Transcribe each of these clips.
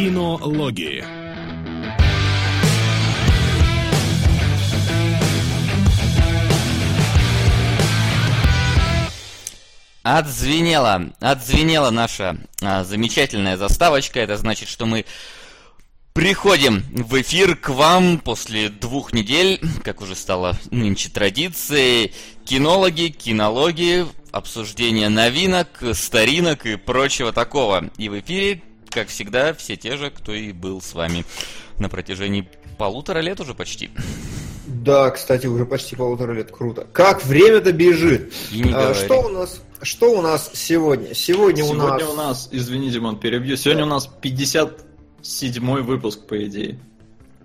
Кинологии. Отзвенела, отзвенела наша а, замечательная заставочка. Это значит, что мы приходим в эфир к вам после двух недель, как уже стало нынче традицией. Кинологи, кинологи, обсуждение новинок, старинок и прочего такого. И в эфире, как всегда, все те же, кто и был с вами на протяжении полутора лет уже почти. Да, кстати, уже почти полутора лет. Круто. Как время-то бежит. И не А, что у нас? Что у нас сегодня? Сегодня, у Сегодня нас. у нас, извини, Димон, перебью. Сегодня у нас 57 выпуск, по идее.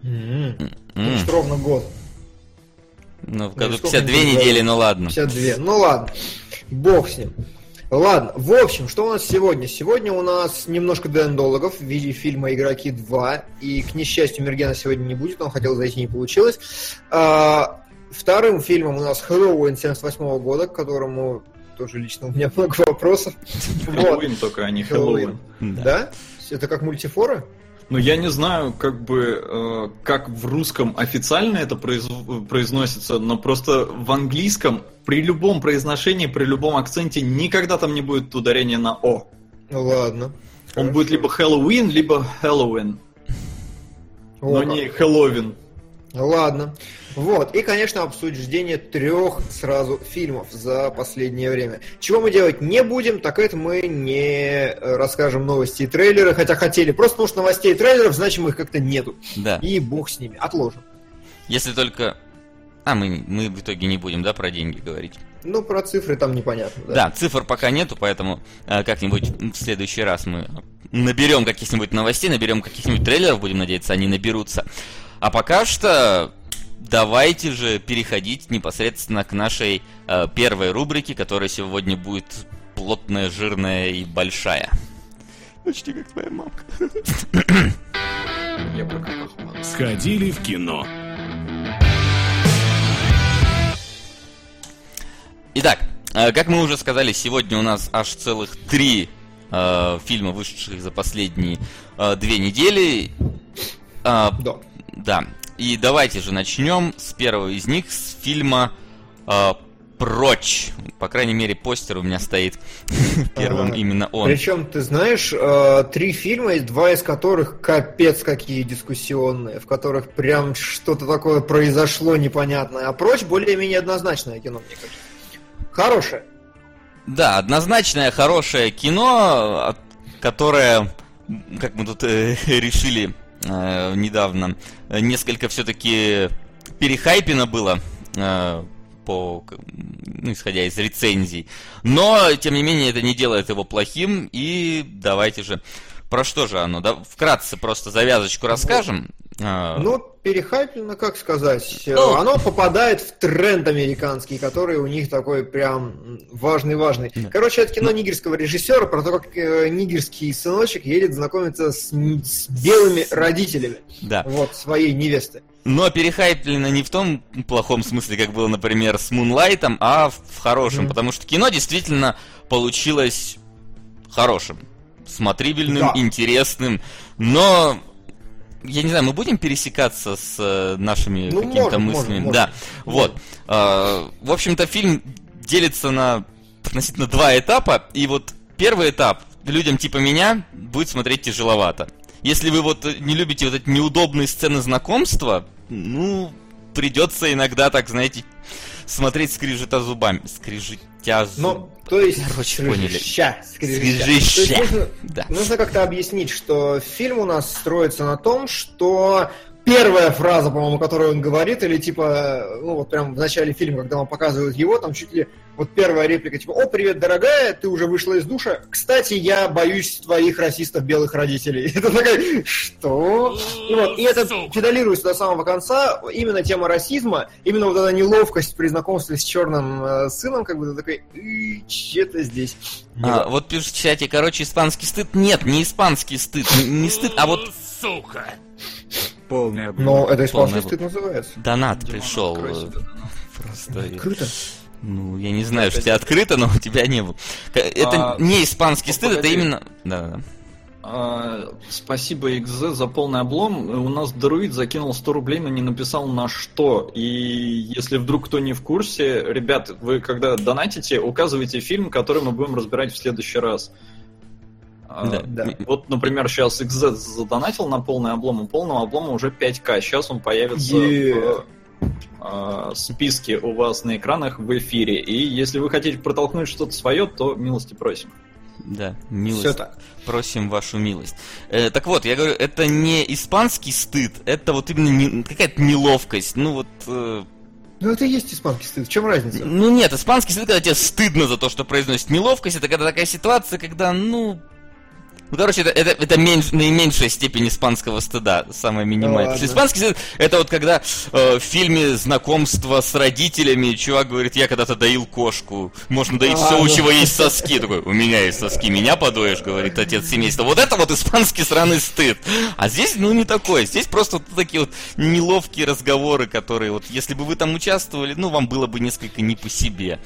М, Значит, ровно год. Ну, в Ну, году сколько 52 им недели, ну ладно. 52. Ну ладно. Бог с ним. Ладно, в общем, что у нас сегодня? Сегодня у нас немножко дендологов в виде фильма «Игроки 2». И, к несчастью, Мергена сегодня не будет, он хотел зайти, не получилось. А, вторым фильмом у нас «Хэллоуин» 78 года, к которому тоже лично у меня много вопросов. Вот. Хэллоуин только, а не Хэллоуин. Да. Да? Это как мультифора? Ну, я не знаю, как бы, э, как в русском официально это произ- произносится, но просто в английском при любом произношении, при любом акценте никогда там не будет ударения на «о». Ну ладно. Он Хорошо. будет либо Хэллоуин, либо Хэллоуин, но не Хэллоуин. Ладно. Вот. И, конечно, обсуждение трех сразу фильмов за последнее время. Чего мы делать не будем, так это мы не э, расскажем новости и трейлеры, хотя хотели. Просто потому что новостей и трейлеров, значит, их как-то нету. Да. И бог с ними. Отложим. Если только... А, мы, мы в итоге не будем, да, про деньги говорить. Ну, про цифры там непонятно. Да. Да, цифр пока нету, поэтому э, как-нибудь в следующий раз мы наберем каких-нибудь новостей, наберем каких-нибудь трейлеров, будем надеяться, они наберутся. А пока что давайте же переходить непосредственно к нашей э, первой рубрике, которая сегодня будет плотная, жирная и большая. Почти как твоя мамка. Сходили в кино. Итак, э, как мы уже сказали, сегодня у нас аж целых три э, фильма, вышедших за последние э, две недели. А, Да. Да. И давайте же начнем с первого из них, с фильма э, «Прочь». По крайней мере, постер у меня стоит первым Ага. именно он. Причем, ты знаешь, э, три фильма, два из которых капец какие дискуссионные, в которых прям что-то такое произошло непонятное. А прочь более-менее однозначное кино, мне кажется. Хорошее. Да, однозначное хорошее кино, от- которое, как мы тут э, решили э, недавно, несколько все-таки перехайпено было э, по, ну, исходя из рецензий. Но, тем не менее, это не делает его плохим. И давайте же, про что же оно? Да, вкратце просто завязочку расскажем. Э, Ну, перехайплено, как сказать. э, Ну. Оно попадает в тренд американский, который у них такой прям важный-важный. Да. Короче, это кино нигерского режиссера про то, как э, нигерский сыночек едет знакомиться с, с белыми родителями да. вот, своей невесты. Но перехайплено не в том плохом смысле, как было, например, с Мунлайтом, а в в хорошем. Мгм. Потому что кино действительно получилось хорошим, смотрибельным, Да. интересным. Но я не знаю, мы будем пересекаться с э, нашими Ну, какими-то мыслями. можем, да, можем. вот. Э, в общем-то, фильм делится на относительно два этапа. И вот первый этап людям типа меня будет смотреть тяжеловато. Если вы вот не любите вот эти неудобные сцены знакомства, ну, придется иногда, так, знаете, смотреть скрижета зубами. Скрижетя зубами. То есть... Короче, поняли. То есть нужно- Да. Нужно как-то объяснить, что фильм у нас строится на том, что первая фраза, по-моему, которую он говорит, или типа, ну вот прям в начале фильма, когда вам показывают его, там чуть ли вот первая реплика, типа, о, привет, дорогая, ты уже вышла из душа. Кстати, я боюсь твоих расистов белых родителей. Это такая, что? И вот, и это педалируется до самого конца, именно тема расизма, именно вот эта неловкость при знакомстве с черным э, сыном, как бы ты такой, что-то здесь. А, вот пишут в чате, короче, испанский стыд. Нет, не испанский стыд, не, стыд, а вот Сука. Полный облом. Но это испанский Полный стыд называется. донат Димон, пришел. Просто. Открыто. Ну, я не знаю, что у тебя открыто, но у тебя не было. Это А, не испанский ну, стыд, это погоди. именно. Да, да. А, спасибо XZ за полный облом. У нас Друид закинул 100 рублей, но не написал на что. И если вдруг кто не в курсе, ребят, вы когда донатите, указывайте фильм, который мы будем разбирать в следующий раз. А, Да. Да. Вот, например, сейчас XZ задонатил на полный облом, у полного облома уже 5к. Сейчас он появится Е. в э, списке у вас на экранах в эфире. И если вы хотите протолкнуть что-то свое, то милости просим. Да, милость. Все так. Просим вашу милость. Э, так вот, я говорю, это не испанский стыд, это вот именно не- какая-то неловкость. Ну вот... э, Ну это и есть испанский стыд. В чем разница? ну нет, испанский стыд, когда тебе стыдно за то, что произносит неловкость, это когда такая ситуация, когда, ну... Ну, короче, это, это, это меньш- наименьшая степень испанского стыда, самая минимальная. Ну, ладно. испанский стыд, это вот когда э, в фильме знакомство с родителями чувак говорит, я когда-то доил кошку, можно доить А, все, у ну. чего есть соски. Такой, у меня есть соски, меня подоешь, говорит отец семейства. Вот это вот испанский сраный стыд. А здесь, ну, не такой. Здесь просто вот такие вот неловкие разговоры, которые вот, если бы вы там участвовали, ну, вам было бы несколько не по себе.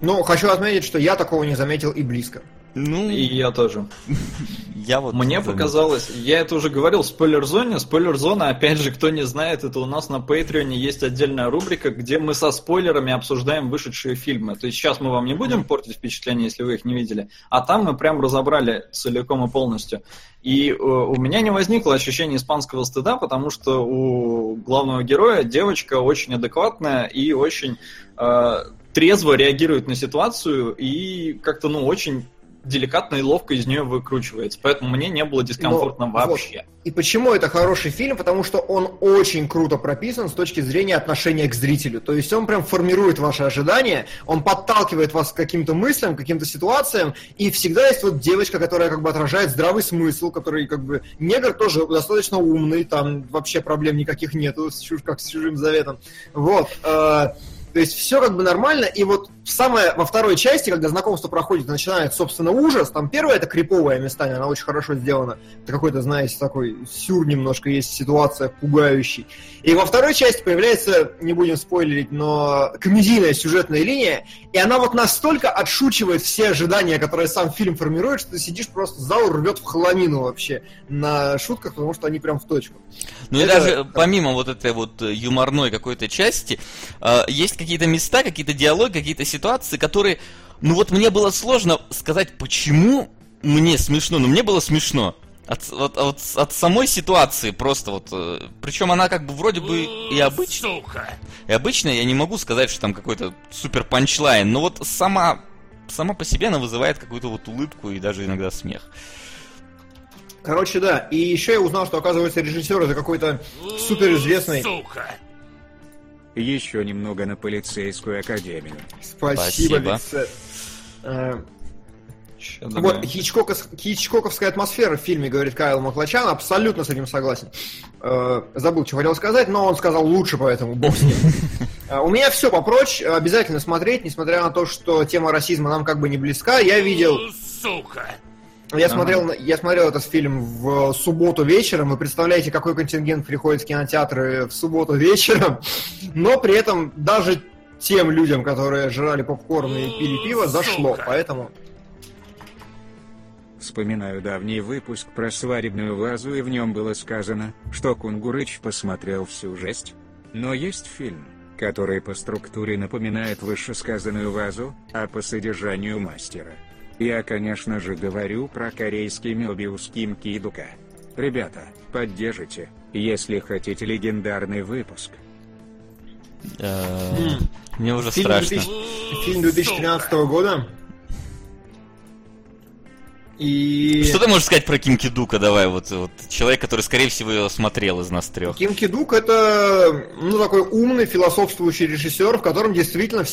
Ну, хочу отметить, что я такого не заметил и близко. Ну, И я тоже. я вот... Мне показалось, я это уже говорил в спойлер-зоне. Спойлер-зона, опять же, кто не знает, это у нас на Патреоне есть отдельная рубрика, где мы со спойлерами обсуждаем вышедшие фильмы. То есть сейчас мы вам не будем портить впечатление, если вы их не видели, а там мы прям разобрали целиком и полностью. И э, у меня не возникло ощущения испанского стыда, потому что у главного героя девочка очень адекватная и очень э, трезво реагирует на ситуацию и как-то, ну, очень деликатно и ловко из нее выкручивается. Поэтому мне не было дискомфортно Но, вообще. И почему это хороший фильм? Потому что он очень круто прописан с точки зрения отношения к зрителю. То есть он прям формирует ваши ожидания, он подталкивает вас к каким-то мыслям, к каким-то ситуациям, и всегда есть вот девочка, которая как бы отражает здравый смысл, который как бы... Негр тоже достаточно умный, там вообще проблем никаких нету, как с чужим заветом. Вот. э, то есть все как бы нормально, и вот самое во второй части, когда знакомство проходит и начинает, собственно, ужас, там первая это криповая местами, она очень хорошо сделана. Это какой-то, знаете, такой сюр немножко есть ситуация пугающий. И во второй части появляется, не будем спойлерить, но комедийная сюжетная линия, и она вот настолько отшучивает все ожидания, которые сам фильм формирует, что ты сидишь просто зал рвет в хламину вообще на шутках, потому что они прям в точку. Ну и Это- даже помимо вот этой вот юморной какой-то части, э, есть какие-то места, какие-то диалоги, какие-то ситуации, которые, ну вот мне было сложно сказать, почему мне смешно, но мне было смешно. От, от, от, от самой ситуации просто вот. Причем она как бы вроде бы и обычная. Сука. И обычная, я не могу сказать, что там какой-то супер панчлайн, но вот сама, сама по себе она вызывает какую-то вот улыбку и даже иногда смех. Короче, да. И еще я узнал, что, оказывается, режиссер это какой-то суперизвестный. Сука. Еще немного на полицейскую академию. Спасибо, Спасибо. Э, Вот, хичкокос- хичкоковская атмосфера в фильме, говорит Кайл Маклачан, абсолютно с этим согласен. Э, забыл, что хотел сказать, но он сказал лучше, поэтому бог с ним. Э, У меня все попрочь, обязательно смотреть, несмотря на то, что тема расизма нам как бы не близка. Я видел, Сука. Я смотрел, я смотрел этот фильм в субботу вечером. Вы представляете, какой контингент приходит в кинотеатры в субботу вечером. Но при этом даже тем людям, которые жрали попкорн и пили пиво, зашло. Поэтому Вспоминаю давний выпуск про свадебную вазу и в нем было сказано, что Кунгурыч посмотрел всю жесть. Но есть фильм, который по структуре напоминает вышесказанную вазу, а по содержанию мастера. Я, конечно же, говорю про корейский Мёбиус Ким Кидука. Ребята, поддержите, если хотите легендарный выпуск. Э, Мне уже фильм, страшно. 2000 фильм 2013 года. И Что ты можешь сказать про Ким Кидука? Давай, вот, вот человек, который, скорее всего, его смотрел из нас трех. Ким Кидук это ну, такой умный философствующий режиссер, в котором действительно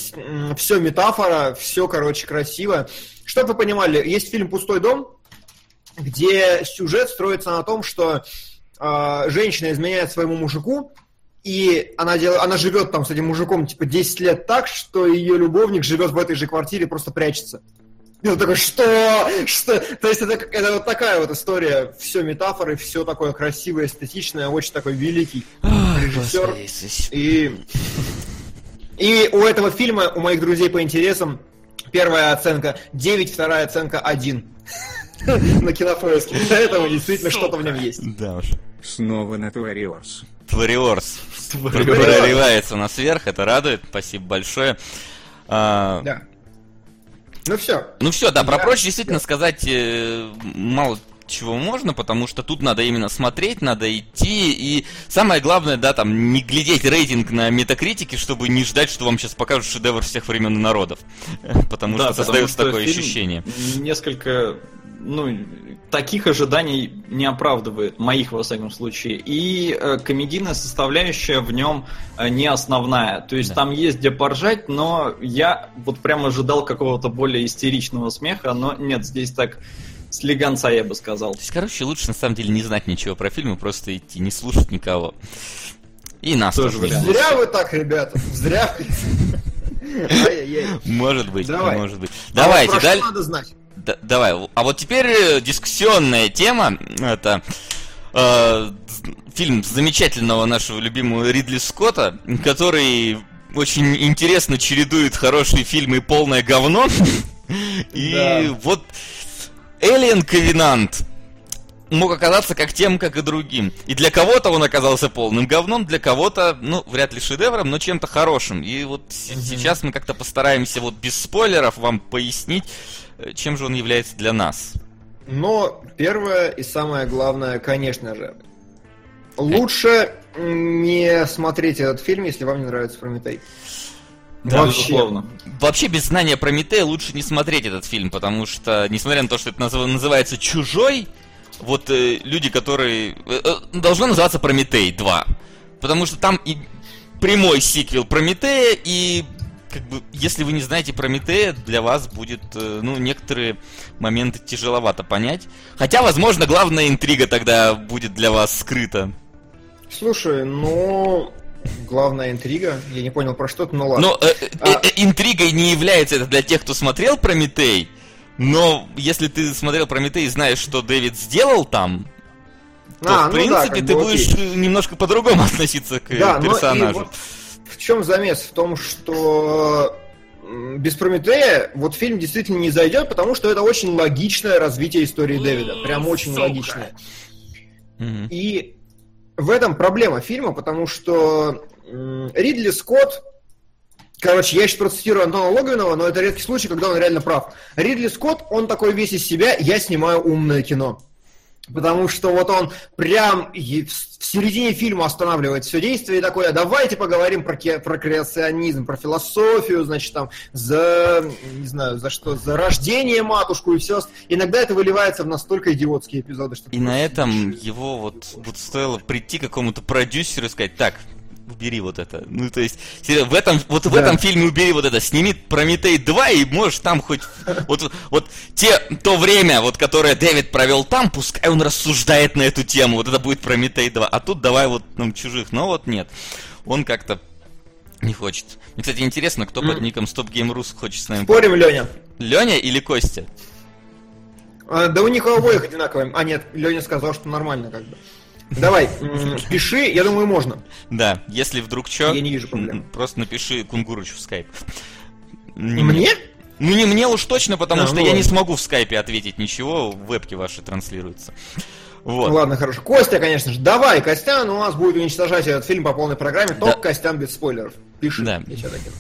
все метафора, все, короче, красиво. Чтобы вы понимали, есть фильм «Пустой дом», где сюжет строится на том, что э, женщина изменяет своему мужику, и она, дел... она живет там с этим мужиком типа 10 лет так, что ее любовник живет в этой же квартире, просто прячется. И он такой, что? Что? То есть это, это вот такая вот история, все метафоры, все такое красивое, эстетичное, очень такой великий режиссер. И, и у этого фильма, у моих друзей по интересам, первая оценка 9, вторая оценка 1. на кинопоиске. Поэтому действительно что-то в нем есть. Да уж. Снова на Туариорс. Твариорс Твариорс. прорывается у нас вверх, это радует, спасибо большое. А, Да. Ну все. Ну все, да, про Да. прочь действительно сказать э, мало чего можно, потому что тут надо именно смотреть, надо идти, и самое главное, да, там, не глядеть рейтинг на метакритике, чтобы не ждать, что вам сейчас покажут шедевр всех времен и народов. Потому Да, что потому создается что такое фильм ощущение. Несколько, ну, таких ожиданий не оправдывает, моих во всяком случае. И э, комедийная составляющая в нем э, не основная. То есть Да. там есть где поржать, но я вот прям ожидал какого-то более истеричного смеха, но нет, здесь так слегонца, я бы сказал. То есть, короче, лучше на самом деле не знать ничего про фильмы, просто идти, не слушать никого. И нас Тоже тоже. Зря вы так, ребята. Зря. Может быть, Давай. может быть. Давайте, про Да- давай. А вот теперь э, дискуссионная тема. Это э, фильм замечательного нашего любимого Ридли Скотта, который очень интересно чередует хорошие фильмы и полное говно. И вот Alien Covenant мог оказаться как тем, как и другим. И для кого-то он оказался полным говном, для кого-то, ну, вряд ли шедевром, но чем-то хорошим. И вот с- сейчас мы как-то постараемся вот без спойлеров вам пояснить, э, чем же он является для нас. Но первое и самое главное, конечно же, лучше м, не смотреть этот фильм, если вам не нравится Прометей. Да, Вообще. безусловно. Вообще, без знания Прометея лучше не смотреть этот фильм, потому что, несмотря на то, что это назыв- называется «Чужой», вот э, люди, которые... э, э, должно называться «Прометей 2», потому что там и прямой сиквел Прометея, и как бы, если вы не знаете Прометея, для вас будет, э, ну, некоторые моменты тяжеловато понять. Хотя, возможно, главная интрига тогда будет для вас скрыта. Слушай, ну, главная интрига, я не понял про что то ну ладно. Но э, э, А- э, интригой не является это для тех, кто смотрел Прометей. Но если ты смотрел Прометей и знаешь, что Дэвид сделал там, то А, в ну да, принципе как ты бы будешь окей. немножко по-другому относиться к э, Да, но и персонажу. вот в чем замес? В том, что без Прометея вот фильм действительно не зайдет, потому что это очень логичное развитие истории Дэвида. Прям очень сука. логичное. И в этом проблема фильма, потому что Ридли Скотт, короче, я сейчас процитирую Антона Логвинова, но это редкий случай, когда он реально прав. Ридли Скотт, он такой весь из себя, я снимаю умное кино. Потому что вот он прям в середине фильма останавливает все действие и такой, а давайте поговорим про, ке- про креационизм, про философию, значит, там, за, не знаю, за что, за рождение матушку и все. Иногда это выливается в настолько идиотские эпизоды, что... И на этом его вот, вот стоило прийти к какому-то продюсеру и сказать, так, убери вот это. Ну, то есть, серьезно, в этом, вот в Да. этом фильме убери вот это, сними Прометей 2 и можешь там хоть, вот, вот те, то время, вот, которое Дэвид провел там, пускай он рассуждает на эту тему, вот это будет Прометей 2, а тут давай вот нам чужих, но вот нет, он как-то не хочет. Мне, кстати, интересно, кто под ником Stop Game Rus хочет с нами... Спорим, Леня? Леня или Костя? А, Да у них у обоих одинаковые. А нет, Леня сказал, что нормально как бы. Давай, пиши, я думаю, можно. Да, если вдруг что, Я не вижу проблем. просто напиши Кунгурычу в скайп. Не Мне? Ну не мне уж точно, потому А, что ну я не смогу в скайпе ответить ничего, в вебке ваши транслируются. Вот. Ладно, хорошо. Костя, конечно же. Давай, Костян у нас будет уничтожать этот фильм по полной программе. Да. Только Костян без спойлеров. Пиши, Да. я тебя докину.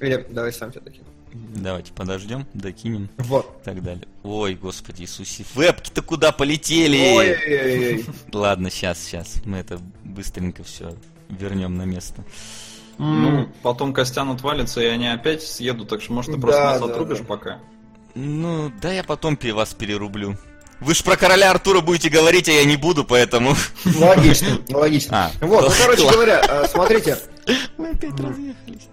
Или давай сам тебя докину. Давайте подождем, докинем Вот. и так далее. Ой, господи Иисусе, вебки-то куда полетели? Ой-ой-ой. Ладно, сейчас, сейчас, мы это быстренько все вернем на место. Ну, потом Костян отвалится, и они опять съедут, так что, может, ты Да, просто нас да, отрубишь да. пока. Ну, да я потом вас перерублю. Вы ж про короля Артура будете говорить, а я не буду, поэтому... Логично, логично. А, Вот, ну, короче ладно. говоря, э, смотрите. Мы опять разъехались.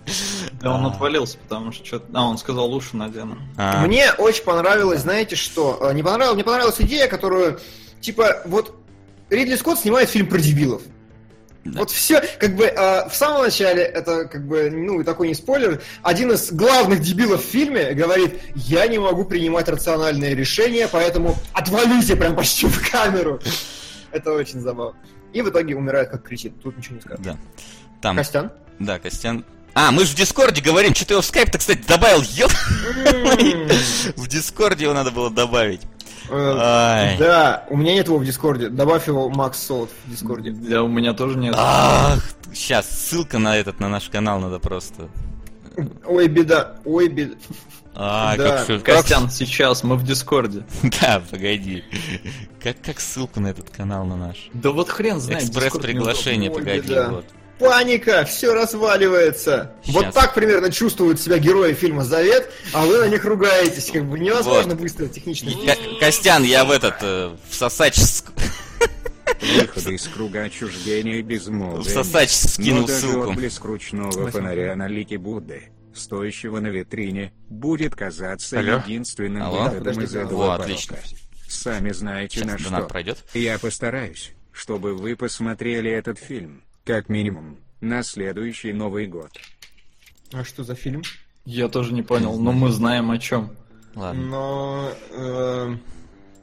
Да, он отвалился, потому что что-то... А, он сказал, лучше надену. А, Мне очень понравилось, знаете что? Э, Не понравилось, мне понравилась идея, которую, типа, вот Ридли Скотт снимает фильм про дебилов. Да. Вот все, как бы, э, в самом начале, это, как бы, ну, и такой не спойлер, один из главных дебилов в фильме говорит, я не могу принимать рациональные решения, поэтому отвалите прям почти в камеру. Это очень забавно. И в итоге умирает, как кричит. Тут ничего не скажешь. Да. Там, Костян? да, Костян. А, мы же в Дискорде говорим, что ты его в скайп-то, кстати, добавил, ёп. В Дискорде его надо было добавить. Э. Да, у меня нет его в Дискорде. Добавь его Макс Солод в Дискорде. Да, у меня тоже нет. Ах, сейчас ссылка на этот, на наш канал надо просто. Ой, беда, ой, беда. А, Да. как как Костян, сейчас мы в Дискорде. Да, погоди. Как, как ссылку на этот канал на наш? Да вот хрен знает. Экспресс-приглашение, погоди, вот. Паника, все разваливается. Вот Щас. так примерно чувствуют себя герои фильма «Завет», а вы на них ругаетесь. Как бы невозможно быстро технично. Ко- Костян, я в этот, э, в сосач, Выходы из круга отчуждения и в безмолвия. сосач скинул Но даже ссылку. отблеск ручного фонаря на лике Будды, стоящего на витрине, будет казаться Алло? единственным Алло? выходом из этого О, порока. отлично. Сами знаете Сейчас на что. пройдет. Я постараюсь, чтобы вы посмотрели этот фильм, как минимум, на следующий Новый год. А что за фильм? Я тоже не понял, но мы знаем о чем. Ладно. Но... э,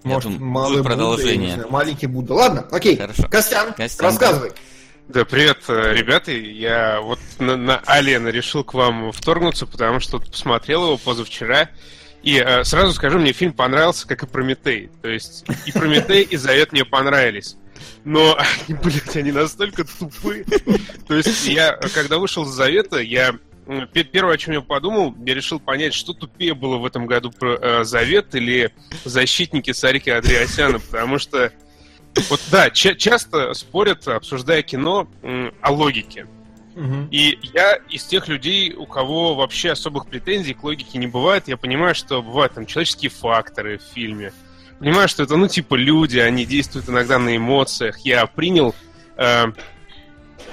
может, думаю, малый Будда, продолжение. знаю, маленький Будда. Ладно, окей. Хорошо. Костян, Костян, рассказывай. Да, привет, э, ребята. Я вот на, на Алиена решил к вам вторгнуться, потому что посмотрел его позавчера. И э, сразу скажу, мне фильм понравился, как и Прометей. То есть и Прометей, и Завет мне понравились. Но блядь, они настолько тупы. То есть я, когда вышел с Завета, я Первое, о чем я подумал, я решил понять, что тупее было в этом году э, Завет или Защитники Сарики Андреасяна, потому что вот да, ча- часто спорят, обсуждая кино, о логике. Мгм. И я из тех людей, у кого вообще особых претензий к логике не бывает. Я понимаю, что бывают там человеческие факторы в фильме. Понимаю, что это, ну, типа люди, они действуют иногда на эмоциях. Я принял э,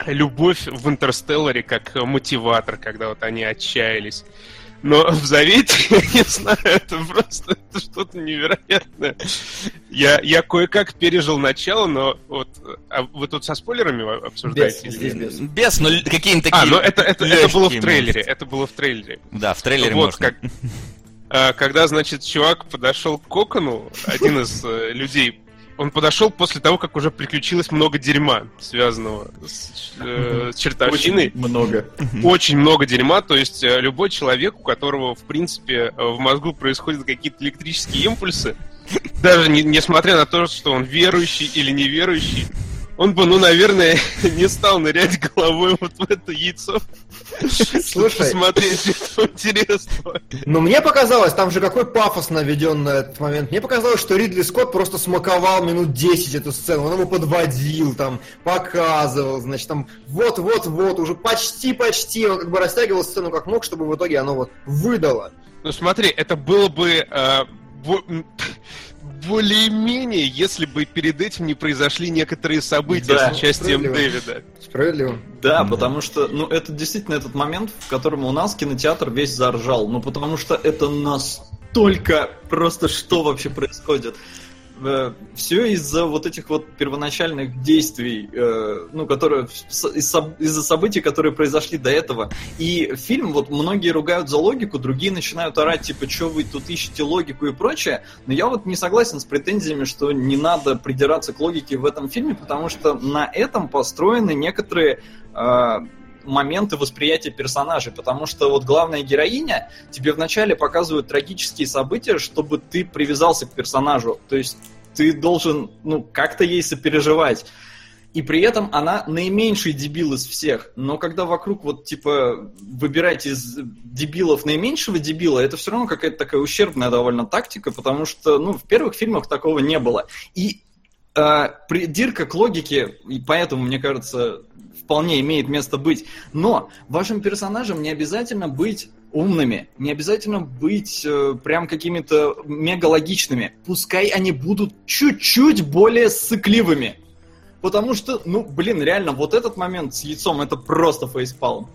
любовь в Интерстелларе как мотиватор, когда вот они отчаялись. Но в Завете, я не знаю, это просто это что-то невероятное. Я, я кое-как пережил начало, но вот... А вы тут со спойлерами Без, обсуждаете? здесь нет? без. Без, ну л- какие-нибудь такие А, ну это, это, это было в трейлере. может. Это было в трейлере. Да, в трейлере вот, можно. как, а, когда, значит, чувак подошел к Кокону, один из э, людей, он подошел после того, как уже приключилось много дерьма, связанного с, э, с чертовщиной. Очень много. Очень много дерьма, то есть э, любой человек, у которого, в принципе, э, в мозгу происходят какие-то электрические импульсы, даже не- несмотря на то, что он верующий или неверующий, он бы, ну, наверное, не стал нырять головой вот в это яйцо. Слушай. Посмотреть, что интересного. Но мне показалось, там же какой пафос наведен на этот момент. Мне показалось, что Ридли Скотт просто смаковал минут 10 эту сцену. Он его подводил, там, показывал, значит, там, вот-вот-вот, уже почти-почти. Он как бы растягивал сцену как мог, чтобы в итоге оно вот выдало. Ну смотри, это было бы э, более-менее, если бы перед этим не произошли некоторые события Да. с участием Справедливо. Дэвида. Справедливо. Да, Да. потому что, ну, это действительно этот момент, в котором у нас кинотеатр весь заржал. Ну, потому что это настолько просто что вообще происходит. Все из-за вот этих вот первоначальных действий, э, ну, которые из-за событий, которые произошли до этого. И фильм, вот многие ругают за логику, другие начинают орать, типа, что вы тут ищете логику и прочее. Но я вот не согласен с претензиями, что не надо придираться к логике в этом фильме, потому что на этом построены некоторые э, моменты восприятия персонажей, потому что вот главная героиня тебе вначале показывают трагические события, чтобы ты привязался к персонажу, то есть ты должен, ну, как-то ей сопереживать. И при этом она наименьший дебил из всех. Но когда вокруг вот типа выбирать из дебилов наименьшего дебила, это все равно какая-то такая ущербная довольно тактика, потому что ну, в первых фильмах такого не было. И э, придирка к логике, и поэтому, мне кажется, вполне имеет место быть. Но вашим персонажам не обязательно быть умными, не обязательно быть э, прям какими-то мегалогичными. Пускай они будут чуть-чуть более сыкливыми. Потому что, ну, блин, реально, вот этот момент с яйцом это просто фейспалм.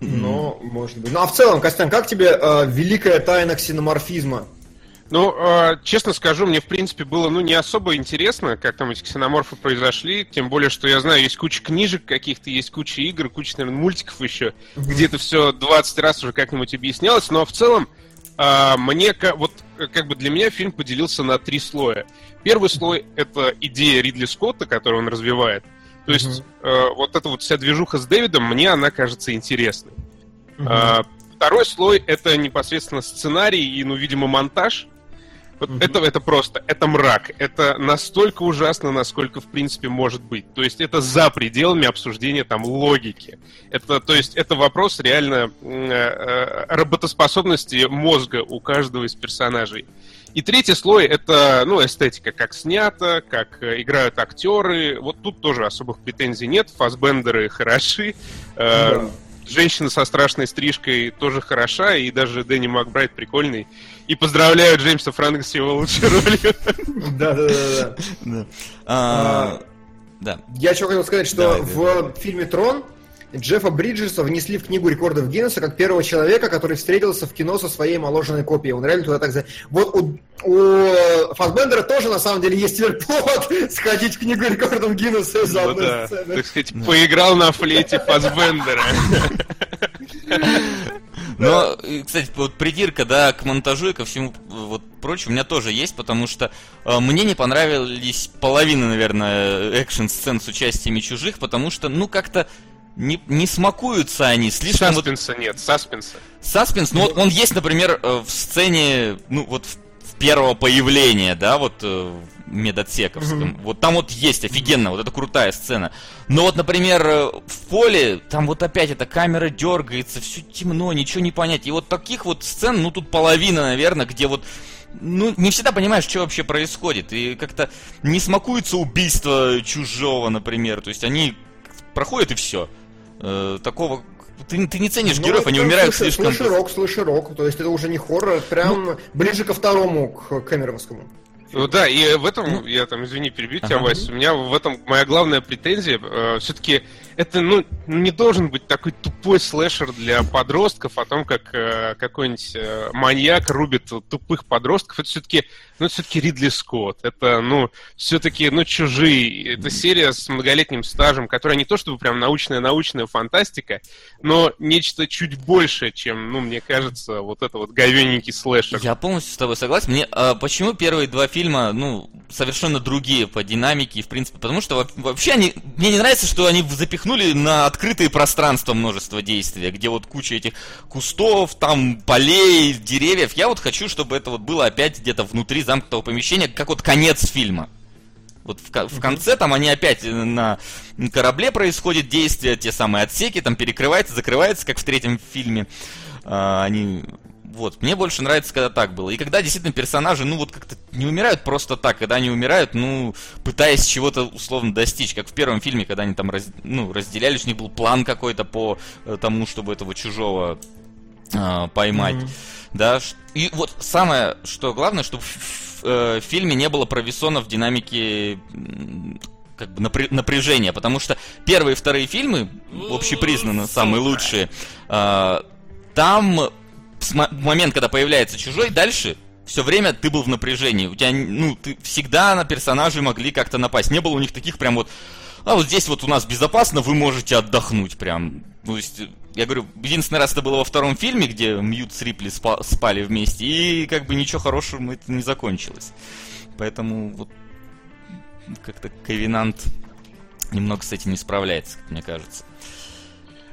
Ну, может быть. Ну, а в целом, Костян, как тебе э, великая тайна ксеноморфизма? Ну, э, честно скажу, мне, в принципе, было, ну, не особо интересно, как там эти ксеноморфы произошли, тем более, что я знаю, есть куча книжек каких-то, есть куча игр, куча, наверное, мультиков еще, где это все 20 раз уже как-нибудь объяснялось, но в целом, э, мне, вот, э, как бы для меня фильм поделился на три слоя. Первый слой — это идея Ридли Скотта, которую он развивает. То есть, э, вот эта вот вся движуха с Дэвидом, мне она кажется интересной. А, Второй слой — это непосредственно сценарий и, ну, видимо, монтаж. Вот это, это просто, это мрак. Это настолько ужасно, насколько в принципе может быть. То есть это за пределами обсуждения там логики. Это, то есть это вопрос реально э, э, работоспособности мозга у каждого из персонажей. И третий слой это, ну, эстетика, как снято, как э, играют актеры. Вот тут тоже особых претензий нет. Фасбендеры хороши. Э, да. Женщина со страшной стрижкой тоже хороша, и даже Дэнни Макбрайт прикольный. И поздравляю Джеймса Франка с его лучшей ролью. Да, да, да. Да. А, а, я что хотел сказать, что в фильме Трон Джеффа Бриджеса внесли в книгу рекордов Гиннесса как первого человека, который встретился в кино со своей моложенной копией. Он реально туда так за... Вот у, у Фасбендера тоже, на самом деле, есть теперь повод сходить в книгу рекордов Гиннесса из-за ну, да. сцены. Так сказать, поиграл на флейте Фасбендера. Но, кстати, вот придирка, да, к монтажу и ко всему вот прочему у меня тоже есть, потому что э, мне не понравились половина, наверное, экшн-сцен с участием чужих, потому что, ну, как-то не, не смакуются они слишком... Саспенса вот... нет, саспенса. Саспенс, ну вот он есть, например, э, в сцене, ну вот в, первого появления, да, вот э, в медотсековском. Mm-hmm. Вот там вот есть офигенно, вот это крутая сцена. Но вот, например, э, в поле, там вот опять эта камера дергается, все темно, ничего не понять. И вот таких вот сцен, ну тут половина, наверное, где вот ну, не всегда понимаешь, что вообще происходит. И как-то не смакуется убийство чужого, например. То есть они проходят и все э, такого ты, ты не ценишь ну, героев, они умирают слыши, слишком... Слышерок, слышерок, то есть это уже не хоррор, прям ну, ближе ко второму, к Кэмероновскому. Ну да, и в этом, ну, я там, извини, перебью тебя, ага. Вась, у меня в этом моя главная претензия, э, все-таки это, ну, не должен быть такой тупой слэшер для подростков о том, как э, какой-нибудь э, маньяк рубит тупых подростков. Это все-таки, ну, это все-таки Ридли Скотт. Это, ну, все-таки, ну, чужие. Это серия с многолетним стажем, которая не то чтобы прям научная-научная фантастика, но нечто чуть большее, чем, ну, мне кажется, вот это вот говененький слэшер. Я полностью с тобой согласен. Мне, а почему первые два фильма, ну, совершенно другие по динамике в принципе, потому что вообще они, мне не нравится, что они запихнули запихнули на открытые пространства множество действия, где вот куча этих кустов, там полей, деревьев. Я вот хочу, чтобы это вот было опять где-то внутри замкнутого помещения, как вот конец фильма. Вот в, в конце там они опять на корабле происходит действие, те самые отсеки, там перекрывается, закрывается, как в третьем фильме. А, они вот, мне больше нравится, когда так было. И когда действительно персонажи, ну вот как-то не умирают просто так, когда они умирают, ну, пытаясь чего-то условно достичь, как в первом фильме, когда они там раз, ну, разделялись, у них был план какой-то по э, тому, чтобы этого чужого э, поймать. Mm-hmm. Да, и вот самое, что главное, чтобы в, э, в фильме не было провисона в динамике как бы напря- напряжения, потому что первые и вторые фильмы, общепризнанно самые лучшие, э, там в момент, когда появляется чужой, дальше все время ты был в напряжении. У тебя, ну, ты всегда на персонажей могли как-то напасть. Не было у них таких прям вот, а вот здесь вот у нас безопасно, вы можете отдохнуть прям. То есть, я говорю, единственный раз это было во втором фильме, где Мьют с Рипли спа- спали вместе, и как бы ничего хорошего это не закончилось. Поэтому вот как-то Ковенант немного с этим не справляется, мне кажется.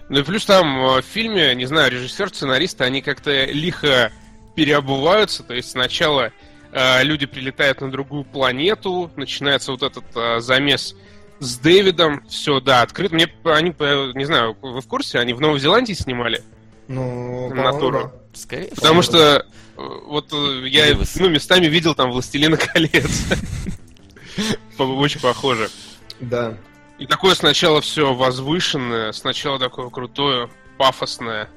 Ну и плюс там э, в фильме, не знаю, режиссер, сценаристы, они как-то лихо переобуваются, то есть сначала э, люди прилетают на другую планету, начинается вот этот э, замес с Дэвидом, все, да, открыто. Мне они, не знаю, вы в курсе, они в Новой Зеландии снимали? Ну, натуру. Да. Скорее Потому всего. что э, вот э, я ну, местами видел там Властелина колец. Очень похоже. Да. И такое сначала все возвышенное, сначала такое крутое, пафосное,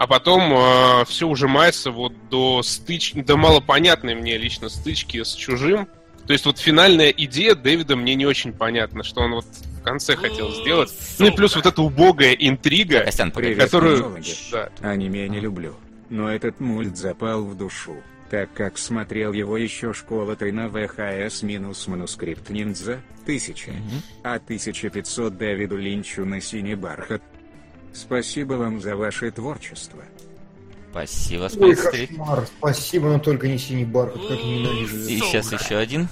а потом э, все ужимается вот до стычки, до малопонятной мне лично стычки с чужим. То есть вот финальная идея Дэвида мне не очень понятна, что он вот в конце хотел сделать. Ну и плюс вот эта убогая интрига, Костян, которую... Да. Аниме не люблю, но этот мульт запал в душу так как смотрел его еще школа 3 на ВХС минус манускрипт ниндзя, 1000, угу. а 1500 Дэвиду Линчу на синий бархат. Спасибо вам за ваше творчество. Спасибо, кошмар. Спасибо, но только не синий бархат, как ненавижу. И сейчас еще один.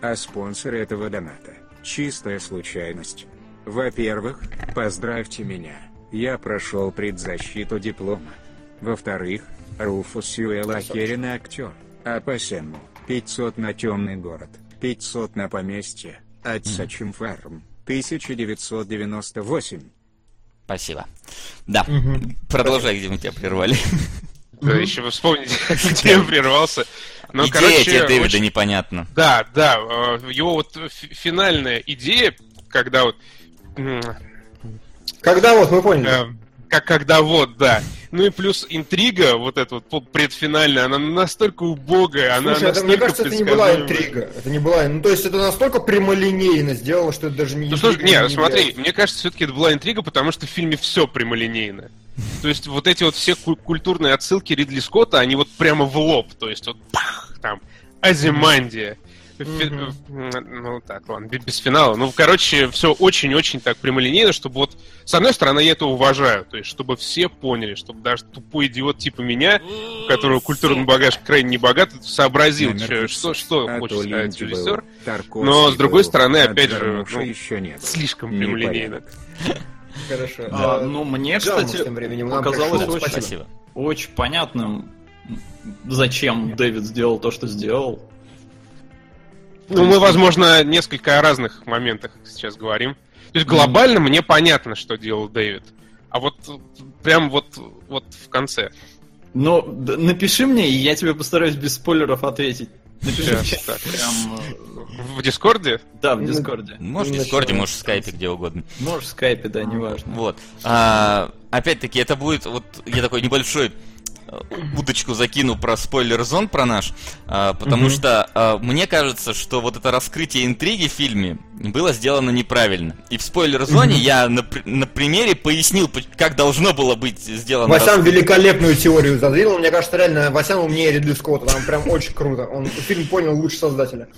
А спонсор этого доната – чистая случайность. Во-первых, поздравьте меня, я прошел предзащиту диплома. Во-вторых, Руфус Сьюэлл охеренный актер. А по 7, 500 на темный город, 500 на поместье, Отсачим фарм, 1998. Спасибо. Да, продолжай, где мы тебя прервали. Да, еще вспомните, где я прервался. Ну, Идея короче, тебе Дэвида очень- непонятна. Да, да, э, его вот фи- финальная идея, когда вот... Когда вот мы поняли. э, Как когда вот, да. Ну и плюс интрига, вот эта вот предфинальная, она настолько убогая, она Слушай, это, мне настолько кажется, это не была интрига. Это не была. Ну, то есть это настолько прямолинейно сделано, что это даже не. Ну слушай, интрига, не, смотри, является. мне кажется, все-таки это была интрига, потому что в фильме все прямолинейно. То есть вот эти вот все ку- культурные отсылки Ридли Скотта, они вот прямо в лоб. То есть вот пах, там, Азимандия. Ну так, ладно, бе- без финала. Ну, короче, все очень-очень так прямолинейно, чтобы вот, с одной стороны, я это уважаю, то есть, чтобы все поняли, чтобы даже тупой идиот типа меня, у которого культурный багаж крайне не богат, сообразил, Номер чё- 500. что, что А хочет сказать режиссер. Но, с другой стороны, а опять же, ну. Слишком прямолинейно. Хорошо. А, ну, мне, кстати, тем временем показалось пришел. очень, Спасибо. очень понятным, зачем Дэвид сделал то, что сделал. Ну, мы, возможно, несколько о разных моментах сейчас говорим. То есть глобально мне понятно, что делал Дэвид. А вот прям вот, вот в конце. Ну, д- напиши мне, и я тебе постараюсь без спойлеров ответить. Напиши Сейчас, так. прям, э, В Дискорде? да, в Дискорде. Можешь в Дискорде, можешь в Скайпе, где угодно. Можешь в скайпе, да, неважно. Вот. А, опять-таки, это будет, вот я такой небольшой удочку закину про спойлер-зон про наш, а, потому Мгм. что а, мне кажется, что вот это раскрытие интриги в фильме было сделано неправильно. И в спойлер-зоне я на, на примере пояснил, как должно было быть сделано. Васян великолепную теорию задвинул. Мне кажется, реально Васян умнее Ридли Скотта. Там прям очень круто. Он фильм понял лучше создателя.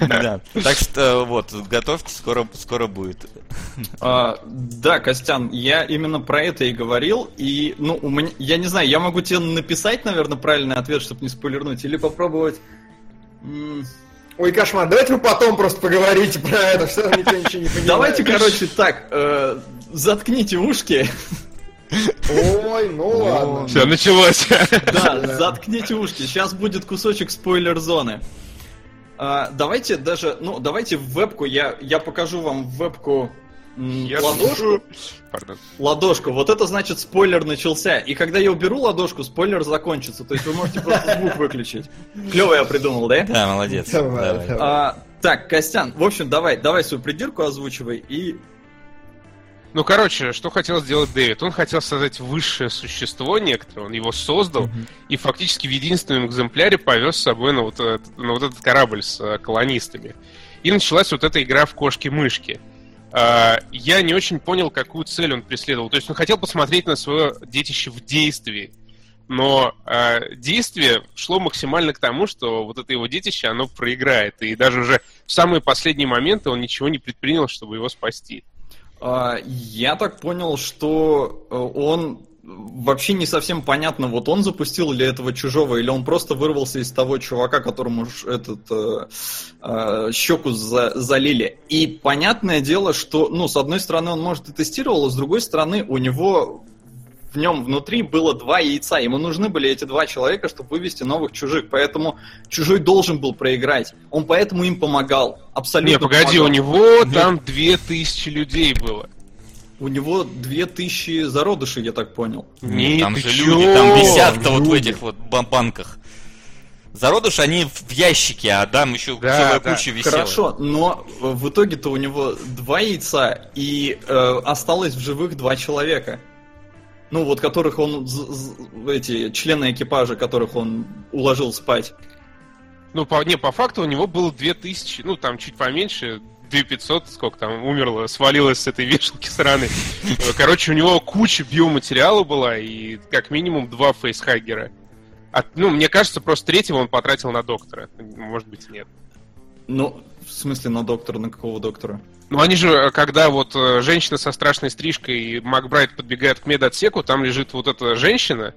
Да. Так что вот, готовьте, скоро, скоро будет. А, да, Костян, я именно про это и говорил. И, ну, у меня, я не знаю, я могу тебе написать, наверное, правильный ответ, чтобы не спойлернуть, или попробовать. Ой, кошмар. Давайте вы потом просто поговорите про это. Что я ничего, ничего не понимаю. Давайте, короче, так, э, заткните ушки. Ой, ну ладно. Все, началось. Да, заткните ушки. Сейчас будет кусочек спойлер-зоны. А, давайте даже, ну, давайте в вебку, я, я покажу вам в вебку Я ладошку. Ладошку. Вот это значит спойлер начался. И когда я уберу ладошку, спойлер закончится. То есть вы можете просто звук выключить. Клево я придумал, да? Да, молодец. Давай, Давай. давай. А, так, Костян, в общем, давай, давай свою придирку озвучивай и Ну, короче, что хотел сделать Дэвид? Он хотел создать высшее существо некоторое, он его создал, и фактически в единственном экземпляре повез с собой на вот, этот, на вот этот корабль с э, колонистами. И началась вот эта игра в кошки-мышки. А, я не очень понял, какую цель он преследовал. То есть он хотел посмотреть на свое детище в действии. Но а, действие шло максимально к тому, что вот это его детище, оно проиграет. И даже уже в самые последние моменты он ничего не предпринял, чтобы его спасти. А, Я так понял, что э, он вообще не совсем понятно, вот он запустил ли этого чужого, или он просто вырвался из того чувака, которому этот э, э, щеку за- залили. И понятное дело, что, ну, с одной стороны, он, может, и тестировал, а с другой стороны, у него в нем внутри было два яйца. Ему нужны были эти два человека, чтобы вывести новых чужих. Поэтому чужой должен был проиграть. Он поэтому им помогал. Абсолютно. Не, погоди, помогал. у него там две тысячи людей было. У него две тысячи зародышей, я так понял. Не, там же чё? люди, там висят-то вот в этих вот ба- банках. Зародыш, они в ящике, а там еще Да, целая да. куча висела. Хорошо, но в итоге-то у него два яйца, и э, осталось в живых два человека. Ну, вот которых он, з- з- эти члены экипажа, которых он уложил спать. Ну, по, не, по факту у него было две тысячи, ну, там чуть поменьше, 2500, сколько там умерло, свалилось с этой вешалки сраной. Э, Короче, у него куча биоматериала была, и как минимум два фейсхаггера. А, ну, мне кажется, просто третьего он потратил на доктора. Может быть, нет. Ну, в смысле, на доктора, на какого доктора? Ну, они же, э, когда вот э, женщина со страшной стрижкой и Макбрайт подбегает к медотсеку, там лежит вот эта женщина,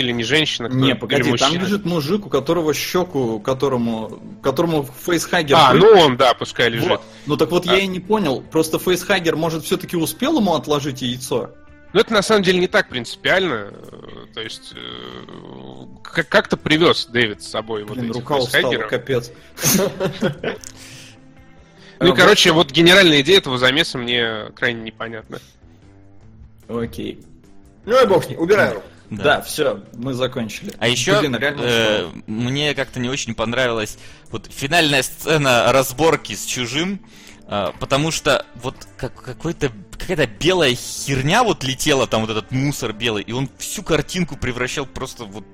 или не женщина, кто- Не, или погоди, там мужчина. лежит мужик, у которого щеку, которому, которому фейсхаггер... А, ну он, да, пускай лежит. Вот. Ну так вот А. я и не понял. Просто фейсхаггер, может, все-таки успел ему отложить яйцо? Но это на самом деле не так принципиально. То есть э, как- как-то привез Дэвид с собой вот Блин, этих рука устала, капец. Ну, короче, вот генеральная идея этого замеса мне крайне непонятна. Окей. Ну и бог с ней, убираю руку. Да, все, мы закончили. А еще Блин, реально э, устал. мне как-то не очень понравилась вот финальная сцена разборки с чужим, э, потому что вот как, какой-то какая-то белая херня вот летела, там вот этот мусор белый, и он всю картинку превращал просто вот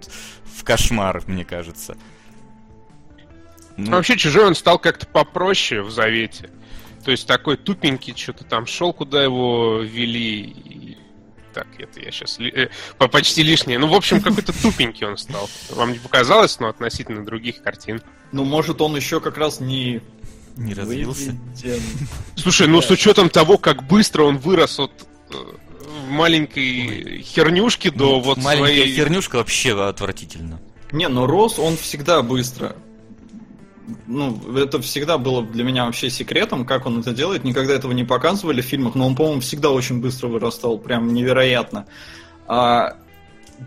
в кошмар, мне кажется. Ну, А вообще, чужой он стал как-то попроще в завете. То есть такой тупенький, что-то там шел, куда его вели. Так, это я сейчас почти лишнее. Ну, в общем, какой-то тупенький он стал. Вам не показалось, но относительно других картин. Ну, может, он еще как раз не... не развился. выведен. Слушай, ну с учетом того, как быстро он вырос от э, маленькой хернюшки до Ну, вот Маленькая своей... хернюшка вообще отвратительно. Не, ну рос он всегда быстро. Ну, это всегда было для меня вообще секретом, как он это делает. Никогда этого не показывали в фильмах, но он, по-моему, всегда очень быстро вырастал, прям невероятно. А,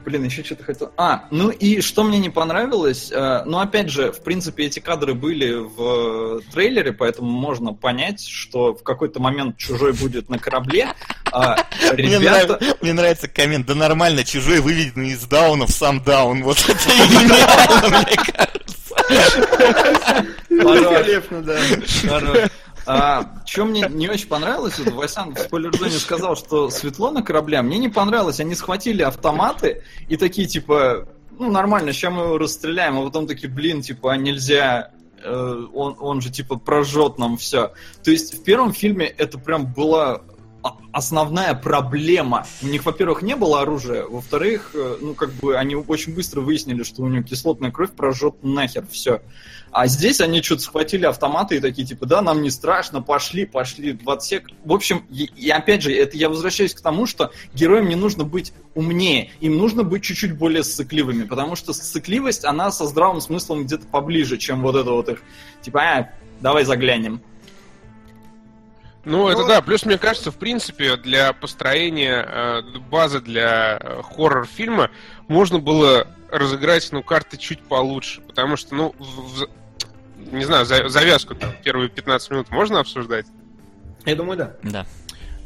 блин, еще что-то хотел... А, ну и что мне не понравилось, а, ну опять же, в принципе, эти кадры были в трейлере, поэтому можно понять, что в какой-то момент чужой будет на корабле. а Мне, ребята... нрав- мне нравится коммент, да нормально, чужой выведен из дауна в сам даун. Вот это гениально, мне кажется. Великолепно, да. А, что мне не очень понравилось, вот Васян в спойлер-зоне сказал, что светло на корабле, а мне не понравилось. Они схватили автоматы и такие, типа, ну, нормально, сейчас мы его расстреляем, а потом такие, блин, типа, а нельзя, э, он, он же, типа, прожжет нам все. То есть в первом фильме это прям была основная проблема. У них, во-первых, не было оружия, во-вторых, э, ну, как бы, они очень быстро выяснили, что у него кислотная кровь прожжет нахер все. А здесь они что-то схватили автоматы и такие, типа, да, нам не страшно, пошли, пошли в отсек. В общем, и, и опять же, это я возвращаюсь к тому, что героям не нужно быть умнее, им нужно быть чуть-чуть более сцикливыми, потому что сцикливость, она со здравым смыслом где-то поближе, чем вот это вот их, типа, а, давай заглянем. Ну, это да. Плюс, мне кажется, в принципе, для построения э, базы для э, хоррор-фильма можно было разыграть, ну, карты чуть получше. Потому что, ну, в- в- не знаю, за- завязку там первые 15 минут можно обсуждать. Я думаю, да. Да.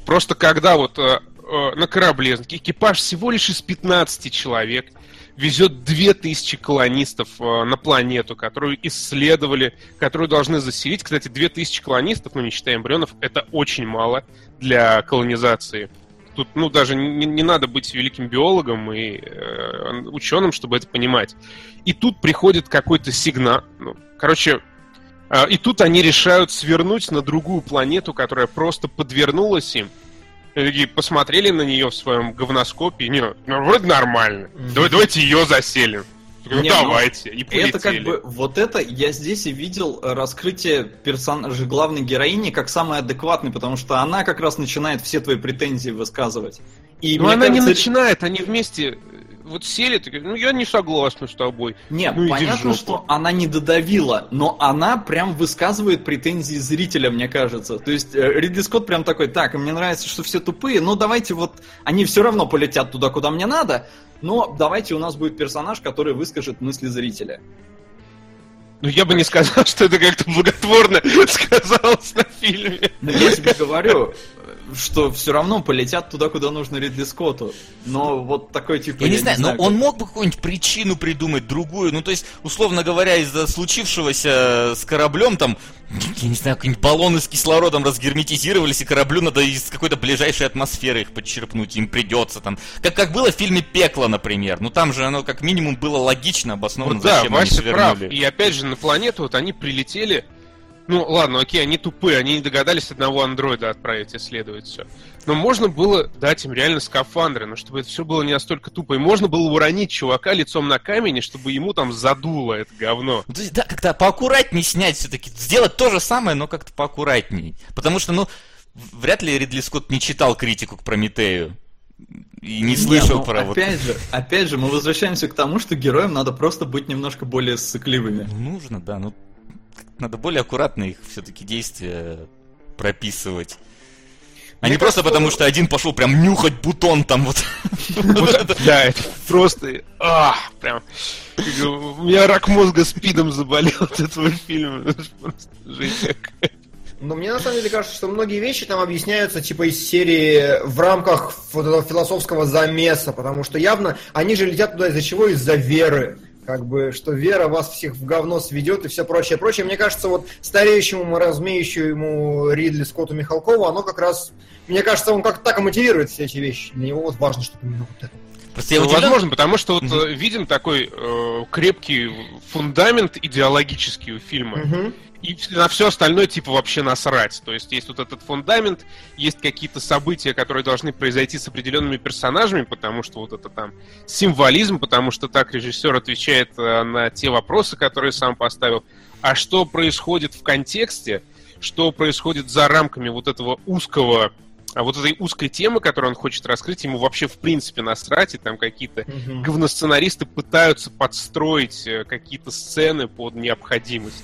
Просто когда вот э, э, на корабле экипаж всего лишь из 15 человек везет 2000 колонистов э, на планету, которую исследовали, которую должны заселить. Кстати, 2000 колонистов, ну не считая эмбрионов, это очень мало для колонизации. Тут, ну, даже не, не надо быть великим биологом и э, ученым, чтобы это понимать. И тут приходит какой-то сигнал. Ну, короче, э, и тут они решают свернуть на другую планету, которая просто подвернулась им. И такие посмотрели на нее в своем говноскопе, не, ну вроде нормально. Давай, давайте ее заселим. Ну, Не, ну, давайте. И полетели. Это как бы, вот это я здесь и видел э, раскрытие персонажа главной героини как самый адекватный, потому что она как раз начинает все твои претензии высказывать. И Но мне она не кажется, начинает, они вместе вот сели, такие, ну я не согласна с тобой. Не, Ну, понятно, что она не додавила, но она прям высказывает претензии зрителя, мне кажется. То есть э, Ридли Скотт прям такой, так, мне нравится, что все тупые, но давайте вот, они все равно полетят туда, куда мне надо, но давайте у нас будет персонаж, который выскажет мысли зрителя. Ну я бы не сказал, что это как-то благотворно сказалось на фильме. Но я тебе говорю, что все равно полетят туда, куда нужно Ридли Скотту. Но вот такой типа... Я не знаю, но как- он мог бы какую-нибудь причину придумать, другую. Ну, то есть, условно говоря, из-за случившегося с кораблем, там, я не знаю, какие-нибудь баллоны с кислородом разгерметизировались, и кораблю надо из какой-то ближайшей атмосферы их подчерпнуть, им придется там. Как, как было в фильме «Пекло», например. Ну, там же оно как минимум было логично обосновано, Вот да, зачем они Вася прав. свернули. И опять же, на планету вот они прилетели. Ну, ладно, окей, они тупые, они не догадались одного андроида отправить исследовать все. Но можно было дать им реально скафандры, но чтобы это все было не настолько тупо. И можно было уронить чувака лицом на камень, чтобы ему там задуло это говно. Ну, да, как-то поаккуратнее снять все-таки. Сделать то же самое, но как-то поаккуратней. Потому что, ну, вряд ли Ридли Скотт не читал критику к Прометею. И не слышал ну, про вот... опять же, опять же, мы возвращаемся к тому, что героям надо просто быть немножко более сцикливыми. Ну, нужно, да, ну, надо более аккуратно их все-таки действия прописывать. А не просто потому, что один пошел прям нюхать бутон там вот. Да, это просто... А, прям... У меня рак мозга спидом заболел от этого фильма. Просто жесть. Но мне на самом деле кажется, что многие вещи там объясняются типа из серии в рамках вот этого философского замеса, потому что явно они же летят туда из-за чего? Из-за веры. Как бы, что вера вас всех в говно сведет и все прочее, прочее. Мне кажется, вот стареющему, разумеющему Ридли Скотту Михалкову, оно как раз, мне кажется, он как-то так и мотивирует все эти вещи. Для него вот важно, чтобы именно вот это. Просто я Ну, удивлен. возможно, потому что вот Мгм. э, виден такой э, крепкий фундамент идеологический у фильма. Мгм. И на все остальное типа вообще насрать. То есть есть вот этот фундамент, есть какие-то события, которые должны произойти с определенными персонажами, потому что вот это там символизм, потому что так режиссер отвечает э, на те вопросы, которые сам поставил. А что происходит в контексте, что происходит за рамками вот этого узкого а вот этой узкой темы, которую он хочет раскрыть, ему вообще в принципе насрать, и там какие-то Мгм. говносценаристы пытаются подстроить э, какие-то сцены под необходимость.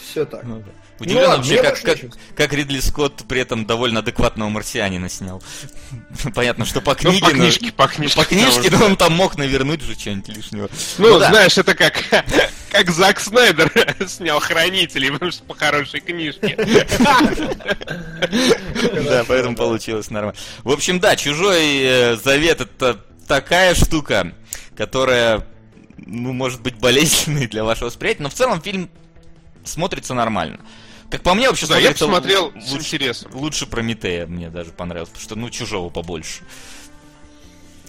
Все так. Ну да. Ну Удивлен ладно, вообще, как, как, как Ридли Скотт при этом довольно адекватного марсианина снял. Понятно, что по Ну, книге... по но- книжке, по книжке. По книжке, но он там мог навернуть же что-нибудь лишнего. Ну, да. знаешь, это как, как Зак Снайдер снял «Хранителей», потому что по хорошей книжке. Да, поэтому получилось нормально. В общем, да, чужой э, завет это такая штука, которая, ну, может быть болезненной для вашего восприятия, но в целом фильм смотрится нормально. Как по мне, вообще Да, я посмотрел л- с лучше, интересом. лучше Прометея мне даже понравилось, потому что, ну, чужого побольше.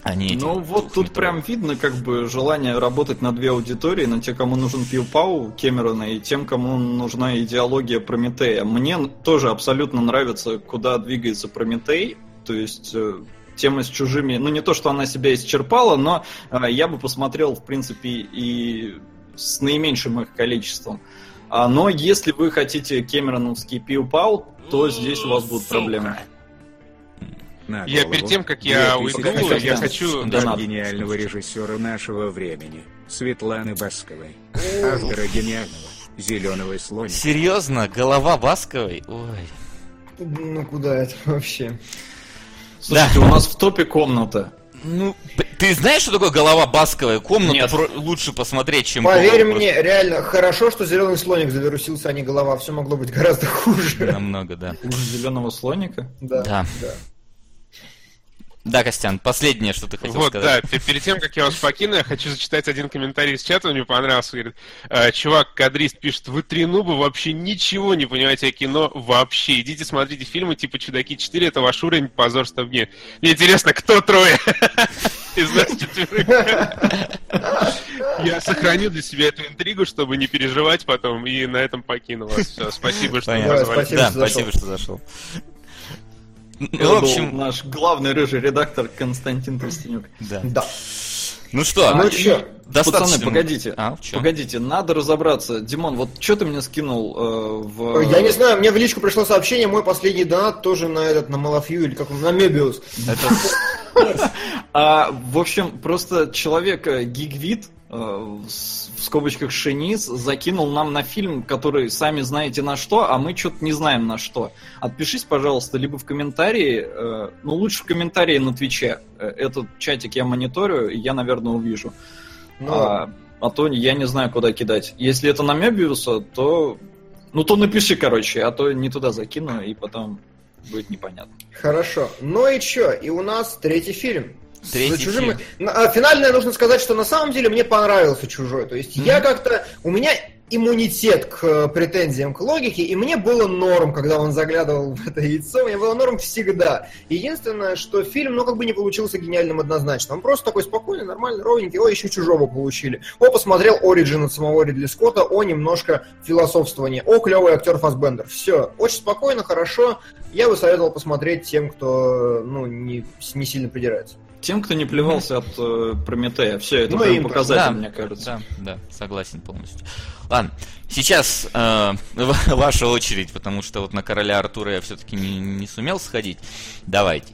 А не Ну вот тут двухметровых. прям видно как бы желание работать на две аудитории, на те, кому нужен пиу-пау Кэмерона и тем, кому нужна идеология Прометея. Мне тоже абсолютно нравится, куда двигается Прометей, то есть э, тема с чужими, ну не то, что она себя исчерпала, но э, я бы посмотрел, в принципе, и с наименьшим их количеством. А, но если вы хотите Кэмероновский пиу-пау, то здесь у вас будут Сука. проблемы. На Я голову. перед тем, как я 2000 уйду, я да. хочу... Да. От гениального режиссера нашего времени, Светланы Басковой, автора гениального «Зеленого слоника». Серьезно? Голова Басковой? Ой. Ну куда это вообще? Слушайте, у нас в топе комната. Ну, ты знаешь, что такое голова Басковой? Комнату Нет. про- лучше посмотреть, чем... Поверь мне, реально, хорошо, что зеленый слоник завирусился, а не голова. Все могло быть гораздо просто. хуже. Намного, да. Хуже зеленого слоника. Да. Да. да. Да, Костян, последнее, что ты хотел Вот, сказать. да, пе- перед тем, как я вас покину, я хочу зачитать один комментарий из чата, он мне понравился. Говорит, «Э, чувак, кадрист пишет, вы три нуба вообще ничего не понимаете о кино вообще. Идите смотрите фильмы типа «Чудаки 4», это ваш уровень, позорство мне. Мне интересно, кто трое из нас четверых? Я сохраню для себя эту интригу, чтобы не переживать потом, и на этом покину вас. Все, спасибо, что позвали. Спасибо, да, что зашел. В был общем, наш главный рыжий редактор Константин Тростенюк. да. Да. Ну что, Ну чё, достаточно... Пацаны, погодите. А? Погодите, надо разобраться. Димон, вот что ты мне скинул э, в... Я не знаю, мне в личку пришло сообщение, мой последний донат тоже на этот, на Малафью или как он, на Мебиус. Это- А, в общем, просто человек э, Гигвит, э, в скобочках Шениц, закинул нам на фильм, который сами знаете на что, а мы что-то не знаем на что. Отпишись, пожалуйста, либо в комментарии, э, ну лучше в комментарии на Твиче. Этот чатик я мониторю, и я, наверное, увижу. Ну, а, а то я не знаю, куда кидать. Если это на Мебиуса, то... Ну, то напиши, короче, а то не туда закину, и потом будет непонятно. Хорошо. Ну и чё? И у нас третий фильм. Третий чужим... фильм. А, Финальное нужно сказать, что на самом деле мне понравился чужой. То есть я как-то. У меня иммунитет к э, претензиям к логике, и мне было норм, когда он заглядывал в это яйцо, мне было норм всегда. Единственное, что фильм, ну, как бы не получился гениальным однозначно. Он просто такой спокойный, нормальный, ровненький. О, еще чужого получили. О, посмотрел Ориджин от самого Ридли Скотта, о, немножко философствование. О, клевый актер Фасбендер. Все. Очень спокойно, хорошо. Я бы советовал посмотреть тем, кто, ну, не, не сильно придирается. Тем, кто не плевался от э, Прометея. Все, это Ну, прям им- показатель, да, мне кажется. Да, да, согласен полностью. Ладно, сейчас э, ва- ваша очередь, потому что вот на короля Артура я все-таки не, не сумел сходить. Давайте.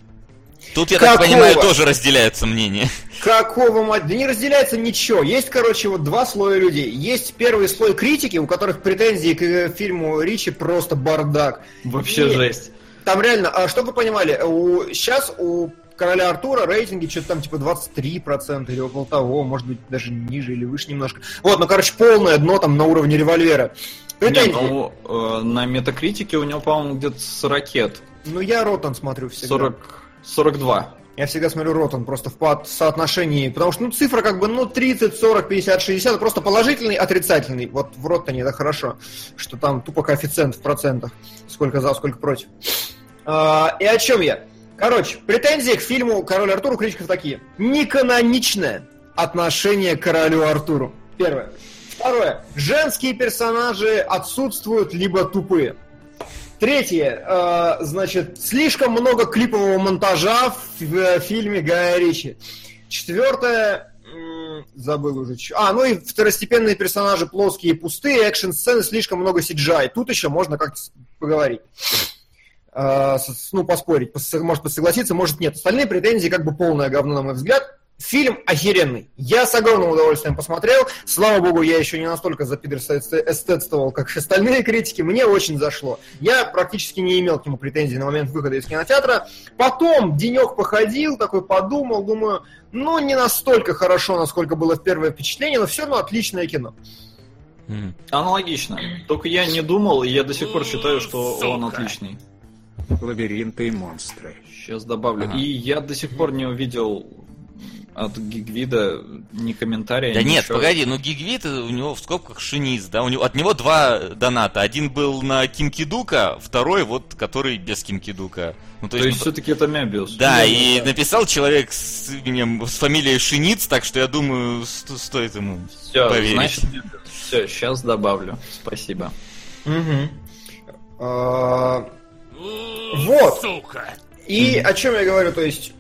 Тут, я так Какого? понимаю, тоже разделяются мнения. Какого мать? Да не разделяется ничего. Есть, короче, вот два слоя людей. Есть первый слой критики, у которых претензии к э, фильму Ричи просто бардак. Вообще И жесть. там реально, а чтобы вы понимали, у, сейчас у короля Артура рейтинги что-то там типа 23% или около того, может быть даже ниже или выше немножко. Вот, ну короче, полное дно там на уровне револьвера. Претензии. Не, ну, э, на метакритике у него, по-моему, где-то с ракет. Ну, я Ротан смотрю всегда. 40, 42. Я всегда смотрю Ротан просто в соотношении, потому что ну, цифра как бы ну 30, 40, 50, 60, просто положительный, отрицательный. Вот в Ротане это хорошо, что там тупо коэффициент в процентах, сколько за, сколько против. А, и о чем я? Короче, претензии к фильму «Король Артур» у критиков такие. Неканоничное отношение к королю Артуру. Первое. Второе. Женские персонажи отсутствуют, либо тупые. Третье, э, значит, слишком много клипового монтажа в, в фильме Гая Ричи. Четвертое, забыл уже. А, ну и второстепенные персонажи плоские и пустые, экшн-сцены, слишком много CGI. Тут еще можно как-то поговорить. Э, ну, поспорить, может согласиться, может нет. Остальные претензии как бы полное говно, на мой взгляд. Фильм охеренный. Я с огромным удовольствием посмотрел. Слава богу, я еще не настолько запидерстетствовал, как остальные критики. Мне очень зашло. Я практически не имел к нему претензий на момент выхода из кинотеатра. Потом денек походил, такой подумал, думаю, ну, не настолько хорошо, насколько было в первое впечатление, но все равно отличное кино. Аналогично. Только я не думал, и я до сих пор считаю, что он отличный. Лабиринты и монстры. Сейчас добавлю. Ага. И я до сих пор не увидел от Гигвида ни комментария, Да ни нет, ничего. погоди, ну Гигвид у него в скобках шиниз, да, у него, от него два доната. Один был на Кимкидука, второй вот, который без Кимкидука. Ну, то, то есть, есть ну, все-таки это Мебиус. Да, да и да. написал человек с именем, с фамилией Шиниц, так что я думаю, сто, стоит ему все, поверить. Значит, все, сейчас добавлю. Спасибо. А, вот. И о чем я говорю, то есть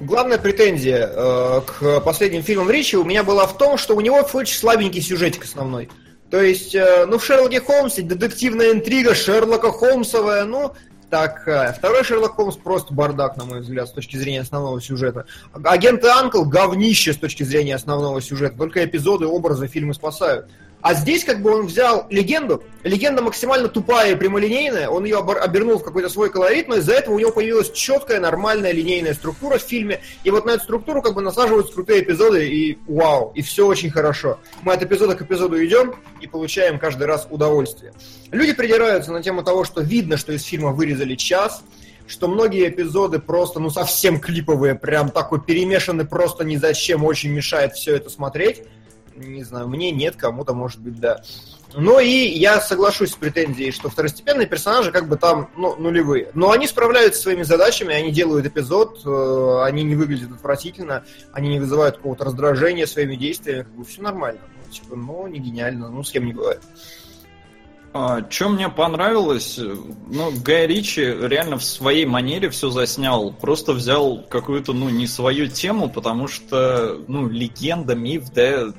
главная претензия э, к последним фильмам Ричи у меня была в том, что у него очень слабенький сюжетик основной. То есть, э, ну, в Шерлоке Холмсе детективная интрига Шерлока Холмсовая, ну, такая. Второй Шерлок Холмс просто бардак, на мой взгляд, с точки зрения основного сюжета. Агенты Анкл говнище с точки зрения основного сюжета. Только эпизоды, образы фильмы спасают. А здесь как бы он взял легенду, легенда максимально тупая и прямолинейная, он ее обернул в какой-то свой колорит, но из-за этого у него появилась четкая, нормальная линейная структура в фильме, и вот на эту структуру как бы насаживаются крутые эпизоды, и вау, и все очень хорошо. Мы от эпизода к эпизоду идем и получаем каждый раз удовольствие. Люди придираются на тему того, что видно, что из фильма вырезали час, что многие эпизоды просто, ну, совсем клиповые, прям такой перемешаны просто ни зачем, очень мешает все это смотреть не знаю, мне нет, кому-то может быть да. Ну и я соглашусь с претензией, что второстепенные персонажи как бы там ну, нулевые. Но они справляются своими задачами, они делают эпизод, э, они не выглядят отвратительно, они не вызывают какого-то раздражения своими действиями, как бы все нормально. Ну, типа, ну, не гениально, ну, с кем не бывает. А, что мне понравилось, ну, Гай Ричи реально в своей манере все заснял. Просто взял какую-то, ну, не свою тему, потому что, ну, легенда, миф, да,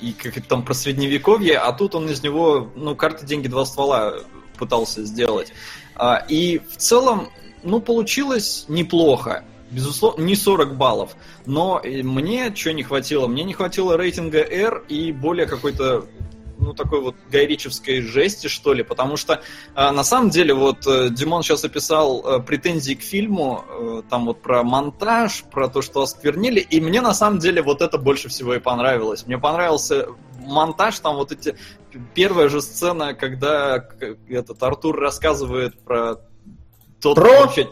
и как там про средневековье, а тут он из него, ну, карты, деньги, два ствола пытался сделать. А, и в целом, ну, получилось неплохо. Безусловно, не 40 баллов. Но мне что не хватило? Мне не хватило рейтинга R и более какой-то ну, такой вот гайричевской жести, что ли, потому что э, на самом деле вот э, Димон сейчас описал э, претензии к фильму, э, там вот про монтаж, про то, что осквернили, и мне на самом деле вот это больше всего и понравилось. Мне понравился монтаж, там вот эти... Первая же сцена, когда этот Артур рассказывает про тот... Про... Вообще,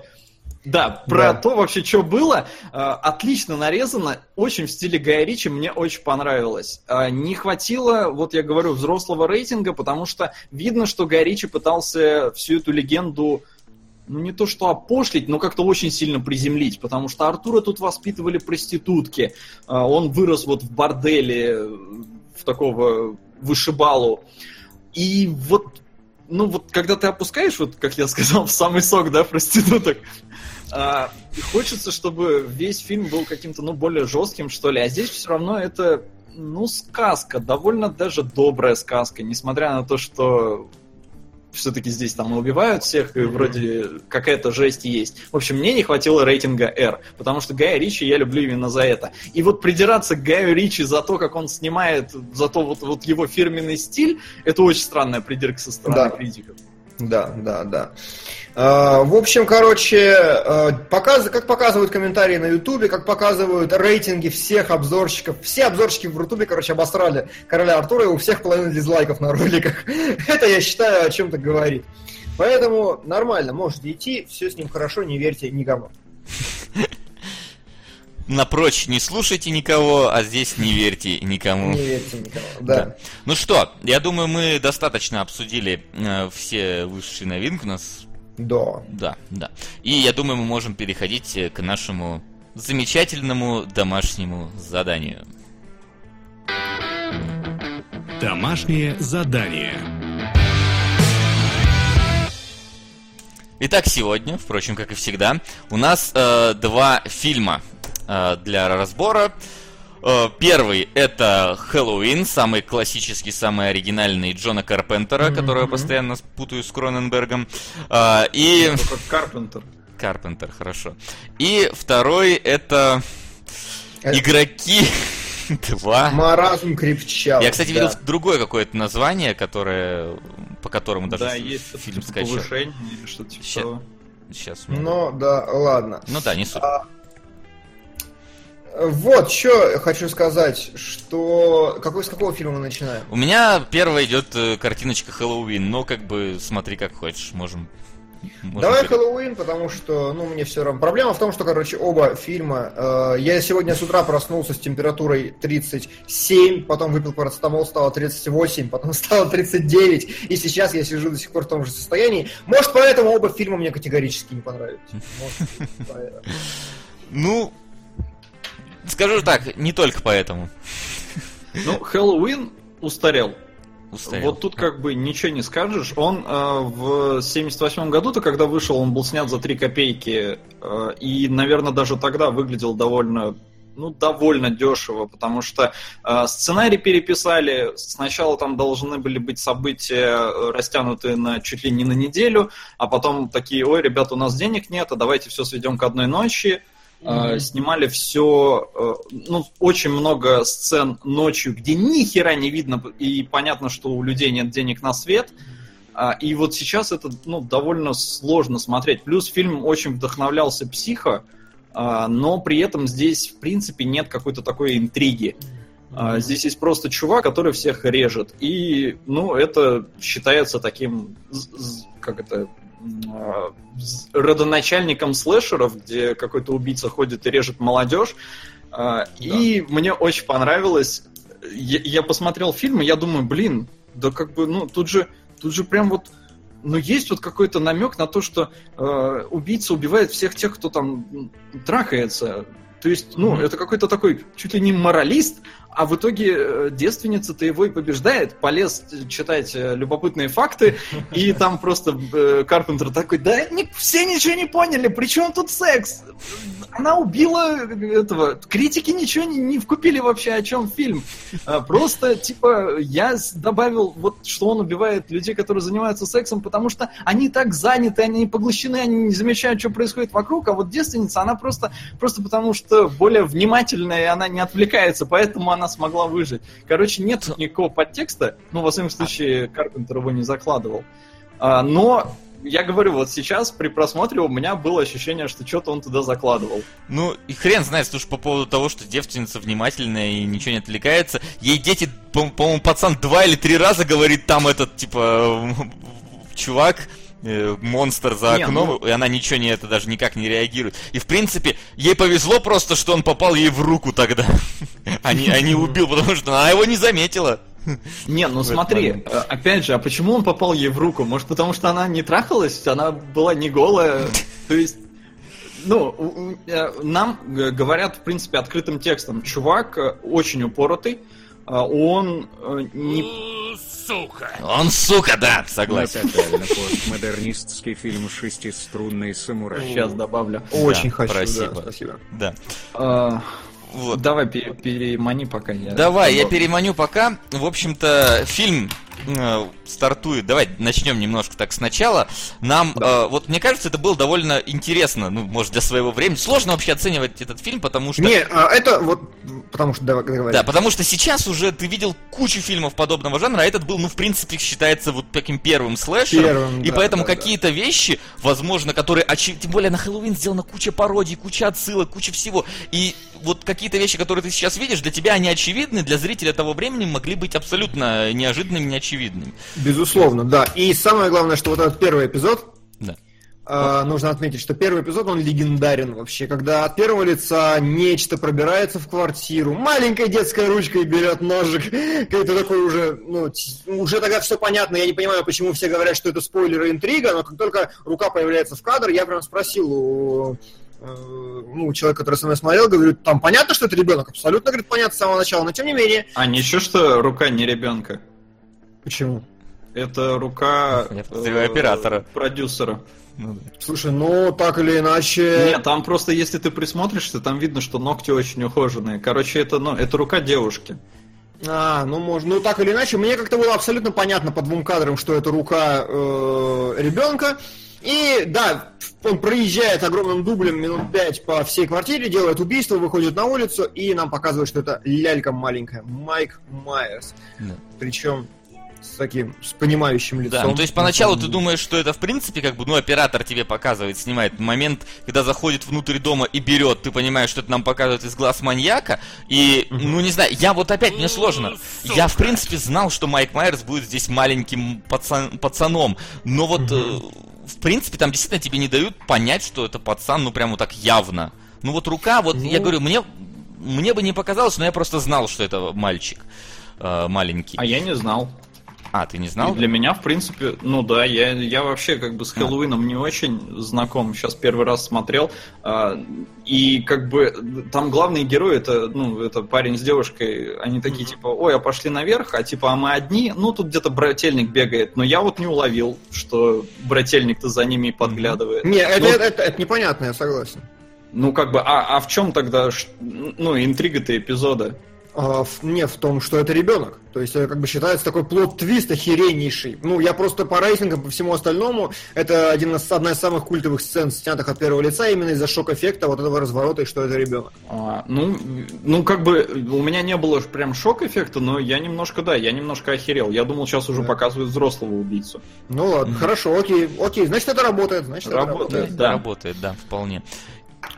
да, про да. то вообще, что было. А, отлично нарезано, очень в стиле Гая Ричи, мне очень понравилось. А, не хватило, вот я говорю, взрослого рейтинга, потому что видно, что Гай Ричи пытался всю эту легенду ну не то что опошлить, но как-то очень сильно приземлить, потому что Артура тут воспитывали проститутки, а, он вырос вот в борделе, в такого вышибалу. И вот ну вот когда ты опускаешь, вот как я сказал, в самый сок, да, проституток, а, хочется, чтобы весь фильм был каким-то, ну, более жестким, что ли. А здесь все равно это, ну, сказка, довольно даже добрая сказка, несмотря на то, что все-таки здесь там убивают всех, и вроде какая-то жесть есть. В общем, мне не хватило рейтинга R, потому что Гая Ричи я люблю именно за это. И вот придираться к Гаю Ричи за то, как он снимает, за то вот, вот его фирменный стиль, это очень странная придирка со стороны да. критиков. Да, да, да. А, В общем, короче, а, показ- как показывают комментарии на Ютубе, как показывают рейтинги всех обзорщиков, все обзорщики в Ютубе, короче, обосрали короля Артура, и у всех половина дизлайков на роликах. Это, я считаю, о чем-то говорит. Поэтому нормально, можете идти, все с ним хорошо, не верьте никому. Напрочь, не слушайте никого, а здесь не верьте никому. Не верьте никому, да. Ну что, я думаю, мы достаточно обсудили э, все высшие новинки у нас. Да. Да, да. И я думаю, мы можем переходить э, к нашему замечательному домашнему заданию. Домашнее задание. Итак, сегодня, впрочем, как и всегда, у нас э, два фильма э, для разбора. Э, первый это Хэллоуин, самый классический, самый оригинальный Джона Карпентера, которого я постоянно путаю с Кроненбергом. Э, и Карпентер. Карпентер, хорошо. И второй это Э. Игроки 2. Маразм крепчал. Я, кстати, да. видел другое какое-то название, которое по которому даже Да, есть фильм скачал. повышение или что-то типа Ща- того. Сейчас. Ну, да, ладно. Ну да, не суть. Вот, что хочу сказать, что... Какой, с какого фильма мы начинаем? У меня первая идет э, картиночка Хэллоуин, но как бы смотри как хочешь, можем. можем Давай пер- Хэллоуин, потому что, ну, мне все равно. Проблема в том, что, короче, оба фильма... э, я сегодня с утра проснулся с температурой 37, потом выпил парацетамол, стало 38, потом стало 39, и сейчас я сижу до сих пор в том же состоянии. Может, поэтому оба фильма мне категорически не понравились. Может, поэтому. Ну, скажу так, не только поэтому. Ну, Хэллоуин устарел. Устарел. Вот тут как бы ничего не скажешь. Он э, в 78 году-то, когда вышел, он был снят за 3 копейки. э, и, наверное, даже тогда выглядел довольно ну, довольно дешево, потому что э, сценарий переписали, сначала там должны были быть события э, растянутые на чуть ли не на неделю, а потом такие, ой, ребята, у нас денег нет, а давайте все сведем к одной ночи. Э, Снимали все, ну, очень много сцен ночью, где ни хера не видно, и понятно, что у людей нет денег на свет. А, И вот сейчас это ну, довольно сложно смотреть. Плюс фильм очень вдохновлялся психо, а, но при этом здесь, в принципе, нет какой-то такой интриги. А, Здесь есть просто чувак, который всех режет. И, ну, это считается таким, как это, родоначальником слэшеров, где какой-то убийца ходит и режет молодежь. А, И мне очень понравилось. Я, я посмотрел фильм, и я думаю, блин, да как бы, ну, тут же, тут же прям вот ну, есть вот какой-то намек на то, что э, убийца убивает всех тех, кто там трахается. То есть, ну, Мгм. это какой-то такой чуть ли не моралист, а в итоге э, девственница-то его и побеждает, полез э, читать э, любопытные факты, и там просто э, Карпентер такой, да ни- все ничего не поняли, при чем тут секс? Она убила этого, критики ничего не, не вкупили вообще, о чем фильм. А, Просто, типа, я добавил, вот, что он убивает людей, которые занимаются сексом, потому что они так заняты, они поглощены, они не замечают, что происходит вокруг, а вот девственница, она просто, просто потому что более внимательная, и она не отвлекается, поэтому она смогла выжить. Короче, нет тут никакого подтекста, ну, во всяком случае, Карпентер его не закладывал. А, но я говорю, вот сейчас при просмотре у меня было ощущение, что что-то он туда закладывал. Ну, и хрен знает, слушай, по поводу того, что девственница внимательная и ничего не отвлекается. Ей дети, по- по-моему, пацан два или три раза говорит, там этот, типа, чувак, э, монстр за Не, окном, ну- и она ничего не это даже никак не реагирует. И в принципе, ей повезло просто, что он попал ей в руку тогда. А не, а не убил, потому что она его не заметила. Не, ну смотри, э, опять же, а почему он попал ей в руку? Может, потому что она не трахалась, она была не голая? То есть, ну, э, нам говорят, в принципе, открытым текстом, чувак очень упоротый, а он э, не... Он сука, да, согласен. Тотально постмодернистский фильм «Шестиструнный самурай». Сейчас добавлю. Очень хочу, спасибо. да, спасибо. Да. А, Вот. Давай пере- перемани пока я... Давай, я переманю пока. В общем-то, фильм э, стартует, давай начнем немножко так сначала. Нам, э, вот мне кажется, это было довольно интересно, ну, может, для своего времени. Сложно вообще оценивать этот фильм, потому что... Не, а это вот... Потому что, давай, говори. Да, потому что сейчас уже ты видел кучу фильмов подобного жанра, а этот был, ну, в принципе, считается вот таким первым слэшером. Первым, и да, поэтому да, какие-то вещи, возможно, которые, очи- тем более на Хэллоуин сделана куча пародий, куча отсылок, куча всего. И вот какие-то вещи, которые ты сейчас видишь, для тебя они очевидны, для зрителя того времени могли быть абсолютно неожиданными, неочевидными. Безусловно, да. И самое главное, что вот этот первый эпизод, Да. а, нужно отметить, что первый эпизод, он легендарен вообще, когда от первого лица нечто пробирается в квартиру, маленькая детская ручка и берет ножик, какой-то такой уже, ну, уже тогда все понятно, я не понимаю, почему все говорят, что это спойлер и интрига, но как только рука появляется в кадр, я прям спросил у э, ну, человека, который со мной смотрел, говорю, там понятно, что это ребенок? Абсолютно, говорит, понятно с самого начала, но тем не менее. А ничего, что рука не ребенка. Почему? Это рука Я подозреваю оператора. продюсера. Ну да. Слушай, ну, так или иначе... Нет, там просто, если ты присмотришься, там видно, что ногти очень ухоженные. Короче, это, ну, это рука девушки. А, ну можно. Ну так или иначе, мне как-то было абсолютно понятно по двум кадрам, что это рука э, ребенка. И да, он проезжает огромным дублем минут пять по всей квартире, делает убийство, выходит на улицу, и нам показывают, что это лялька маленькая, Майк Майерс. Да. Причем с таким, с понимающим лицом. Да, ну то есть На поначалу ты думаешь, что это в принципе как бы, ну оператор тебе показывает, снимает момент, когда заходит внутрь дома и берет, ты понимаешь, что это нам показывает из глаз маньяка, и, ну не знаю, я вот опять, мне сложно, я в принципе знал, что Майк Майерс будет здесь маленьким пацан- пацаном, но вот э, в принципе там действительно тебе не дают понять, что это пацан, ну прям вот так явно. Ну вот рука, вот я Ну. говорю, мне, мне бы не показалось, но я просто знал, что это мальчик э, маленький. А я не знал. А, ты не И знал? для меня, в принципе, ну да, я, я вообще как бы с Хэллоуином не очень знаком. Сейчас первый раз смотрел. а, и как бы там главные герои, это, ну, это парень с девушкой, они такие типа, ой, а пошли наверх, а типа, а мы одни, ну тут где-то брательник бегает. Но я вот не уловил, что брательник-то за ними подглядывает. Не, это, Ну, это, это- это непонятно, я согласен. Ну, как бы, а, а в чем тогда, ну, интрига-то эпизода? А, в- не в том, что это ребенок. То есть это как бы считается такой плод-твист охереннейший. Ну, я просто по рейтингам, по всему остальному, это один из, одна из самых культовых сцен, снятых от первого лица, именно из-за шок-эффекта вот этого разворота, и что это ребенок. А, ну, ну, как бы, у меня не было ж прям шок-эффекта, но я немножко, да, я немножко охерел. Я думал, сейчас уже Да. показывают взрослого убийцу. Ну ладно, хорошо, окей, окей, значит это работает, значит это Работает. работает. Да. Работает, да, вполне.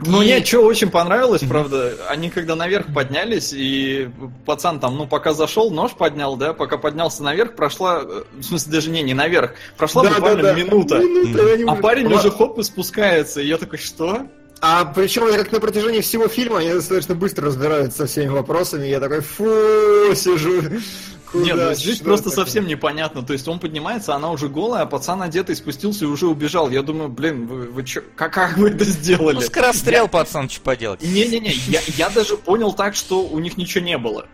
Ну, И- мне что очень понравилось, правда, они когда наверх поднялись, и пацан там, ну, пока зашел, нож поднял, да, пока поднялся наверх, прошла, э, в смысле, даже не, не наверх, прошла Да, буквально да, да. минута. Минута, не А парень Ла- уже хоп и спускается, и я такой, что? А причем я как на протяжении всего фильма они достаточно быстро разбираются со всеми вопросами, я такой, фу, сижу. Куда, Нет, ну, здесь что просто такое? совсем непонятно. То есть он поднимается, она уже голая, а пацан одетый спустился и уже убежал. Я думаю, блин, вы, вы чё, как, как вы это сделали? Ну, скорострел, пацан, что поделать. Не-не-не, я, я даже понял так, что у них ничего не было.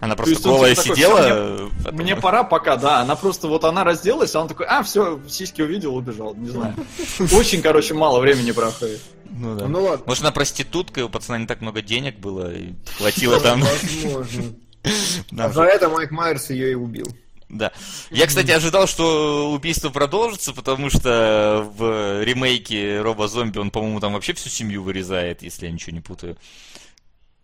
Она То просто есть голая типа такой, сидела. «Всё, э, потом- Мне пора пока, да. Она просто вот она разделась, а он такой, а, все, сиськи увидел, убежал. Не знаю. Очень, короче, мало времени проходит. Ну да. Ну ладно. Может, она проститутка, и у пацана не так много денег было, и хватило там. Возможно. А за это Майк Майерс ее и убил. Да. Я, кстати, ожидал, что убийство продолжится, потому что в ремейке Роба Зомби он, по-моему, там вообще всю семью вырезает, если я ничего не путаю.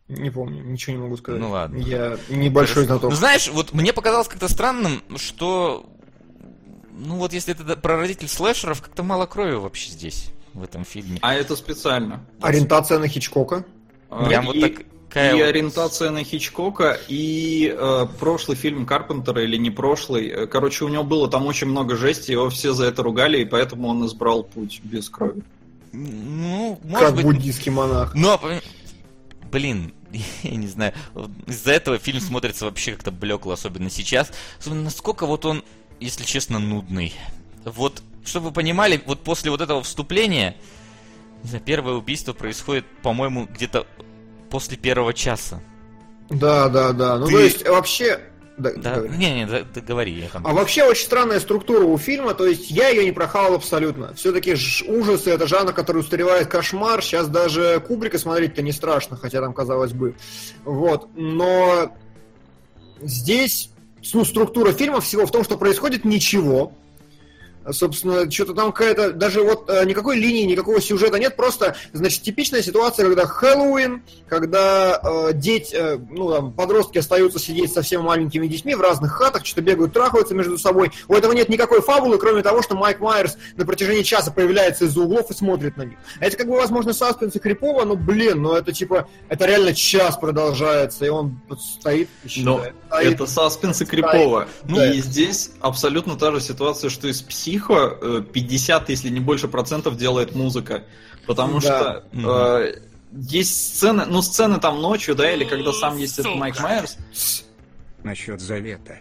Не помню, ничего не могу сказать. Ну ладно. Я небольшой Ну, знаток. знаешь, вот мне показалось как-то странным, что... Ну вот если это прародитель слэшеров, как-то мало крови вообще здесь, в этом фильме. А это специально. Ориентация на Хичкока. Прям вот и, такая и ориентация на Хичкока, и э, прошлый фильм Карпентера, или не прошлый. Э, Короче, у него было там очень много жести, его все за это ругали, и поэтому он избрал путь без крови. Ну, может Как быть... буддийский монах. Но, пом- блин, я не знаю, из-за этого фильм смотрится вообще как-то блекло, особенно сейчас. Особенно насколько вот он, если честно, нудный. Вот, чтобы вы понимали, вот после вот этого вступления, не знаю, первое убийство происходит, по-моему, где-то после первого часа. Да, да, да. Ну, Ты- то есть, вообще... Да, Да, говори. не, не, да, да говори, я там. А вообще очень странная структура у фильма, то есть я ее не прохавал абсолютно. Все-таки ужасы это жанр, который устаревает кошмар. Сейчас даже Кубрика смотреть-то не страшно, хотя там казалось бы. Вот. Но здесь ну, структура фильма всего в том, что происходит ничего, собственно, что-то там какая-то, даже вот э, никакой линии, никакого сюжета нет, просто, значит, типичная ситуация, когда Хэллоуин, когда э, дети, э, ну, там, подростки остаются сидеть со всеми маленькими детьми в разных хатах, что-то бегают, трахаются между собой. У этого нет никакой фабулы, кроме того, что Майк Майерс на протяжении часа появляется из-за углов и смотрит на них. Это, как бы, возможно, саспенс и крипово, но, блин, ну, это, типа, это реально час продолжается, и он вот стоит и Но стоит. это саспенс и крипово. Ну, Ну да. и здесь абсолютно та же ситуация, что из психо э, 50, если не больше процентов делает музыка. Потому Да. что э, есть сцены, ну сцены там ночью, да, или когда сам есть этот Майк Майерс. Насчет завета.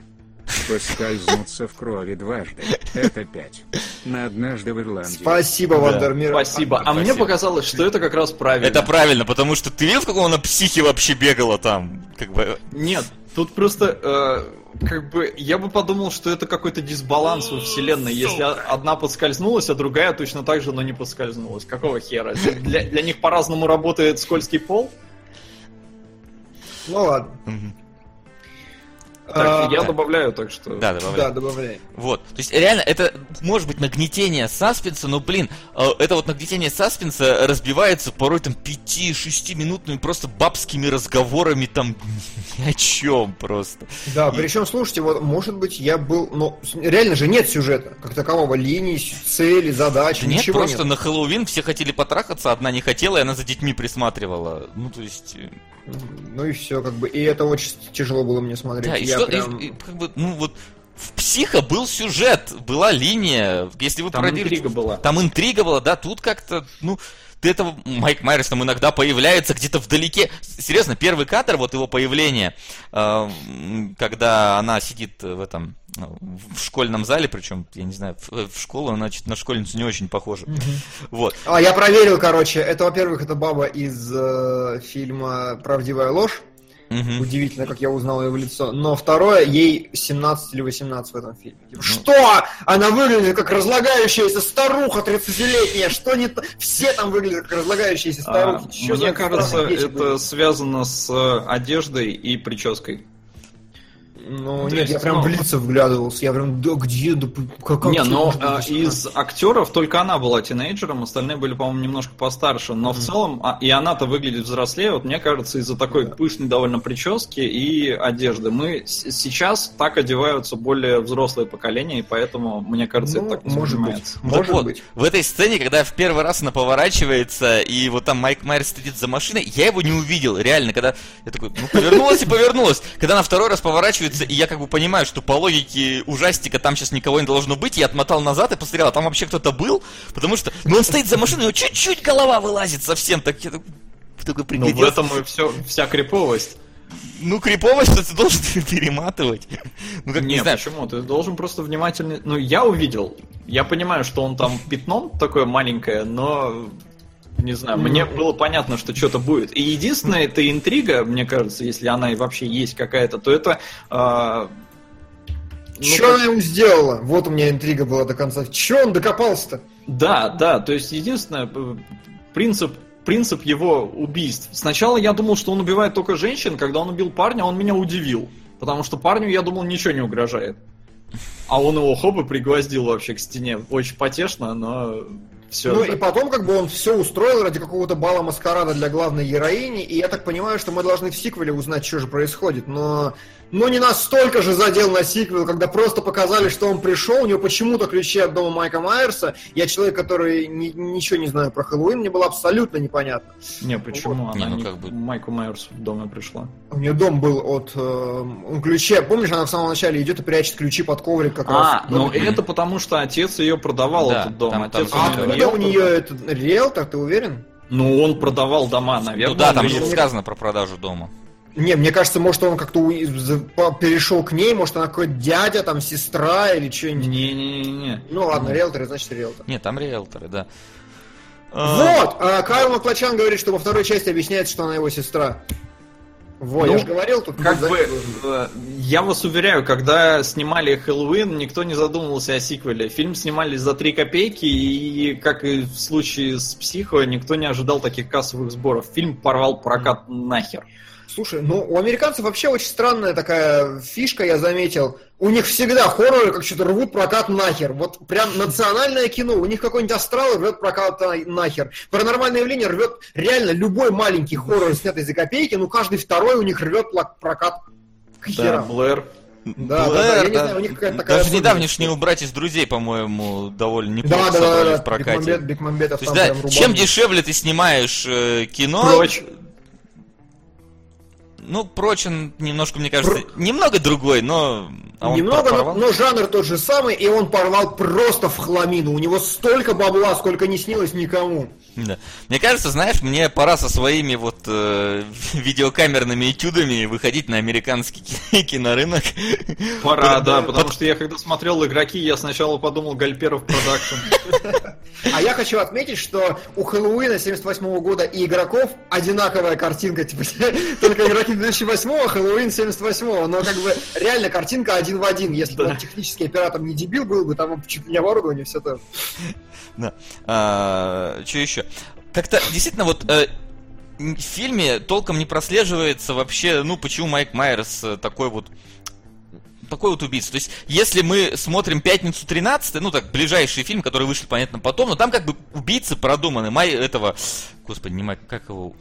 Поскользнуться в крови дважды. Это пять. На однажды в Ирландии. Спасибо, Вандермир. Спасибо. А мне Спасибо. показалось, что это как раз правильно. Это правильно, потому что ты видел, в каком она психе вообще бегала там? Как бы... Нет, тут просто, э, как бы, я бы подумал, что это какой-то дисбаланс во вселенной, если одна подскользнулась, а другая точно так же, но не подскользнулась. Какого хера? Для, для них по-разному работает скользкий пол? Ну ладно. Так, А, я добавляю, так что... Да, добавляй. Да, добавляй. Вот. То есть реально это может быть нагнетение саспенса, но, блин, э, это вот нагнетение саспенса разбивается порой там 5-6 минутными просто бабскими разговорами там ни о чем просто. Да, И- причем, слушайте, вот, может быть, я был, с- реально же нет сюжета, как такового, линий, с- цели, задач, Да нет, ничего просто нет. на Хэллоуин все хотели потрахаться, одна не хотела, и она за детьми присматривала. Ну, то есть... Ну и все, как бы, и это очень тяжело было мне смотреть. Да, и Я что, прям- и- и как бы, ну вот, в Психо был сюжет, была линия, если вы Там продели- интрига была. Там интрига была, да, тут как-то, ну, ты этого, Майк Майерс там иногда появляется где-то вдалеке. Серьезно, первый кадр, вот его появление, э, когда она сидит в этом, э, в школьном зале, причем, я не знаю, в, в школу, она чё-то на школьницу не очень похожа. Вот. А, я проверил, короче, это, во-первых, это баба из э, фильма «Правдивая ложь». Мгм. Удивительно, как я узнал ее в лицо. Но второе, ей 17 или 18 в этом фильме. Ну. Типа, Что? Она выглядит как разлагающаяся старуха 30-летняя. Что не то? Все там выглядят как разлагающиеся А, старухи. Чё мне кажется, это связано с э, одеждой и прической. Ну, То нет, я прям ну- в лица вглядывался. Я прям, да где, да как, как Не, но может э, быть? из актеров только она была тинейджером, остальные были, по-моему, немножко постарше. Но в целом, а, и она-то выглядит взрослее, вот мне кажется, из-за такой пышной довольно прически и одежды. Мы с- сейчас так одеваются более взрослые поколения, и поэтому, мне кажется, Ну, это так может быть. воспринимается. Ну, Может так вот, быть. в этой сцене, когда в первый раз она поворачивается, и вот там Майк Майерс сидит за машиной, я его не увидел, реально, когда я такой, ну, повернулась и повернулась. Когда она второй раз поворачивается, и я как бы понимаю, что по логике ужастика там сейчас никого не должно быть, я отмотал назад и посмотрел, а там вообще кто-то был, потому что, ну, он стоит за машиной, у него чуть-чуть голова вылазит совсем, так я такой, такой Ну, в пригляделся. этом и все, вся криповость. Ну, криповость, что ты должен перематывать. Ну, как, не, Не, знаю, почему? Ты должен просто внимательно... Ну, я увидел. Я понимаю, что он там пятном такое маленькое, но... Не знаю, мне было понятно, что что-то будет. И единственная это интрига, мне кажется, если она и вообще есть какая-то, то это... а, ну, как- она ему сделала? Вот у меня интрига была до конца. Че он докопался-то? Да, да, то есть единственное, э, принцип, принцип его убийств. Сначала я думал, что он убивает только женщин, когда он убил парня, он меня удивил. Потому что парню, я думал, ничего не угрожает. А он его хоп и пригвоздил вообще к стене. Очень потешно, но все. Ну и потом как бы он все устроил ради какого-то бала маскарада для главной героини, и я так понимаю, что мы должны в сиквеле узнать, что же происходит, но, но не настолько же задел на сиквел, когда просто показали, что он пришел, у него почему-то ключи от дома Майка Майерса, я человек, который ни- ничего не знаю про Хэллоуин, мне было абсолютно непонятно. Не, почему? Не, Она ну не как бы- к Майку Майерсу в доме пришла. У нее дом был от э, он ключи, помнишь, она в самом начале идет и прячет ключи под коврик как раз. А, ну это потому что отец ее продавал Да, этот дом. там- отец там А откуда у нее этот риэлтор, ты уверен? Ну, он продавал дома, наверное. ну да, там же сказано про продажу дома. Не, мне кажется, может, он как-то у- перешел к ней, может, она какой-то дядя, там, сестра или что-нибудь. Не-не-не. Ну ладно, риэлтор, значит риэлтор. Нет, там риэлторы, да. А, Вот! а, Кайл Маклачан говорит, что во второй части объясняется, что она его сестра. Вот, Ну, я же говорил, тут Как бы, должен э, я вас уверяю, когда снимали Хэллоуин, никто не задумывался о сиквеле. Фильм снимали за 3 копейки, и, как и в случае с Психо, никто не ожидал таких кассовых сборов. Фильм порвал прокат нахер. Слушай, ну у американцев вообще очень странная такая фишка, я заметил. У них всегда хорроры как что-то рвут прокат нахер. Вот прям национальное кино. У них какой-нибудь астрал рвет прокат нахер. Паранормальное явление рвет реально любой маленький хоррор, снятый за копейки, ну каждый второй у них рвет прокат к Да, херам. Блэр. Да, да, да, Блэр, я не да. знаю, у них какая-то такая Даже недавнешние убрать из друзей, по-моему, довольно неплохо Да, да, да, да, в прокате. Бекмамбет- Бекмамбетов То есть, да, чем дешевле ты снимаешь э, кино, Прочь. Ну, прочен немножко, мне кажется, немного другой, но... а Немного, но, но жанр тот же самый, и он порвал просто в хламину. У него столько бабла, сколько не снилось никому. Да. Мне кажется, знаешь, мне пора со своими вот э, видеокамерными этюдами выходить на американский ки- кинорынок. Пора, да, потому что я когда смотрел игроки, я сначала подумал Гальперов продакшн. А я хочу отметить, что у Хэллоуина 78 года и игроков одинаковая картинка. Типа, только игроки 2008, а Хэллоуин 78 Но как бы реально картинка один в один. Если бы он технический оператор не дебил был бы, там чуть ли не оборудование, все то. Да. А, что еще? Как-то действительно вот э, в фильме толком не прослеживается вообще, ну почему Майк Майерс э, такой вот такой вот убийца. То есть, если мы смотрим «Пятницу 13 ну так, ближайший фильм, который вышел, понятно, потом, но там как бы убийцы продуманы. Май этого, господи, не Майк, как его,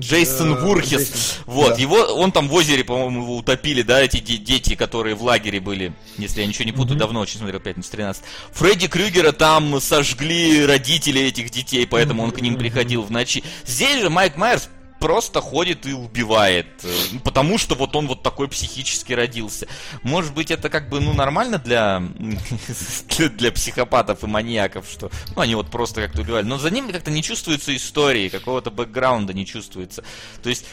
Джейсон Э. Джейсон, Вот, да. его, он там в озере, по-моему, его утопили, да, эти де- дети, которые в лагере были, если я ничего не путаю, давно очень смотрел «Пятницу 13». Фредди Крюгера там сожгли родители этих детей, поэтому он к ним приходил в ночи. Здесь же Майк Майерс просто ходит и убивает, э, потому что вот он вот такой психически родился. Может быть, это как бы, ну, нормально для, для, для психопатов и маньяков, что, ну, они вот просто как-то убивали. Но за ними как-то не чувствуется истории, какого-то бэкграунда не чувствуется. То есть,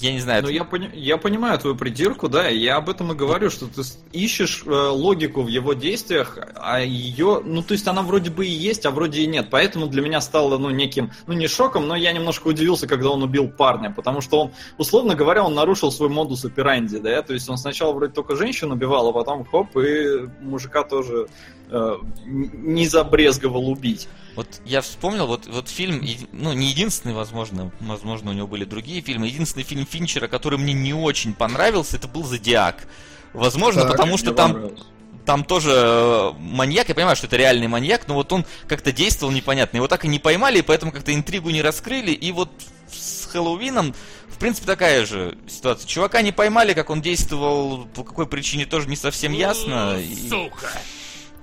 я не знаю, Ну, это- я, пони- я понимаю твою придирку, да, и я об этом и говорю, что ты ищешь э, логику в его действиях, а ее, ну, то есть она вроде бы и есть, а вроде и нет, поэтому для меня стало, ну, неким, ну, не шоком, но я немножко удивился, когда он убил парня, потому что он, условно говоря, он нарушил свой модус операнди, да, то есть он сначала вроде только женщин убивал, а потом хоп, и мужика тоже не забрезговал убить. Вот я вспомнил, вот, вот фильм, ну, не единственный, возможно, возможно, у него были другие фильмы, единственный фильм Финчера, который мне не очень понравился, это был «Зодиак». Возможно, Так, потому что там, там тоже э, маньяк, я понимаю, что это реальный маньяк, но вот он как-то действовал непонятно. Его так и не поймали, и поэтому как-то интригу не раскрыли, и вот с Хэллоуином, в принципе, такая же ситуация. Чувака не поймали, как он действовал, по какой причине тоже не совсем ясно. и-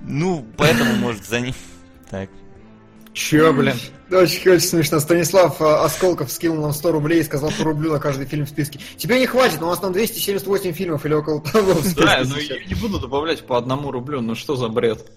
Ну, поэтому, может, за ним... Так. Че, блин? Очень, очень смешно. Станислав а, Осколков скинул нам 100 рублей и сказал по рублю на каждый фильм в списке. Тебе не хватит, но у нас там 278 фильмов или около того в списке Да, ну не буду добавлять по одному рублю, ну что за бред?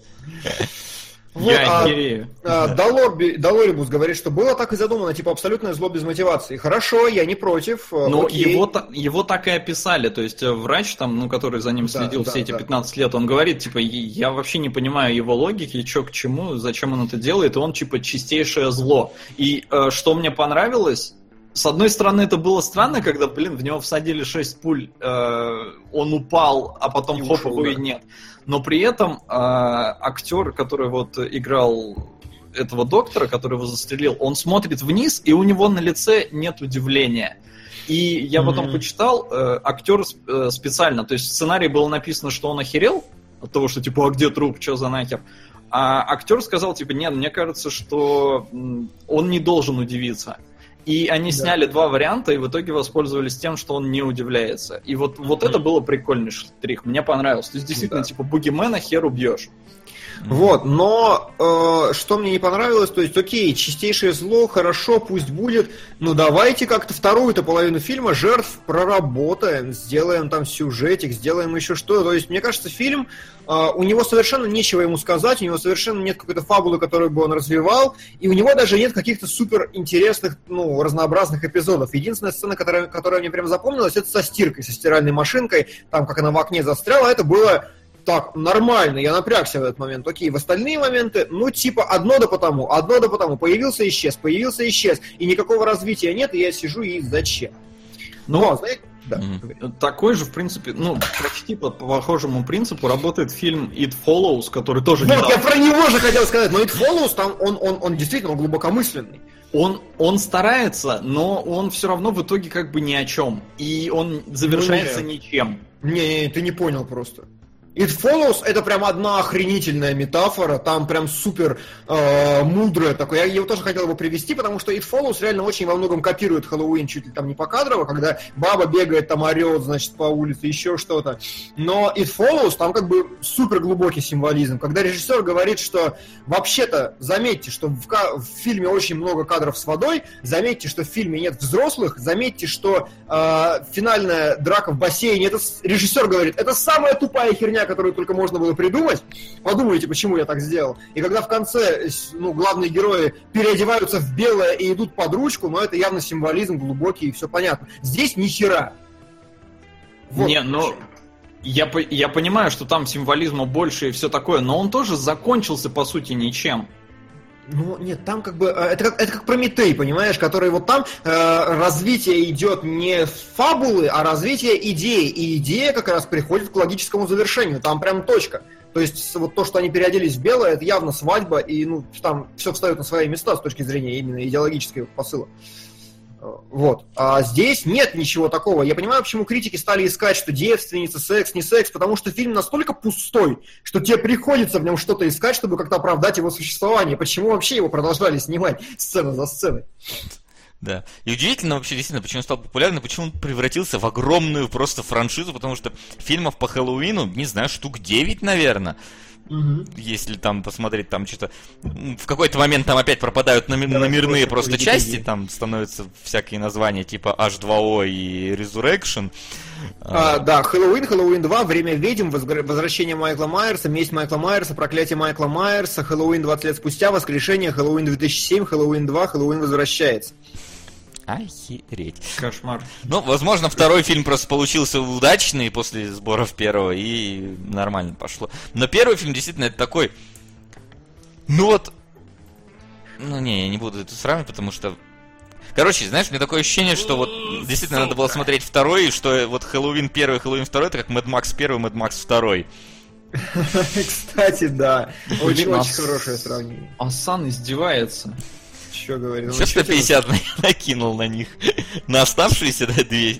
Вот, я а, херею. а, Долорби- Долорибус говорит, что было так и задумано, типа абсолютное зло без мотивации. Хорошо, я не против. а, Но окей. его, его так и описали, то есть э, врач там, ну, который за ним следил да, все эти да. 15 лет, он говорит, типа, «Я- я вообще не понимаю его логики, что к чему, зачем он это делает, и он, типа, чистейшее зло. И э, что мне понравилось, с одной стороны, это было странно, когда, блин, в него всадили 6 пуль, э, он упал, а потом И хоп, его и да. нет. Но при этом э, актер, который вот играл этого доктора, который его застрелил, он смотрит вниз, и у него на лице нет удивления. И я потом Мгм. почитал, э, актер э, специально, то есть в сценарии было написано, что он охерел от того, что типа, а где труп, что за нахер? А актер сказал, типа, нет, мне кажется, что он не должен удивиться. И они Да. сняли два варианта, и в итоге воспользовались тем, что он не удивляется. И вот, вот это было прикольный штрих, мне понравилось. То есть, действительно, Да. типа, бугимена хер убьешь. Вот, но э, что мне не понравилось, то есть, окей, чистейшее зло, хорошо, пусть будет, но давайте как-то вторую-то половину фильма жертв проработаем, сделаем там сюжетик, сделаем еще что. То есть, мне кажется, фильм, э, у него совершенно нечего ему сказать, у него совершенно нет какой-то фабулы, которую бы он развивал, и у него даже нет каких-то супер интересных, ну, разнообразных эпизодов. Единственная сцена, которая, которая мне прям запомнилась, это со стиркой, со стиральной машинкой, там, как она в окне застряла, это было так, нормально, я напрягся в этот момент. Окей, в остальные моменты, ну, типа, одно да потому, одно да потому. Появился, исчез, появился, исчез. И никакого развития нет, и я сижу и зачем? Ну, Но, знаете, да. Такой же, в принципе, ну, почти по похожему принципу работает фильм It Follows, который тоже Вот, я недавно- про него же хотел сказать, но It Follows, там он, он, он действительно он глубокомысленный. Он, он старается, но он все равно в итоге как бы ни о чем. И он завершается Ну, ничем. Не, не, ты не понял просто. It Follows это прям одна охренительная метафора, там прям супер э, мудрая такое. Я его тоже хотел бы привести, потому что It Follows реально очень во многом копирует Хэллоуин, чуть ли там не покадрово, когда баба бегает, там орет, значит, по улице, еще что-то. Но It Follows там как бы супер глубокий символизм. Когда режиссер говорит, что вообще-то, заметьте, что в, в фильме очень много кадров с водой, заметьте, что в фильме нет взрослых, заметьте, что э, финальная драка в бассейне, это режиссер говорит, это самая тупая херня, которую только можно было придумать. Подумайте, почему я так сделал. И когда в конце ну, главные герои переодеваются в белое и идут под ручку, но это явно символизм глубокий и все понятно. Здесь ни хера. Вот. Не, ну, я, я понимаю, что там символизма больше и все такое, но он тоже закончился, по сути, ничем. Ну, нет, там как бы... э, Это как, это как Прометей, понимаешь, который вот там э, развитие идет не фабулы, а развитие идеи. И идея как раз приходит к логическому завершению. Там прям точка. То есть с- вот то, что они переоделись в белое, это явно свадьба, и ну, там все встает на свои места с точки зрения именно идеологического посыла. Э, Вот. А здесь нет ничего такого. Я понимаю, почему критики стали искать, что девственница, секс, не секс, потому что фильм настолько пустой, что тебе приходится в нем что-то искать, чтобы как-то оправдать его существование. Почему вообще его продолжали снимать сцена за сценой? Да. И удивительно вообще, действительно, почему он стал популярным, почему он превратился в огромную просто франшизу, потому что фильмов по Хэллоуину, не знаю, штук 9, наверное. Если там посмотреть, там что-то... В какой-то момент там опять пропадают номи- номерные просто просто части, там становятся всякие названия типа H2O и Resurrection. А, да, Хэллоуин, Хэллоуин 2, Время ведьм, Возвращение Майкла Майерса, Месть Майкла Майерса, Проклятие Майкла Майерса, Хэллоуин 20 лет спустя, Воскрешение, Хэллоуин 2007, Хэллоуин 2, Хэллоуин возвращается. Охереть. Кошмар. Ну, возможно, второй фильм просто получился удачный после сборов первого и нормально пошло. Но первый фильм действительно это такой... Ну вот... Ну не, я не буду это сравнивать, потому что... Короче, знаешь, у меня такое ощущение, что вот действительно надо было смотреть второй, и что вот Хэллоуин первый, Хэллоуин второй, это как Мэд Макс первый, Мэд Макс второй. Кстати, да, очень, Блин, очень а хорошее сравнение. Асан издевается. Что? Сейчас Чё тебе- 150 на- накинул на них. На оставшиеся, да, две.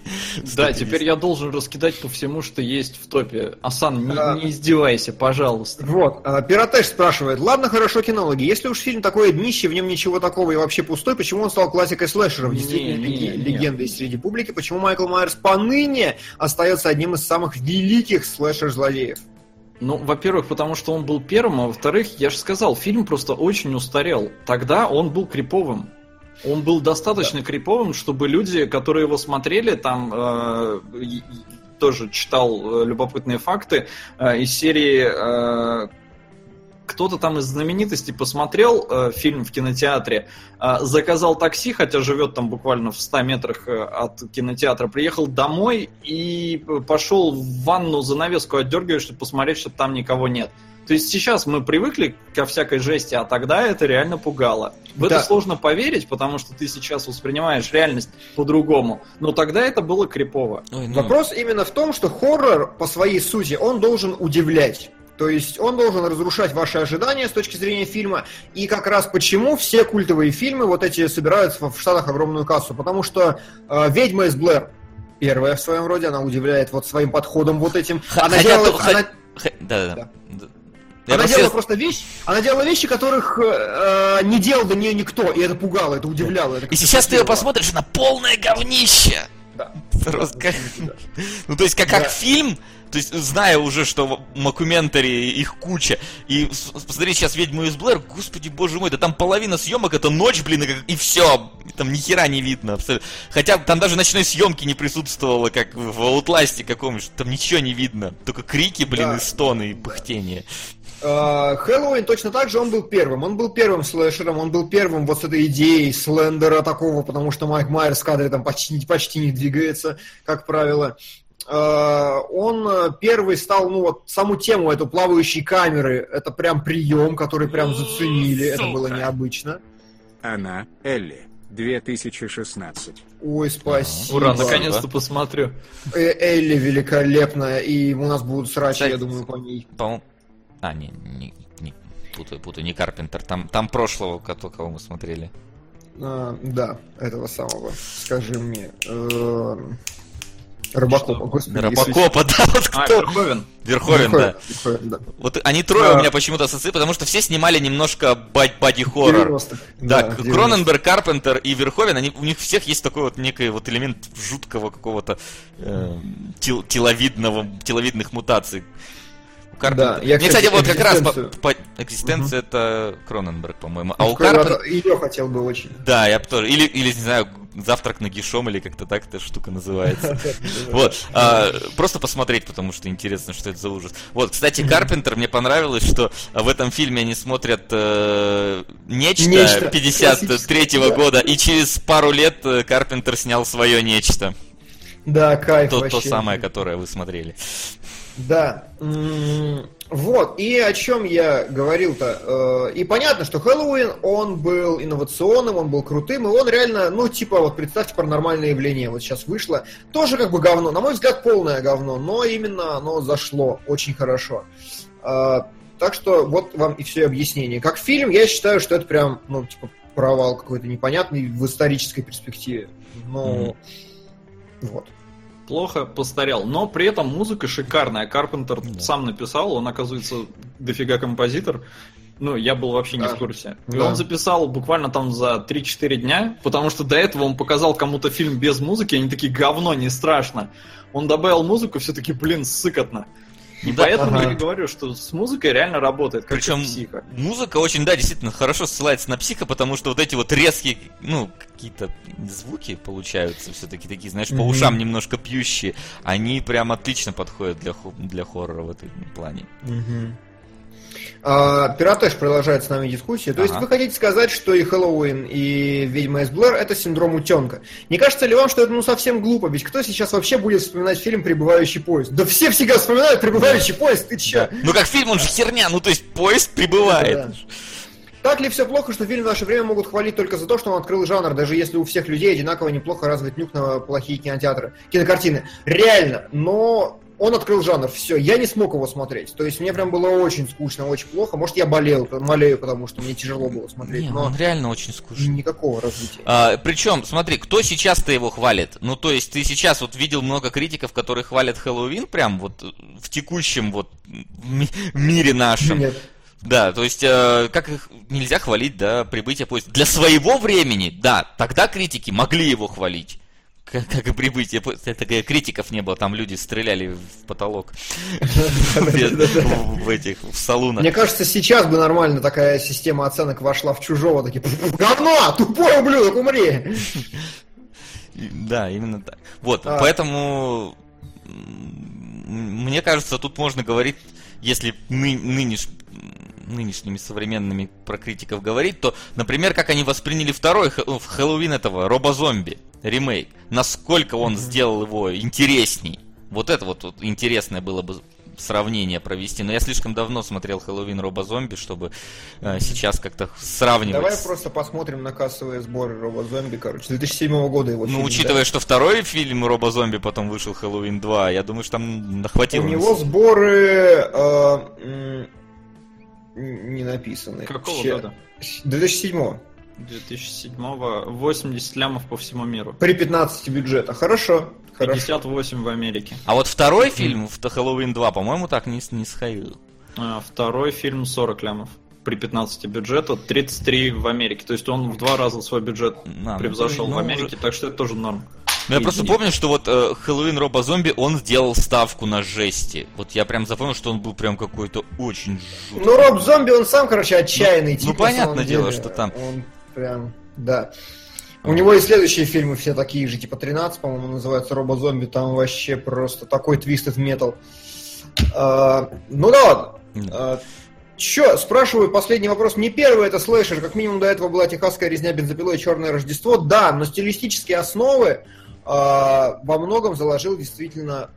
Да, теперь я должен раскидать по всему, что есть в топе. Асан, не, А. не издевайся, пожалуйста. Вот, а, Пиротэш спрашивает, ладно, хорошо, кинологи, если уж фильм такое днище, в нем ничего такого и вообще пустой, почему он стал классикой слэшеров, Не, действительно не, леги- не. легендой среди публики, почему Майкл Майерс поныне остается одним из самых великих слэшер-злодеев? Ну, во-первых, потому что он был первым, а во-вторых, я же сказал, фильм просто очень устарел. Тогда он был криповым. Он был достаточно криповым, чтобы люди, которые его смотрели, там э, тоже читал э, любопытные факты э, из серии э, кто-то там из знаменитостей посмотрел э, фильм в кинотеатре, э, заказал такси, хотя живет там буквально в 100 метрах э, от кинотеатра, приехал домой и п- пошел в ванну занавеску отдергивать, чтобы посмотреть, что там никого нет. То есть сейчас мы привыкли ко всякой жести, а тогда это реально пугало. В Да. это сложно поверить, потому что ты сейчас воспринимаешь реальность по-другому. Но тогда это было крипово. Ой, ну, Вопрос именно в том, что хоррор по своей сути, он должен удивлять. То есть он должен разрушать ваши ожидания с точки зрения фильма. И как раз почему все культовые фильмы вот эти собирают в Штатах огромную кассу. Потому что э, «Ведьма из Блэр» первая в своем роде, она удивляет вот своим подходом вот этим. Она хотя делала, то- она- х- Да, да, Да. да. Я она просто- делала просто вещи, она делала вещи, которых э, э, не делал до нее никто, и это пугало, это удивляло. это И сейчас ты ее посмотришь, она полное говнище. Да. Просто как- Да. Ну, то есть, как, как Да. фильм, то есть, зная уже, что макументари их куча, и посмотреть сейчас «Ведьму из Блэр», господи, боже мой, да там половина съемок, это ночь, блин, и, как- и все, там ни хера не видно абсолютно. Хотя там даже ночной съемки не присутствовало, как в Outlast каком-нибудь, там ничего не видно, только крики, блин, Да. и стоны, и пыхтение. Э, Хэллоуин точно так же, он был первым. Он был первым слэшером, он был первым вот с этой идеей слендера такого, потому что Майк Майерс в кадре там почти, почти не двигается, как правило. Э, Он э, первый стал, ну вот, саму тему эту плавающей камеры, это прям прием, который прям заценили, это было необычно. Она, Элли, 2016. Ой, спасибо. Ура, наконец-то посмотрю. Э, Элли великолепная, и у нас будут срачи, Кстати, я думаю, по ней. По-моему... А, не, не, не, путаю, путаю, не Карпентер, там, там прошлого, кого, кого мы смотрели. А, да, этого самого. Скажи мне. э, Робокопа, господи. Робокопа, да, вот А, кто? Верховен. Верховен, да. Верховен, да. Вот они трое А. у меня почему-то ассоциируют, потому что все снимали немножко боди-хоррор. 90-х. Да, 90-х. Кроненберг, Карпентер и Верховен, они, у них всех есть такой вот некий вот элемент жуткого какого-то э, тел- теловидного, теловидных мутаций. У Карпентера- Да, я, Мне, кстати, кстати, вот как раз по, по- экзистенция это Кроненберг, по-моему. А у Карпентера... Ее хотел бы очень. Да, я бы тоже. Или, или, не знаю, завтрак на гишом, или как-то так эта штука называется. Вот. а, просто посмотреть, потому что интересно, что это за ужас. Вот, кстати, Карпентер, мне понравилось, что в этом фильме они смотрят э, нечто, Нечто. 53 Да. года, и через пару лет э, Карпентер снял свое нечто. Да, кайф То, то самое, которое вы смотрели. Да. Вот, и о чем я говорил-то. Э, И понятно, что Хэллоуин, он был инновационным, он был крутым, и он реально, ну, типа, вот представьте паранормальное явление, вот сейчас вышло. Тоже как бы говно, на мой взгляд, полное говно, но именно оно зашло очень хорошо. Э, Так что вот вам и все объяснение. Как фильм, я считаю, что это прям, ну, типа, провал какой-то непонятный в исторической перспективе. Ну, вот. Плохо постарел. Но при этом музыка шикарная. Карпентер Да. сам написал, он, оказывается, дофига композитор. Ну, я был вообще не в курсе. И Да. он записал буквально там за 3-4 дня, потому что до этого он показал кому-то фильм без музыки, они такие, говно, не страшно. Он добавил музыку, все таки блин, сыкотно. И Да, поэтому ага. я и говорю, что с музыкой реально работает, как Причем психа. музыка очень, да, действительно хорошо ссылается на психа, потому что вот эти вот резкие, ну, какие-то звуки получаются все-таки такие, знаешь, по ушам немножко пьющие, они прям отлично подходят для, для хоррора в этом плане. А, Пиратеш продолжает с нами дискуссию. То есть Ага. вы хотите сказать, что и Хэллоуин, и Ведьма из Блэр это синдром утенка. Не кажется ли вам, что это ну совсем глупо? Ведь кто сейчас вообще будет вспоминать фильм «Прибывающий поезд»? Да все всегда вспоминают «Прибывающий поезд», ты че? Ну как фильм, он же херня, ну то есть поезд прибывает. Да. Так ли все плохо, что фильм в наше время могут хвалить только за то, что он открыл жанр, даже если у всех людей одинаково неплохо развит нюх на плохие кинотеатры, кинокартины? Реально, но он открыл жанр, все, я не смог его смотреть. То есть мне прям было очень скучно, очень плохо. Может, я болел, болею, потому что мне тяжело было смотреть, Не, но он реально очень скучный. никакого развития. А, причем, смотри, кто сейчас-то его хвалит? Ну, то есть, ты сейчас вот видел много критиков, которые хвалят Хэллоуин прям вот в текущем вот ми- мире нашем. Нет. Да, то есть, э, как их нельзя хвалить, да, прибытие поезда. Для своего времени, да, тогда критики могли его хвалить. Как, как и прибытие. Это критиков не было, там люди стреляли в потолок. В этих, в салунах. Мне кажется, сейчас бы нормально такая система оценок вошла в чужого, такие, «Пф, говно, тупой ублюдок, умри! Да, именно так. Вот, А. поэтому мне кажется, тут можно говорить, если ны- нынеш- нынешними современными про критиков говорить, то, например, как они восприняли второй Хэ- в Хэллоуин этого Робозомби ремейк, насколько он сделал его интересней. Вот это вот, вот интересное было бы сравнение провести. Но я слишком давно смотрел Хэллоуин Робозомби, чтобы э, сейчас как-то сравнивать. Давай просто посмотрим на кассовые сборы Роба Зомби, короче, 2007 года его Ну, фильм, учитывая, да. что второй фильм Робо-зомби потом вышел Хэллоуин 2, я думаю, что там нахватило. У него сборы э, не написаны. Какого Ща- года? 2007 2007-го 80 лямов по всему миру. При 15 бюджета. Хорошо. Хорошо. 58 в Америке. А вот второй фильм, в Хэллоуин 2, по-моему, так не, не сходил. А, Второй фильм 40 лямов. При 15 бюджета, 33 в Америке. То есть он в два раза свой бюджет А, ну, превзошел ну, в Америке, уже- так что это тоже норм. Ну, я просто помню, что вот э, Хэллоуин Робо-зомби, он сделал ставку на жести. Вот я прям запомнил, что он был прям какой-то очень жуткий. Ну, Роб Зомби, он сам, короче, отчаянный Ну, тип. ну, понятное дело, деле. что там. Он прям, да. У него и следующие фильмы все такие же, типа 13, по-моему, называется Робо Зомби, там вообще просто такой твистед метал. А, ну да ладно. А, Чё, спрашиваю, последний вопрос. Не первый это слэшер, как минимум до этого была техасская резня бензопилой и черное Рождество. Да, но стилистические основы во многом заложил действительно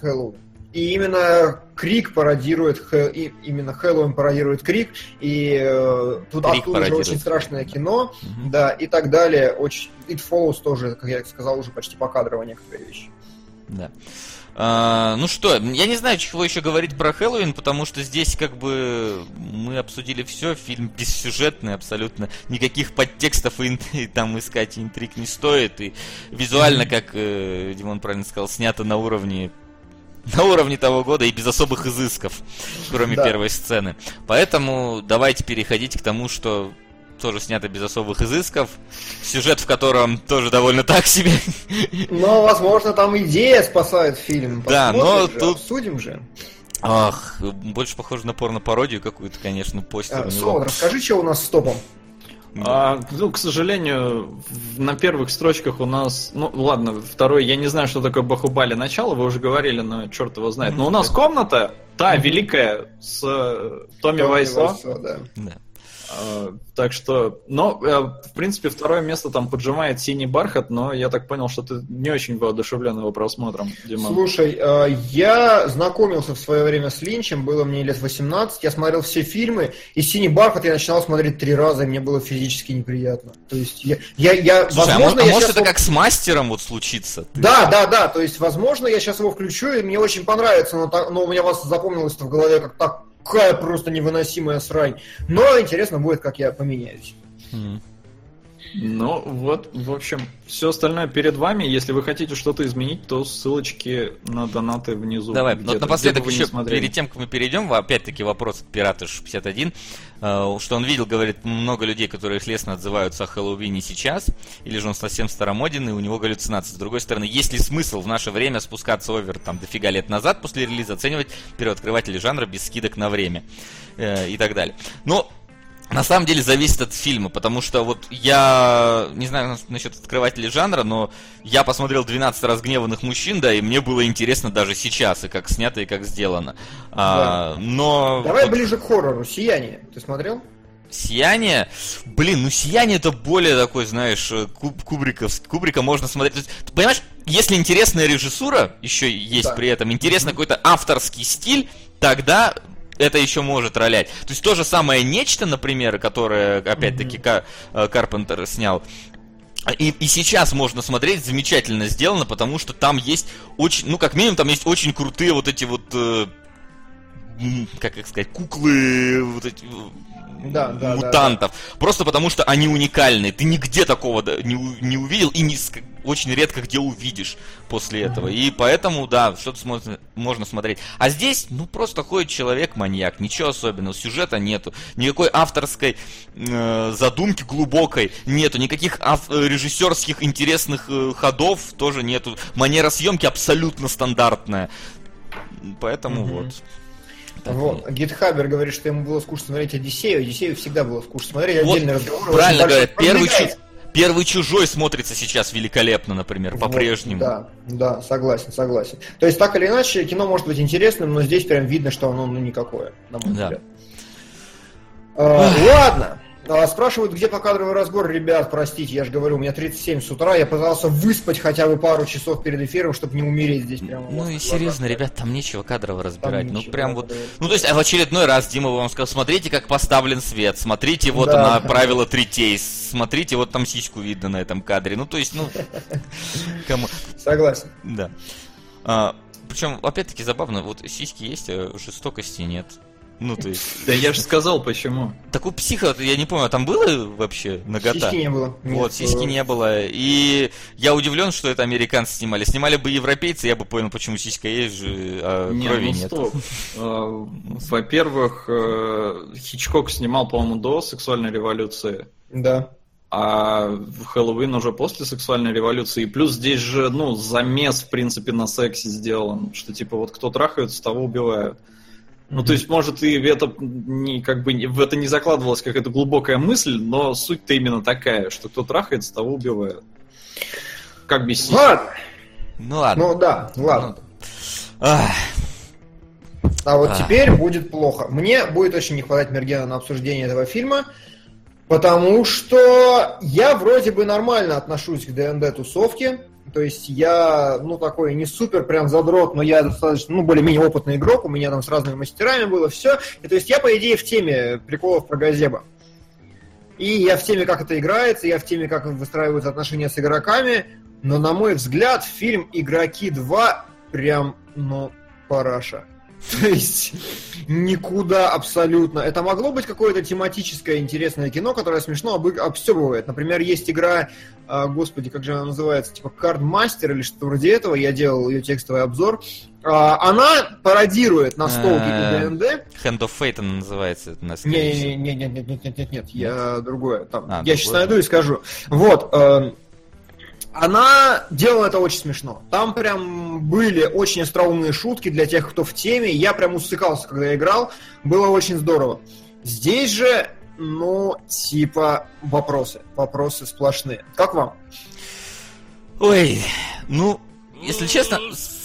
Хэллоуин. И именно Крик пародирует, и именно Хэллоуин пародирует Крик, и э, тут Крик оттуда же очень страшное кино, Мгм. да, и так далее. Очень... It Follows тоже, как я сказал, уже почти покадрово некоторые вещи. Да. А, ну что, я не знаю, чего еще говорить про Хэллоуин, потому что здесь как бы мы обсудили все, фильм бессюжетный абсолютно, никаких подтекстов и, и там искать интриг не стоит, и визуально, как э, Димон правильно сказал, снято на уровне на уровне того года и без особых изысков, кроме да. первой сцены. Поэтому давайте переходить к тому, что тоже снято без особых изысков. Сюжет в котором тоже довольно так себе. Но, возможно, там идея спасает фильм. Да, но же, тут... Обсудим же. Ах, больше похоже на порно-пародию какую-то, конечно, постер а, Солод, расскажи, что у нас с топом. А, ну, к сожалению, на первых строчках у нас... Ну, ладно, второй, я не знаю, что такое Бахубали начало, вы уже говорили, но черт его знает. Но у нас комната, та великая, с э, Томми Вайсо. Да. Да. А, так что, но, э, в принципе, второе место там поджимает синий бархат, но я так понял, что ты не очень воодушевлен его просмотром, Дима. Слушай, э, я знакомился в свое время с Линчем, было мне лет 18, я смотрел все фильмы, и синий бархат я начинал смотреть три раза, и мне было физически неприятно. То есть я, я, я Слушай, возможно, а, может, я а может это его... как с мастером вот случится? Да, да, да, то есть, возможно, я сейчас его включу, и мне очень понравится, но, так, но у меня вас запомнилось в голове как так какая просто невыносимая срань. Но интересно будет, как я поменяюсь. Ну, вот, в общем, все остальное перед вами. Если вы хотите что-то изменить, то ссылочки на донаты внизу. Давай, но напоследок еще, перед тем, как мы перейдем, опять-таки вопрос от Пирата 61, э, что он видел, говорит, много людей, которые хлестно отзываются о Хэллоуине сейчас, или же он совсем старомоден, и у него галлюцинации. С другой стороны, есть ли смысл в наше время спускаться овер там дофига лет назад после релиза, оценивать первооткрывателей жанра без скидок на время э, и так далее. Но на самом деле зависит от фильма, потому что вот я не знаю насчет открывателей жанра, но я посмотрел 12 разгневанных мужчин, да, и мне было интересно даже сейчас, и как снято, и как сделано. А, да. А, но. Давай вот... ближе к хоррору. Сияние. Ты смотрел? Сияние, блин, ну Сияние это более такой, знаешь, куб, Кубриков, Кубрика можно смотреть. есть, понимаешь, если интересная режиссура еще есть да. при этом, интересный mm-hmm. какой-то авторский стиль, тогда это еще может ролять. То есть то же самое нечто, например, которое, опять-таки, mm-hmm. Карпентер снял. И, и сейчас можно смотреть, замечательно сделано, потому что там есть очень, ну, как минимум, там есть очень крутые вот эти вот, э, как их сказать, куклы, вот эти да, да, мутантов. Да, да. Просто потому что они уникальные. Ты нигде такого не, не увидел и не, очень редко где увидишь после этого. И поэтому, да, что-то смо- можно смотреть. А здесь, ну, просто ходит человек-маньяк, ничего особенного, сюжета нету, никакой авторской э, задумки глубокой нету, никаких ав- режиссерских интересных э, ходов тоже нету. Манера съемки абсолютно стандартная. Поэтому mm-hmm. вот. Так вот, Гитхабер говорит, что ему было скучно смотреть Одиссею. Одиссею всегда было скучно смотреть. Вот, Отдельный разговор. Правильно говорят, первый, чу... первый чужой смотрится сейчас великолепно, например, вот, по-прежнему. Да, да, согласен, согласен. То есть, так или иначе, кино может быть интересным, но здесь прям видно, что оно ну, никакое, на мой да. взгляд. А, ладно. А, спрашивают, где покадровый разбор. Ребят, простите, я же говорю, у меня 37 с утра. Я пытался выспать хотя бы пару часов перед эфиром, чтобы не умереть здесь прямо. Ну и серьезно, ребят, там нечего кадрово разбирать. Там ну прям вот. Ну то есть, а в очередной раз Дима вам сказал, смотрите, как поставлен свет, смотрите вот да, на да. правило третей, смотрите, вот там сиську видно на этом кадре. Ну то есть, ну. Кому... Согласен. Да. А, причем, опять-таки, забавно, вот сиськи есть, а жестокости нет. Ну, то есть... Да я же сказал, почему. Так у психа, я не помню, там было вообще нагота? Сиськи не было. Вот, сиськи не было. И я удивлен, что это американцы снимали. Снимали бы европейцы, я бы понял, почему сиська есть же, а не, крови ну, нет. А, во-первых, э, Хичкок снимал, по-моему, до сексуальной революции. Да. А в Хэллоуин уже после сексуальной революции. И плюс здесь же, ну, замес, в принципе, на сексе сделан. Что типа вот кто трахается, того убивают. Ну, то есть, может, и это не, как бы, в это не закладывалась какая-то глубокая мысль, но суть-то именно такая, что кто трахается, того убивает. Как без. Ладно. Ну ладно. Ну да, ладно. Ну, а вот Ах. теперь будет плохо. Мне будет очень не хватать Мергена на обсуждение этого фильма, потому что я вроде бы нормально отношусь к ДНД-тусовке. То есть я, ну, такой не супер прям задрот, но я достаточно, ну, более-менее опытный игрок, у меня там с разными мастерами было все. И то есть я, по идее, в теме приколов про Газеба. И я в теме, как это играется, я в теме, как выстраиваются отношения с игроками, но, на мой взгляд, фильм «Игроки 2» прям, ну, параша. То есть никуда абсолютно. Это могло быть какое-то тематическое интересное кино, которое смешно об- обстебывает. Например, есть игра, а, господи, как же она называется, типа Master или что-то вроде этого. Я делал ее текстовый обзор. А, она пародирует настолки А. ДНД. Hand of Fate она называется это на скорее всего. Не, не, не, не, не, нет, нет, нет, я другое. Там, А, я сейчас найду и скажу. Вот. эм, она делала это очень смешно. Там прям были очень остроумные шутки для тех, кто в теме. Я прям усыкался, когда я играл. Было очень здорово. Здесь же, ну, типа, вопросы. Вопросы сплошные. Как вам? Ой, ну, если честно,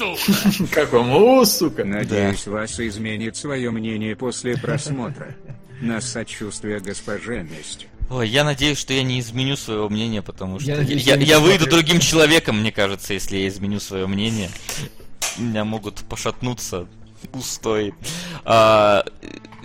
Как вам? О, сука! Надеюсь, вас изменит свое мнение после просмотра. На сочувствие госпоже месть. Ой, я надеюсь, что я не изменю своего мнения, потому что Я я, надеюсь, я- я выйду посмотрю. другим человеком, мне кажется, если я изменю свое мнение. Меня могут пошатнуться устои. А,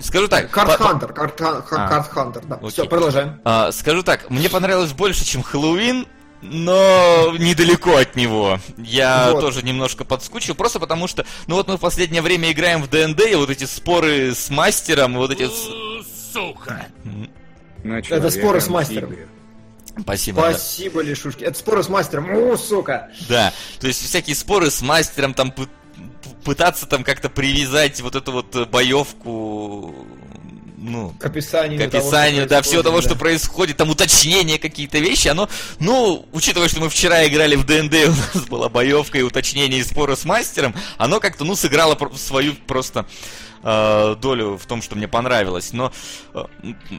скажу так. Карт по- А. Хантер, да. Окей. Все, продолжаем. А, скажу так, мне понравилось больше, чем Хэллоуин, но недалеко от него. Я Вот. тоже немножко подскучил, просто потому что, ну вот мы в последнее время играем в ДНД, и вот эти споры с мастером, вот эти... Сука. На Это споры с человека мастером. амфибию. Спасибо. да. Спасибо, Лешушки. Это споры с мастером. О, сука. Да, то есть всякие споры с мастером, там пы- пытаться там как-то привязать вот эту вот э, боевку, ну, К описанию. к того, описанию, да, всего того, да. что происходит, там уточнения какие-то вещи, оно, ну, учитывая, что мы вчера играли в ДНД, у нас была боевка и уточнение и споры с мастером, оно как-то, ну, сыграло свою просто э, долю в том, что мне понравилось, но э,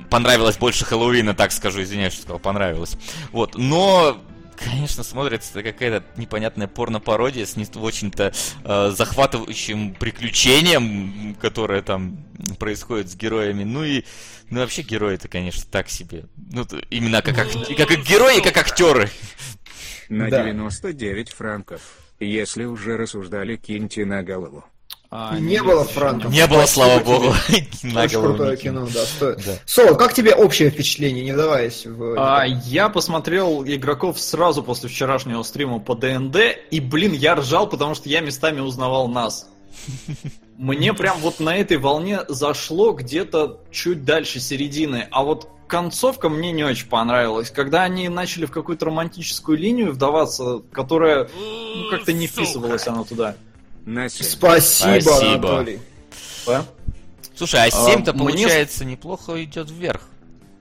понравилось больше Хэллоуина, так скажу, извиняюсь, что сказал, понравилось. Вот, но Конечно, смотрится это какая-то непонятная порно-пародия с не очень-то э, захватывающим приключением, которое там происходит с героями. Ну и ну, вообще герои это, конечно, так себе. Ну, именно как, ак- как и герои, как актеры. На Да. 99 франков. Если уже рассуждали, киньте на голову. А, Не нет, было франков. Не было, слава тебе. богу. На Очень крутое не кино, да, стоит. Да. Сол, как тебе общее впечатление, не вдаваясь в... А, я посмотрел игроков сразу после вчерашнего стрима по ДНД, и, блин, я ржал, потому что я местами узнавал нас. Мне прям вот на этой волне зашло где-то чуть дальше середины, а вот концовка мне не очень понравилась. Когда они начали в какую-то романтическую линию вдаваться, которая ну, как-то не вписывалась она туда. На 7. Спасибо, Спасибо. Анатолий. Да? Слушай, а 7-то, мне- получается, неплохо идет вверх.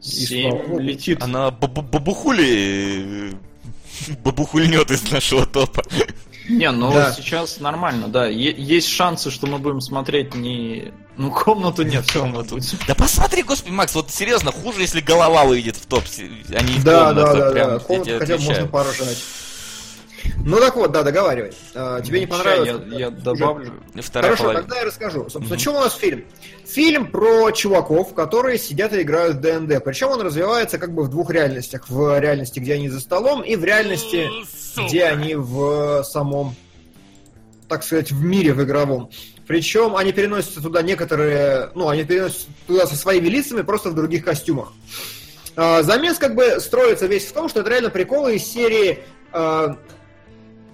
Семь слава богу. летит. Она бабу- бабухули э, бабухульнет из нашего топа. Не, ну Да. сейчас нормально, да. Е- есть шансы, что мы будем смотреть не... Ну, комнату нет, Комнату. Да посмотри, господи, Макс, вот серьезно, хуже, если голова выйдет в топ, а не Да, да, комната, да, прям, да. Комнату хотя бы можно отвечаю. Ну так вот, да, договаривай. А, тебе не понравилось? Я, я добавлю. Вторая Хорошо, половина. тогда я расскажу. Собственно, чем у нас фильм? Фильм про чуваков, которые сидят и играют в ДНД. Причем он развивается как бы в двух реальностях. В реальности, где они за столом, и в реальности, где они в самом, так сказать, в мире, в игровом. Причем они переносятся туда некоторые, ну, они переносятся туда со своими лицами, просто в других костюмах. А, Замес как бы строится весь в том, что это реально приколы из серии а,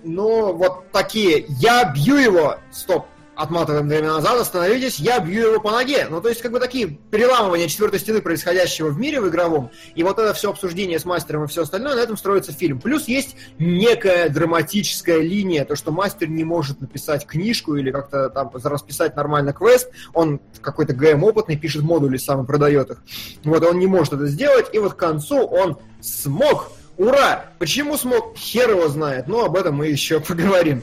ну, вот такие. Я бью его. Стоп. Отматываем время назад, остановитесь, я бью его по ноге. Ну, то есть, как бы такие переламывания четвертой стены происходящего в мире в игровом. И вот это все обсуждение с мастером и все остальное, на этом строится фильм. Плюс есть некая драматическая линия, то, что мастер не может написать книжку или как-то там расписать нормально квест. Он какой-то ГМ опытный, пишет модули сам и продает их. Вот, он не может это сделать, и вот к концу он смог Ура! Почему смог? Хер его знает, но об этом мы еще поговорим.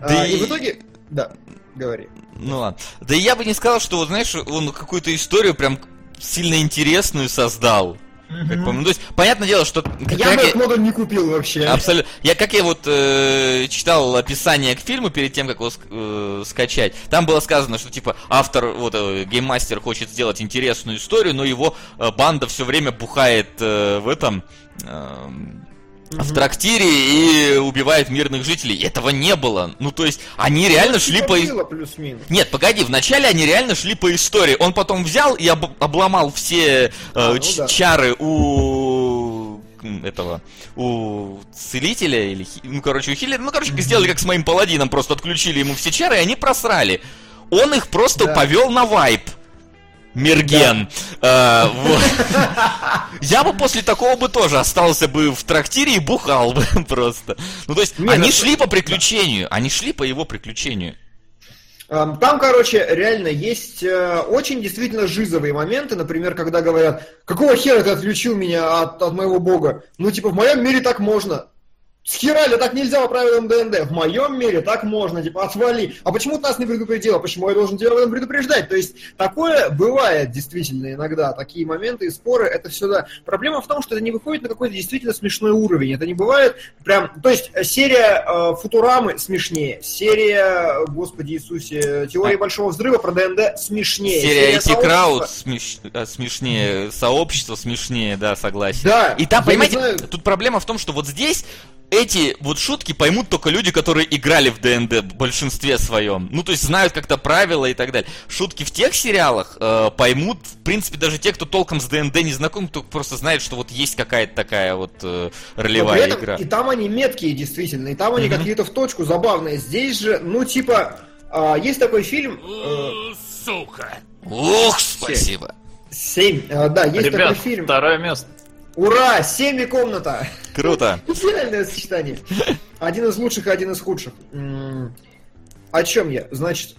Да А, и- и в итоге... Да, говори. Ну ладно. Да я бы не сказал, что, вот знаешь, он какую-то историю прям сильно интересную создал. Как помню. То есть, понятное дело, что... как- Я как бы этот модуль не купил вообще. Абсолютно. Я как я вот э, читал описание к фильму перед тем, как его э, скачать, там было сказано, что типа автор, вот э, гейммастер хочет сделать интересную историю, но его э, банда все время бухает э, в этом в трактире и убивает мирных жителей. Этого не было. Ну то есть они реально шли по плюс-минус. нет, погоди, вначале они реально шли по истории. Он потом взял и об- обломал все э, А, ну ч- да. чары у этого, у целителя или, ну, короче, у хиллера, ну, короче, сделали как с моим паладином, просто отключили ему все чары, и они просрали. Он их просто Да. повел на вайп. Мерген. А, вот. Я бы после такого бы тоже остался бы в трактире и бухал бы просто. Ну, то есть, Не, они ну, шли по приключению, они шли по его приключению. Эм, Там, короче, реально есть э, очень действительно жизовые моменты, например, когда говорят, какого хера ты отключил меня от, от моего бога? Ну, типа, в моем мире так можно. Схерали, так нельзя по правилам ДНД. В моем мире так можно, типа, отвали. А почему ты нас не предупредил? А почему я должен тебя об этом предупреждать? То есть, такое бывает действительно иногда. Такие моменты и споры, это все да. Проблема в том, что это не выходит на какой-то действительно смешной уровень. Это не бывает прям... То есть, э, серия э, Футурамы смешнее. Серия, господи Иисусе, Теория А. Большого Взрыва про ДНД смешнее. Серия IT Сообщества- Crowd смеш- э, смешнее, сообщество смешнее, да, согласен. Да. И там, понимаете, тут проблема в том, что вот здесь эти вот шутки поймут только люди, которые играли в ДНД в большинстве своем. Ну, то есть знают как-то правила и так далее. Шутки в тех сериалах э, поймут, в принципе, даже те, кто толком с ДНД не знаком, кто просто знает, что вот есть какая-то такая вот э, ролевая этом игра. И там они меткие, действительно, и там они Мгм. какие-то в точку забавные. Здесь же, ну, типа, а, есть такой фильм э, Ух, спасибо. «Семь». А, да, есть Ребят, такой фильм. второе место. Ура! «Семь и комната». Круто. Идеальное сочетание. Один из лучших и один из худших. О чем я? Значит,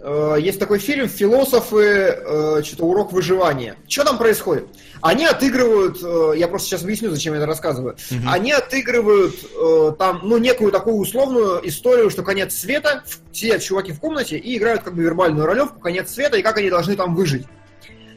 э, есть такой фильм «Философы. э, Что-то урок выживания». Что там происходит? Они отыгрывают, э, я просто сейчас объясню, зачем я это рассказываю. Мгм. Они отыгрывают там, ну, некую такую условную историю, что конец света, сидят чуваки в комнате и играют как бы вербальную ролевку, конец света, и как они должны там выжить.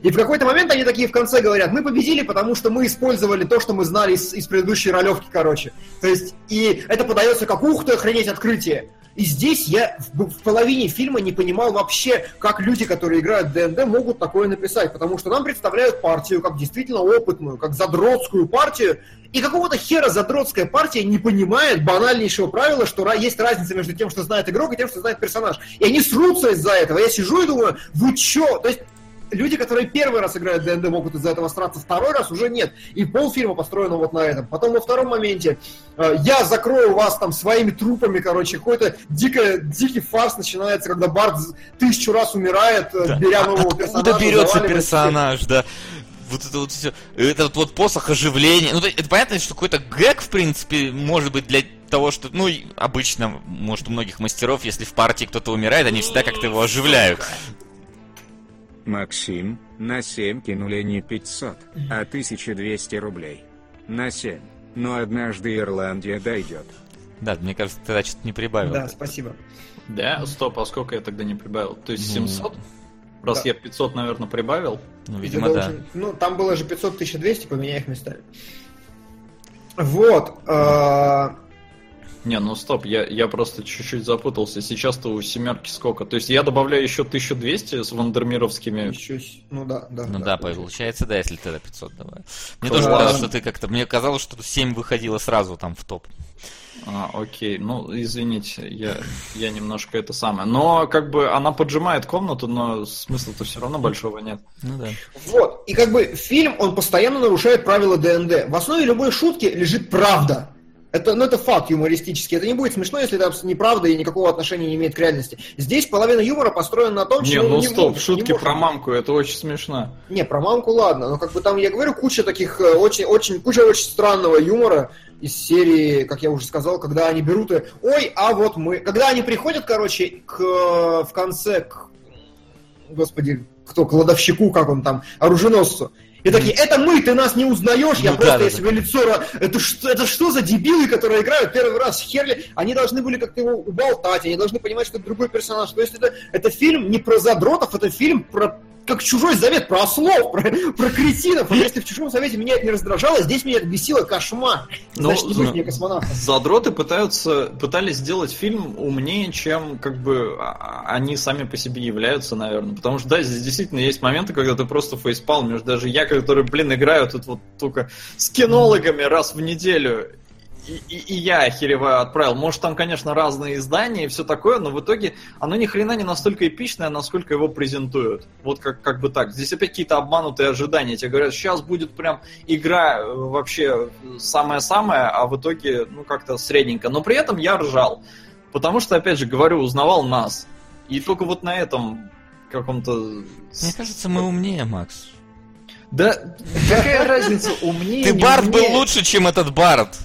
И в какой-то момент они такие в конце говорят, мы победили, потому что мы использовали то, что мы знали из, из предыдущей ролевки, короче. То есть, и это подается как ух ты, охренеть открытие. И здесь я в, в половине фильма не понимал вообще, как люди, которые играют в ДНД, могут такое написать. Потому что нам представляют партию как действительно опытную, как задротскую партию. И какого-то хера задротская партия не понимает банальнейшего правила, что есть разница между тем, что знает игрок, и тем, что знает персонаж. И они срутся из-за этого. Я сижу и думаю, вы чё? То есть люди, которые первый раз играют ДНД, могут из-за этого сраться, второй раз уже нет. И полфильма построено вот на этом. Потом во втором моменте э, я закрою вас там своими трупами, короче, какой-то дико, дикий фарс начинается, когда Барт тысячу раз умирает, э, Да. беря нового Откуда персонажа. берется заваливает персонаж, да? Вот это вот все, этот вот посох оживления. Ну, это понятно, что какой-то гэг, в принципе, может быть для того, что, ну, обычно, может, у многих мастеров, если в партии кто-то умирает, они всегда как-то его оживляют. Максим, на 7 кинули не 500, а 1200 рублей. На 7. Но однажды Ирландия дойдет. Да, мне кажется, ты тогда что-то не прибавил. Да, спасибо. Да, стоп, а сколько я тогда не прибавил? То есть Ну, 700? Раз да. я 500, наверное, прибавил. Ну, видимо, да. должен- Ну, там было же 500 1200, поменяй их местами. Вот. э, Не, ну стоп, я, я просто чуть-чуть запутался. Сейчас-то у семерки сколько? То есть я добавляю еще 1200 с вандермировскими. еще Ну да, да. Ну да, получается, да, если ты тогда 500 давай. Мне тоже казалось, что ты как-то... Мне казалось, что 7 выходило сразу там в топ. А, окей, ну извините, я, я немножко это самое. Но как бы она поджимает комнату, но смысла-то все равно большого нет. Ну да. Вот. И как бы фильм, он постоянно нарушает правила ДНД. В основе любой шутки лежит правда. Это, ну, это факт юмористический. Это не будет смешно, если это неправда и никакого отношения не имеет к реальности. Здесь половина юмора построена на том, Не, что ну он не стоп, может- шутки не может про мамку, это очень смешно. Не, про мамку ладно, но как бы там, я говорю, куча таких э, очень, очень, куча очень странного юмора из серии, как я уже сказал, когда они берут и, ой, а вот мы, когда они приходят, короче, к, в конце, к, господи, кто, кладовщику, как он там, оруженосцу, и такие, это мы, ты нас не узнаешь, я Ну просто, да, я да, себе лицо, ра- это что, это что за дебилы, которые играют первый раз в Херли, они должны были как-то его уболтать, они должны понимать, что это другой персонаж, то есть это, это фильм не про задротов, это фильм про как чужой завет, про ослов, про, про кретинов. Вот если в чужом завете меня это не раздражало, здесь меня это бесило кошмар. Ну, Значит, не будь ну, мне космонавтом. Задроты пытаются, пытались сделать фильм умнее, чем как бы а- они сами по себе являются, наверное. Потому что, да, здесь действительно есть моменты, когда ты просто фейспалмишь. Даже я, который, блин, играю тут вот только с кинологами раз в неделю. И, и, и я охереваю отправил. Может, там, конечно, разные издания и все такое, но в итоге оно ни хрена не настолько эпичное, насколько его презентуют. Вот как, как бы так. Здесь опять какие-то обманутые ожидания. Тебе говорят, сейчас будет прям игра э, вообще самая-самая, а в итоге, ну, как-то средненько. Но при этом я ржал. Потому что, опять же, говорю, узнавал нас. И только вот на этом каком-то... Мне кажется, мы умнее, Макс. Да какая разница, умнее, Ты Барт был лучше, чем этот Барт.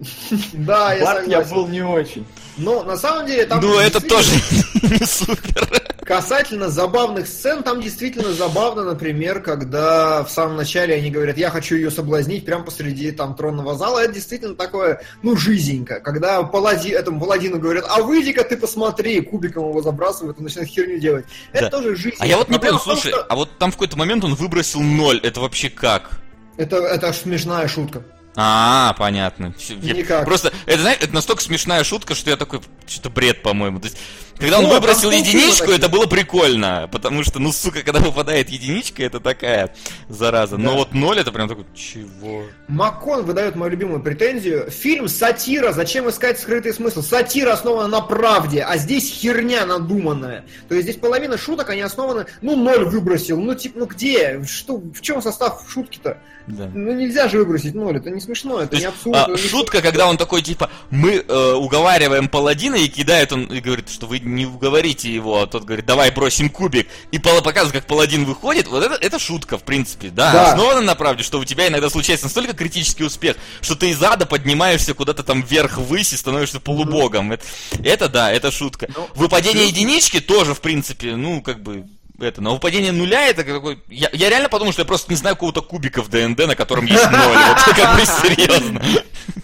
Да, я Барт я был не очень. Но на самом деле там... Ну, это тоже не супер. Касательно забавных сцен, там действительно забавно, например, когда в самом начале они говорят, я хочу ее соблазнить прямо посреди там тронного зала, это действительно такое, ну, жизненько. Когда палади, этому паладину говорят, а выйди-ка ты посмотри, кубиком его забрасывают и начинают херню делать. Это Да. тоже жизнь. А я вот не понял, слушай, что а вот там в какой-то момент он выбросил ноль. Это вообще как? Это, это смешная шутка. А, понятно. Никак. Просто, это, знаешь, это настолько смешная шутка, что я такой, что-то бред, по-моему. То есть, когда он Вот, выбросил единичку, это было прикольно. Потому что, ну, сука, когда выпадает единичка, это такая зараза. Но вот ноль, это прям такой, чего? Маккон выдает мою любимую претензию. Фильм сатира, зачем искать скрытый смысл? Сатира основана на правде, а здесь херня надуманная. То есть здесь половина шуток, они основаны, ну, ноль выбросил, ну, типа, ну где? Что, в чем состав шутки-то? Да. Ну, нельзя же выбросить ноль, это не смешно, это То не есть, абсурд. а, шутка, когда он такой, типа, мы э, уговариваем паладина и кидает он, и говорит, что вы не уговорите его, а тот говорит, давай бросим кубик, и показывает, как паладин выходит, вот это, это шутка, в принципе, да, Да. основана на правде, что у тебя иногда случается настолько критический успех, что ты из ада поднимаешься куда-то там вверх ввысь и становишься полубогом. Это, это да, это шутка. Ну, Выпадение единички тоже, в принципе, ну, как бы, это, но выпадение нуля это какой... Я, я реально подумал, что я просто не знаю какого-то кубика в ДНД, на котором есть ноль. Вот как бы серьезно.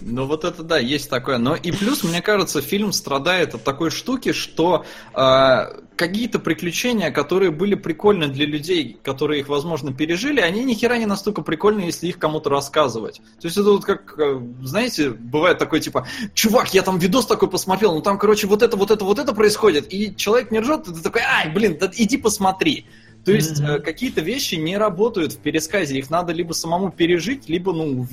Ну вот это да, есть такое. Но и плюс, мне кажется, фильм страдает от такой штуки, что э, какие-то приключения, которые были прикольны для людей, которые их, возможно, пережили, они ни хера не настолько прикольны, если их кому-то рассказывать. То есть это вот как, э, знаете, бывает такой типа, чувак, я там видос такой посмотрел, ну там, короче, вот это, вот это, вот это происходит, и человек не ржет, и ты такой, ай, блин, да иди посмотри. То есть э, какие-то вещи не работают в пересказе, их надо либо самому пережить, либо, ну,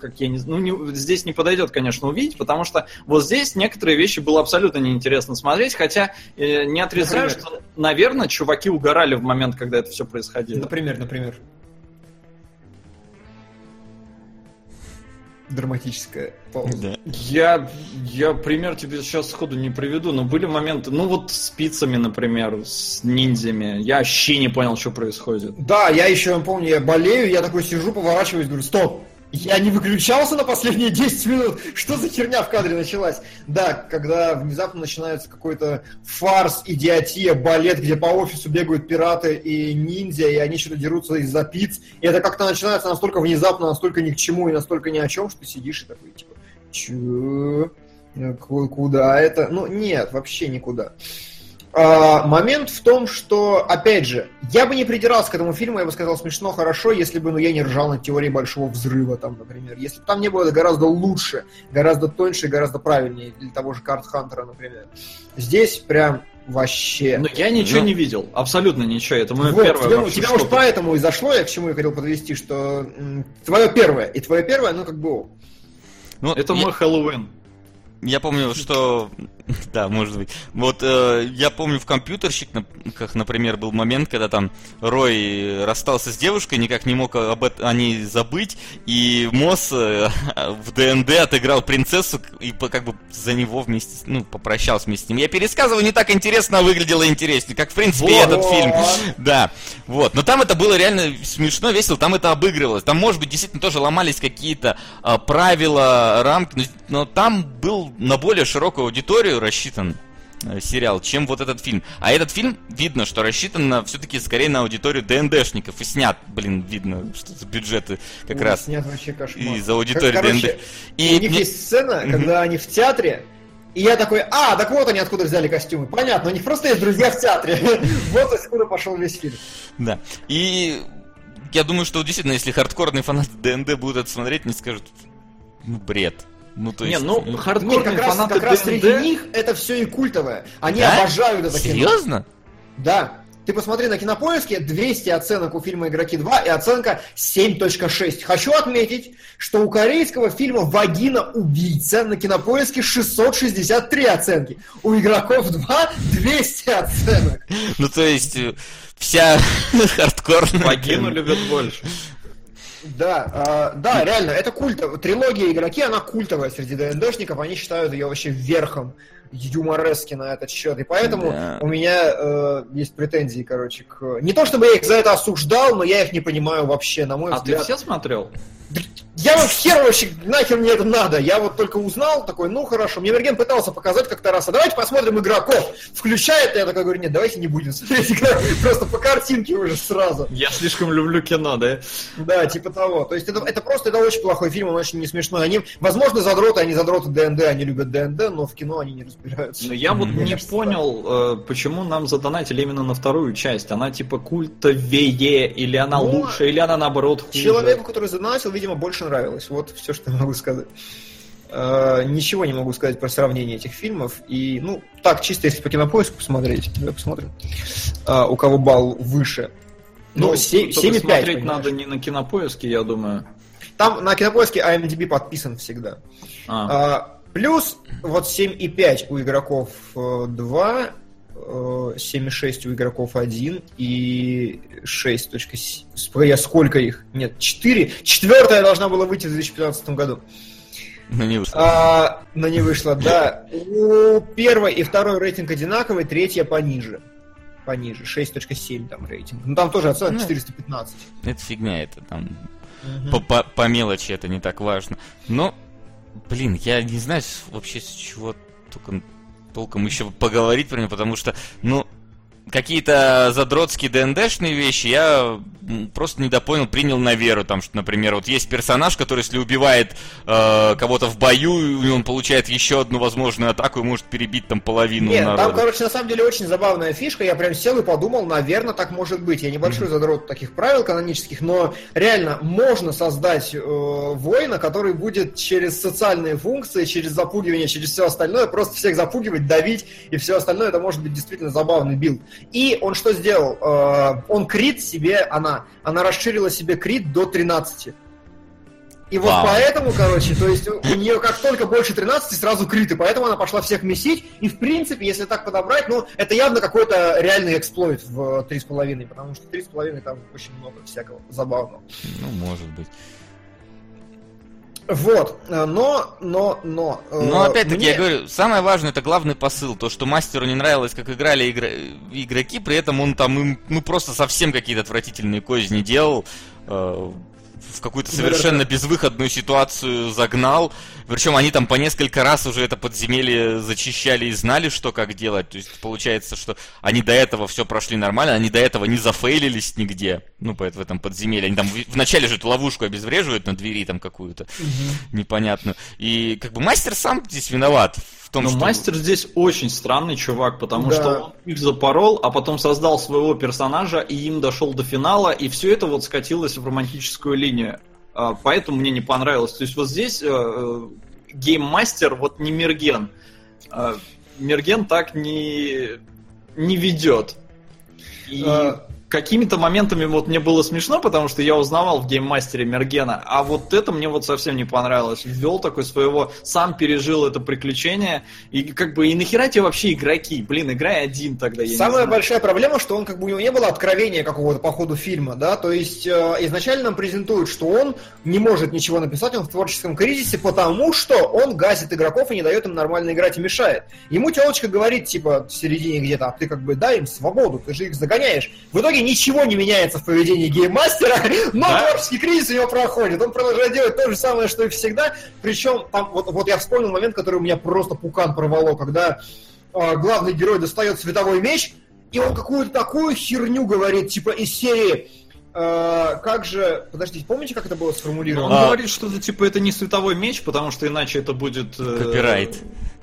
как я не знаю, ну, не- здесь не подойдет, конечно, увидеть, потому что вот здесь некоторые вещи было абсолютно неинтересно смотреть, хотя э, не отрицаю, Например? что, наверное, чуваки угорали в момент, когда это все происходило. Например, например. Драматическая пауза. Да. Я, я пример тебе сейчас сходу не приведу, но были моменты, ну вот с спицами, например, с ниндзями. Я вообще не понял, что происходит. Да, я еще помню, я болею, я такой сижу, поворачиваюсь, говорю, стоп, я не выключался на последние 10 минут, что за херня в кадре началась? Да, когда внезапно начинается какой-то фарс, идиотия, балет, где по офису бегают пираты и ниндзя, и они что-то дерутся из-за пиц, и это как-то начинается настолько внезапно, настолько ни к чему и настолько ни о чем, что сидишь и такой, типа, чё? Ку- Куда это? Ну, нет, вообще никуда. А, момент в том, что, опять же, я бы не придирался к этому фильму, я бы сказал смешно, хорошо, если бы ну, я не ржал над теорией большого взрыва, там, например. Если бы там не было это гораздо лучше, гораздо тоньше, гораздо правильнее для того же Карт Хантера, например. Здесь прям вообще. Но я ничего Ну. не видел, абсолютно ничего. Это мое Вот, первое тебе, вообще тебя что-то. уж поэтому и зашло, я к чему я хотел подвести, что м, твое первое, и твое первое, ну как бы. Ну, Это я- мой Хэллоуин. Я помню, что... Да, может быть. Вот э, я помню в компьютерщиках, например, был момент, когда там Рой расстался с девушкой, никак не мог об эт- о ней забыть, и Мосс э, в ДНД отыграл принцессу и по- как бы за него вместе, ну, попрощался вместе с ним. Я пересказываю, не так интересно, а выглядело интереснее, как в принципе и этот фильм. Да, вот. Но там это было реально смешно, весело, там это обыгрывалось. Там, может быть, действительно тоже ломались какие-то а, правила, рамки, но, но там был на более широкую аудиторию рассчитан э, сериал, чем вот этот фильм. А этот фильм, видно, что рассчитан на все-таки скорее на аудиторию ДНДшников. И снят, блин, видно, что за бюджеты как Ой, раз Снят вообще кошмар. из аудитории Короче, ДНД. И у них мне- есть сцена, когда они в театре, и я такой, а, так вот они откуда взяли костюмы. Понятно, у них просто есть друзья в театре. Вот откуда пошел весь фильм. Да. И я думаю, что действительно, если хардкорные фанаты ДНД будут это смотреть, они скажут, ну, бред. Ну, то Не, есть... ну, Нет, хардкорные как раз, фанаты как раз ДНД... среди них это все и культовое. Они Да? обожают это кино. Серьезно? Да. Ты посмотри на кинопоиске, 200 оценок у фильма «Игроки 2» и оценка 7.6. Хочу отметить, что у корейского фильма «Вагина убийца» на кинопоиске 663 оценки. У «Игроков 2» 200 оценок. Ну, то есть, э, вся хардкорная... Вагину любят больше. Да, а, да, реально, это культ. Трилогия игроки, она культовая среди ДНДшников, они считают ее вообще верхом юморески на этот счет. И поэтому Да. у меня э, есть претензии, короче, к. Не то чтобы я их за это осуждал, но я их не понимаю вообще, на мой А ты взгляд. все смотрел? Я вот хер вообще, нахер мне это надо. Я вот только узнал, такой, ну хорошо. Мне Мерген пытался показать как-то раз, а давайте посмотрим игроков. Включает, и я такой говорю, нет, давайте не будем смотреть игроков. Просто по картинке уже сразу. Я слишком люблю кино, да? Да, типа того. То есть это, это просто это очень плохой фильм, он очень не смешной. Они, возможно, задроты, они задроты ДНД, они любят ДНД, но в кино они не разбираются. Но я вот не кажется, понял, э, почему нам задонатили именно на вторую часть. Она типа культовее, или она Ну, лучше, или она наоборот хуже. Человеку, который задонатил, видимо, больше нравилось. Вот все, что могу сказать. Э, Ничего не могу сказать про сравнение этих фильмов. И, ну, так, чисто если по кинопоиску посмотреть, давай посмотрим, э, у кого балл выше. Ну, Ну, се- только 7,5, смотреть понимаешь. надо не на кинопоиске, я думаю. Там на кинопоиске IMDb подписан всегда. А. А, плюс вот 7,5 у игроков э, 2, э, 7,6 у игроков 1 и 6.7. Я сколько их? Нет, 4. Четвертая должна была выйти в 2015 году. Ну, не вышло. А, но не вышло, да. У первой и второй рейтинг одинаковый, третья пониже. Пониже, 6.7 там рейтинг. Ну там тоже оценка Ну. 415. Это фигня, это там по, по, по мелочи это не так важно. Но, блин, я не знаю вообще с чего только толком еще поговорить про него, потому что, ну, какие-то задротские ДНДшные вещи я просто недопонял, принял на веру. Там, что, например, вот есть персонаж, который, если убивает э, кого-то в бою, и он получает еще одну возможную атаку и может перебить там половину Нет, народа. там, короче, на самом деле очень забавная фишка. Я прям сел и подумал, наверное, так может быть. Я небольшой задрот таких правил канонических, но реально можно создать э, воина, который будет через социальные функции, через запугивание, через все остальное, просто всех запугивать, давить и все остальное. Это может быть действительно забавный билд. И он что сделал? Э, он крит себе, она, она расширила себе крит до 13. И вот Вау. поэтому, короче, то есть у нее как только больше 13, сразу крит, и поэтому она пошла всех месить. И в принципе, если так подобрать, ну, это явно какой-то реальный эксплойт в 3,5, потому что 3,5 там очень много всякого забавного. Ну, может быть. Вот, э, но, но, но... э, Но опять-таки, мне- я говорю, самое важное это главный посыл. То, что мастеру не нравилось, как играли игра- игроки, при этом он там им ну просто совсем какие-то отвратительные козни делал. В какую-то Да, совершенно безвыходную ситуацию загнал. Причем они там по несколько раз уже это подземелье зачищали и знали, что как делать. То есть получается, что они до этого все прошли нормально, они до этого не зафейлились нигде. Ну, в этом подземелье. Они там вначале же эту ловушку обезвреживают на двери там какую-то непонятную. И как бы мастер сам здесь виноват том, Но что... мастер здесь очень странный чувак, потому Да. что он их запорол, а потом создал своего персонажа и им дошел до финала, и все это вот скатилось в романтическую линию. А, Поэтому мне не понравилось. То есть вот здесь э, э, гейммастер вот не Мерген. А, Мерген так не, не ведет. И А. какими-то моментами вот мне было смешно, потому что я узнавал в гейммастере Мергена, а вот это мне вот совсем не понравилось. Ввел такой своего, сам пережил это приключение, и как бы и нахера тебе вообще игроки? Блин, играй один тогда, я Самая большая проблема, что он как бы у него не было откровения какого-то по ходу фильма, да, то есть э, изначально нам презентуют, что он не может ничего написать, он в творческом кризисе, потому что он гасит игроков и не дает им нормально играть и мешает. Ему телочка говорит, типа, в середине где-то, а ты как бы дай им свободу, ты же их загоняешь. В итоге ничего не меняется в поведении гейммастера, но Да? творческий кризис у него проходит. Он продолжает делать то же самое, что и всегда. Причем, там, вот, вот я вспомнил момент, который у меня просто пукан порвало, когда э, главный герой достает световой меч, и он какую-то такую херню говорит, типа из серии. э, как же. Подождите, помните, как это было Он сформулировано? А. говорит, что это типа это не световой меч, потому что иначе это будет... э, Копирайт.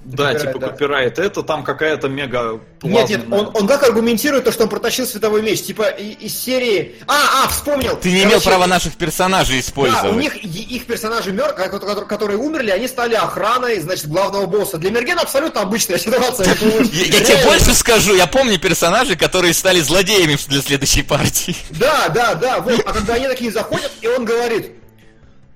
Да, Копирайт, типа да. копирайт. Это там какая-то мега Нет, нет, он, он как аргументирует то, что он протащил световой меч? Типа из серии... А, а, вспомнил! Ты не имел Короче, права наших персонажей Да, использовать. у них их персонажи мертвые, которые умерли, они стали охраной, значит, главного босса. Для Мергена абсолютно обычная ситуация. Я, тебе больше скажу, я помню персонажей, которые стали злодеями для следующей партии. Да, да, да, вот. А когда они такие заходят, и он говорит,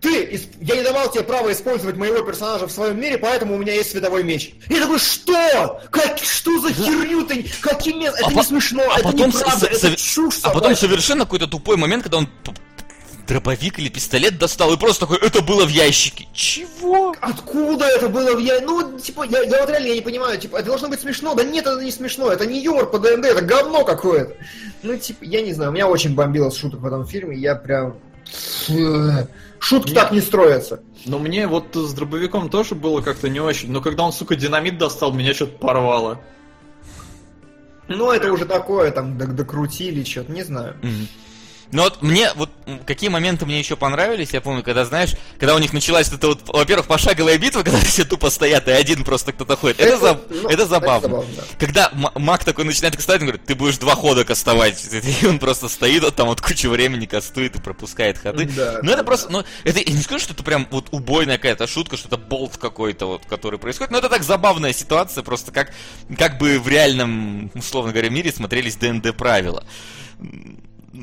ты, я не давал тебе права использовать моего персонажа в своем мире, поэтому у меня есть световой меч. Я такой, что? Как, что за херню ты? Каким мест? Это А не по- смешно, а это потом неправда, с- это чушь А потом совершенно какой-то тупой момент, когда он дробовик или пистолет достал и просто такой, это было в ящике. Чего? Откуда это было в я? Ну, типа, я, я вот реально я не понимаю, типа, это должно быть смешно. Да нет, это не смешно, это не юмор по ДНД, это говно какое-то. Ну, типа, я не знаю, меня очень бомбило с шуток в этом фильме, я прям... Шутки так не строятся. Но мне вот с дробовиком тоже было как-то не очень. Но когда он, сука, динамит достал, меня что-то порвало. Ну, это уже такое, там, док- докрутили, что-то, не знаю. Ну вот мне, вот какие моменты мне еще понравились, я помню, когда, знаешь, когда у них началась эта вот, во-первых, пошаговая битва, когда все тупо стоят, и один просто кто-то ходит. Это, Это, за- ну, это это забавно. забавно, да. Когда маг такой начинает кастовать, он говорит, ты будешь два хода кастовать. И он просто стоит, вот там вот кучу времени кастует и пропускает ходы. Да, ну да, это просто, ну, это я не скажу, что это прям вот убойная какая-то шутка, что это болт какой-то вот, который происходит. Но это так забавная ситуация, просто как, как бы в реальном, условно говоря, мире смотрелись ДНД правила.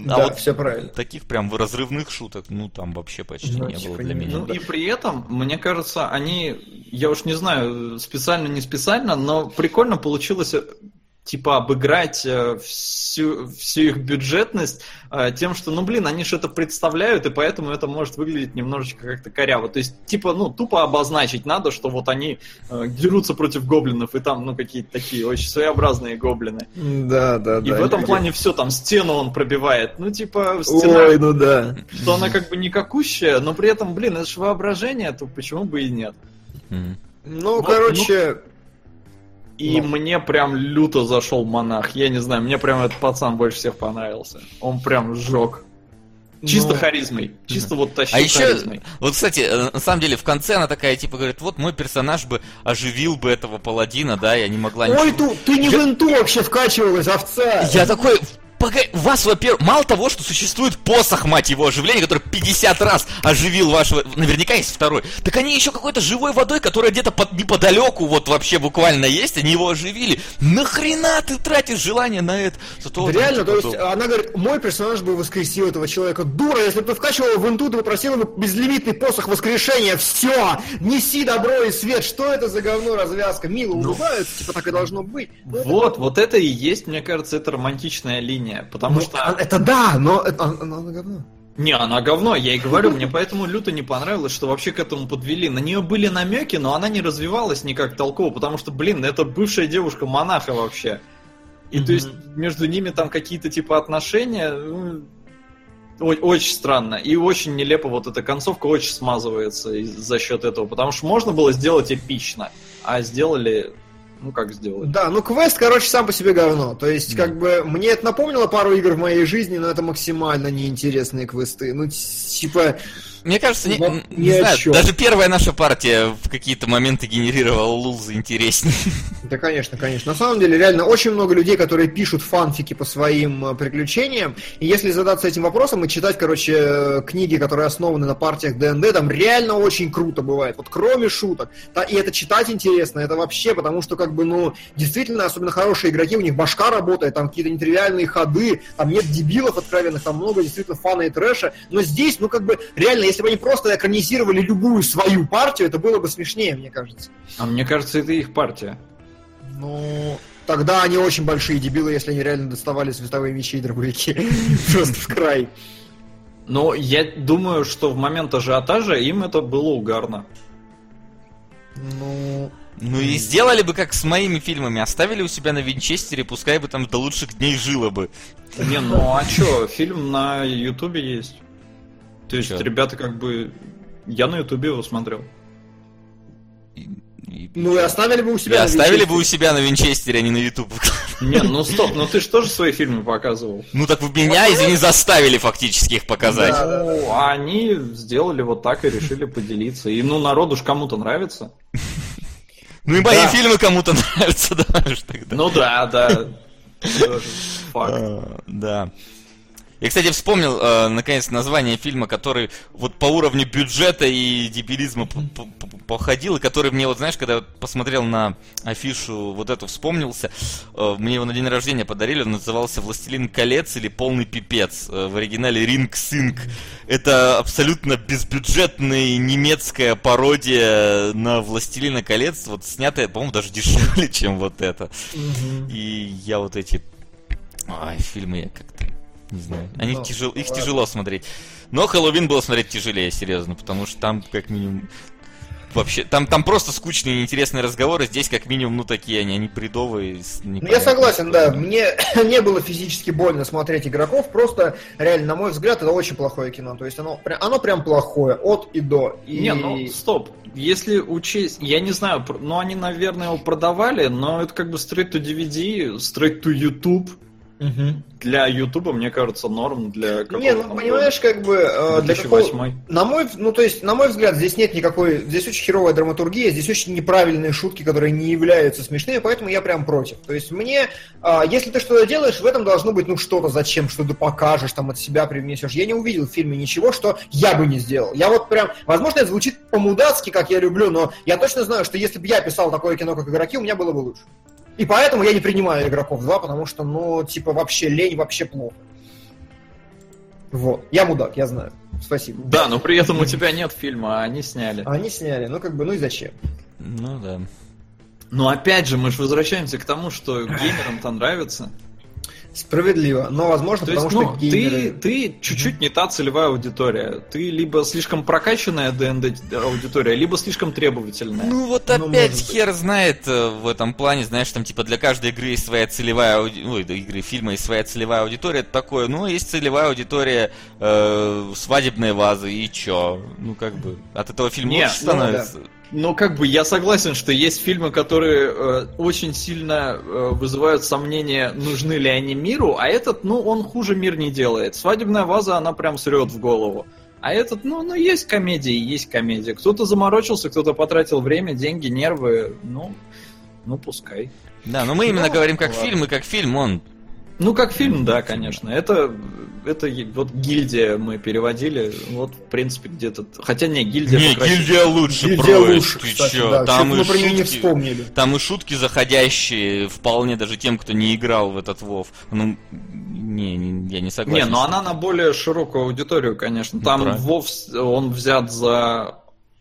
А да, вот все правильно. таких прям разрывных шуток, ну там вообще почти Ну, не типа, было для меня. Ну и при этом, мне кажется, они, я уж не знаю, специально, не специально, но прикольно получилось типа обыграть э, всю, всю их бюджетность э, тем, что, ну блин, они это представляют, и поэтому это может выглядеть немножечко как-то коряво. То есть, типа, ну, тупо обозначить надо, что вот они э, дерутся против гоблинов, и там, ну, какие-то такие очень своеобразные гоблины. Да, да, И в этом плане все, там стену он пробивает. Ну, типа, стена Ой, ну да. что она как бы никакущая, но при этом, блин, это же воображение, то почему бы и нет? Ну, Вот, короче, И Ну. мне прям люто зашел монах. Я не знаю, мне прям этот пацан больше всех понравился. Он прям сжег. Чисто Ну. харизмой. Чисто вот тащил А еще, харизмой. вот, кстати, э, на самом деле, в конце она такая, типа, говорит, вот мой персонаж бы оживил бы этого паладина, да, я не могла Ой, ничего... ту, ты не в инту вообще вкачивалась, овца! Я такой, погоди, у вас, во-первых, мало того, что существует посох, мать его, оживления, который 50 раз оживил вашего... Наверняка есть второй. Так они еще какой-то живой водой, которая где-то под, неподалеку вот вообще буквально есть, они его оживили. Нахрена ты тратишь желание на это? Зато Да реально, типа то есть она говорит, мой персонаж бы воскресил этого человека. Дура, если бы ты вкачивала в инту, ты попросила бы безлимитный посох воскрешения. Все! Неси добро и свет. Что это за говно развязка? Мило улыбаются, типа так и должно быть. Ну, это Вот, вот это и есть, мне кажется, это романтичная линия. Потому Ну, что... а- Это да, но это, она, она говно. Не, она говно, я и говорю, мне поэтому люто не понравилось, что вообще к этому подвели. На нее были намеки, но она не развивалась никак толково, потому что, блин, это бывшая девушка монаха вообще. И то есть между ними там какие-то типа отношения, ну, о- очень странно. И очень нелепо вот эта концовка очень смазывается из- за счет этого, потому что можно было сделать эпично, а сделали, ну как сделали. Да, ну квест, короче, сам по себе говно. То есть, как бы, мне это напомнило пару игр в моей жизни, но это максимально неинтересные квесты. Ну, типа, Мне кажется, не, Вот не знаю, даже первая наша партия в какие-то моменты генерировала лузы интереснее. Да, конечно, конечно. На самом деле, реально, очень много людей, которые пишут фанфики по своим э, приключениям, и если задаться этим вопросом и читать, короче, э, книги, которые основаны на партиях ДНД, там реально очень круто бывает. Вот кроме шуток. И это читать интересно, это вообще, потому что, как бы, ну, действительно, особенно хорошие игроки, у них башка работает, там какие-то нетривиальные ходы, там нет дебилов откровенных, там много действительно фана и трэша. Но здесь, ну, как бы, реально, если бы они просто экранизировали любую свою партию, это было бы смешнее, мне кажется. А мне кажется, это их партия. Ну, тогда они очень большие дебилы, если они реально доставали световые мечи и дробовики. Просто в край. Но я думаю, что в момент ажиотажа им это было угарно. Ну, Ну и сделали бы как с моими фильмами, оставили у себя на Винчестере, пускай бы там до лучших дней жило бы. Не, ну а чё, фильм на Ютубе есть. То есть Чё? ребята как бы... Я на Ютубе его смотрел. И- и- ну и оставили бы у и себя. на оставили бы у Винчестере. себя на Винчестере, а не на Ютуб. Не, ну стоп, ну ты же тоже свои фильмы показывал. Ну так вы меня, извини, заставили фактически их показать. Да. Ну, а они сделали вот так и решили поделиться. И ну народу ж кому-то нравится. Ну и мои Да. фильмы кому-то нравятся, да, тогда. Ну да, да. Факт. А, Да. Я, кстати, вспомнил, э, наконец, название фильма, который вот по уровню бюджета и дебилизма походил, и который мне, вот знаешь, когда посмотрел на афишу, вот эту вспомнился, э, мне его на день рождения подарили, он назывался «Властелин колец» или «Полный пипец», э, в оригинале «Ринг Синг». Это абсолютно безбюджетная немецкая пародия на «Властелина колец», вот снятая, по-моему, даже дешевле, чем вот это. И я вот эти ай, фильмы я как-то не знаю. Они Ну, тяжел, их тяжело смотреть. Но Хэллоуин было смотреть тяжелее, серьезно, потому что там как минимум вообще там там просто скучные и неинтересные разговоры. Здесь как минимум ну такие они, они бредовые. Ну, я согласен, да. Мне не было физически больно смотреть игроков, просто реально, на мой взгляд, это очень плохое кино. То есть оно, оно прям плохое, от и до. И... Не, ну стоп. Если учесть, я не знаю, ну они, наверное, его продавали, но это как бы straight to DVD, straight to YouTube. Мгм. Для YouTube, мне кажется, норм для какого Не, ну понимаешь, как бы э, для какого... 2008. На мой, ну то есть, на мой взгляд, здесь нет никакой, здесь очень херовая драматургия, здесь очень неправильные шутки, которые не являются смешными, поэтому я прям против. То есть мне, а, если ты что-то делаешь, в этом должно быть ну что-то, зачем, что ты покажешь, там от себя привнесешь. Я не увидел в фильме ничего, что я бы не сделал. Я вот прям, возможно, это звучит по-мудацки, как я люблю, но я точно знаю, что если бы я писал такое кино, как игроки, у меня было бы лучше. И поэтому я не принимаю игроков 2, потому что, ну, типа, вообще лень, вообще плохо. Вот. Я мудак, я знаю. Спасибо. Да, но при этом у тебя нет фильма, а они сняли. А они сняли, ну как бы, ну и зачем? Ну да. Но опять же, мы же возвращаемся к тому, что геймерам-то нравится. Справедливо, но возможно, То есть, потому ну, что геймеры... ты, ты чуть-чуть не та целевая аудитория. Ты либо слишком прокачанная ДНД аудитория, либо слишком требовательная. Ну вот Ну, опять может быть. хер знает э, в этом плане, знаешь, там типа для каждой игры есть своя целевая ауди- ой, да, игры, фильма есть своя целевая аудитория, это такое, ну есть целевая аудитория э, свадебной вазы и чё, ну как бы от этого фильм Не, лучше ну, становится. Ну, как бы я согласен, что есть фильмы, которые э, очень сильно э, вызывают сомнения, нужны ли они миру, а этот, ну, он хуже мир не делает. Свадебная ваза, она прям срет в голову. А этот, ну, ну, есть комедия, есть комедия. Кто-то заморочился, кто-то потратил время, деньги, нервы, ну, ну, пускай. Да, но мы именно Ну, говорим как ладно. фильм, и как фильм он Ну, как фильм, да, конечно. Это, это вот гильдия мы переводили, вот, в принципе, где-то... Хотя не, гильдия Не, покрасивее. гильдия лучше, Гильдия брось, лучше, ты кстати, чё, да. там Чё-то и неё не шутки, вспомнили. там и шутки заходящие вполне даже тем, кто не играл в этот Вов. Ну, не, не, я не согласен. Не, но она на более широкую аудиторию, конечно. Ну, Там правильно. Вов, он взят за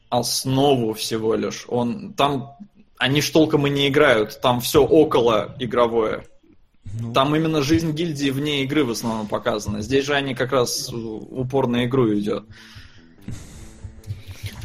основу всего лишь. Он там они ж толком и не играют, там все около игровое. Ну. Там именно жизнь гильдии вне игры в основном показана. Здесь же они как раз упор на игру идет.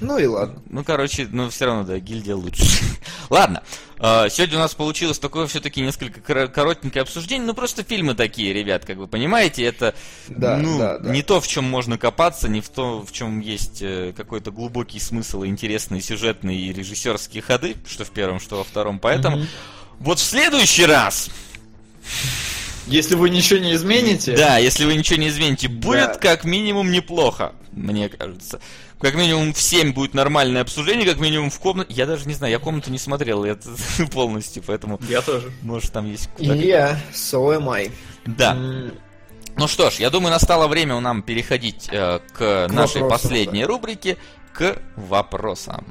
Ну и ладно. Ну, короче, ну все равно, да, гильдия лучше. Ладно, э, сегодня у нас получилось такое все-таки несколько кор- коротенькое обсуждение. Ну, просто фильмы такие, ребят, как вы понимаете, это Да, ну, да, да. не то, в чем можно копаться, не в то, в чем есть э, какой-то глубокий смысл, и интересные сюжетные и режиссерские ходы, что в первом, что во втором. Поэтому вот в следующий раз, Если вы ничего не измените, да, если вы ничего не измените, будет Да. как минимум неплохо, мне кажется. Как минимум в 7 будет нормальное обсуждение, как минимум в комнате. Я даже не знаю, я комнату не смотрел я полностью, поэтому я тоже. может там есть. И я, so am I. Да. М, Ну что ж, я думаю, настало время у нам переходить э, к, нашей вопросам, последней рубрике, к вопросам.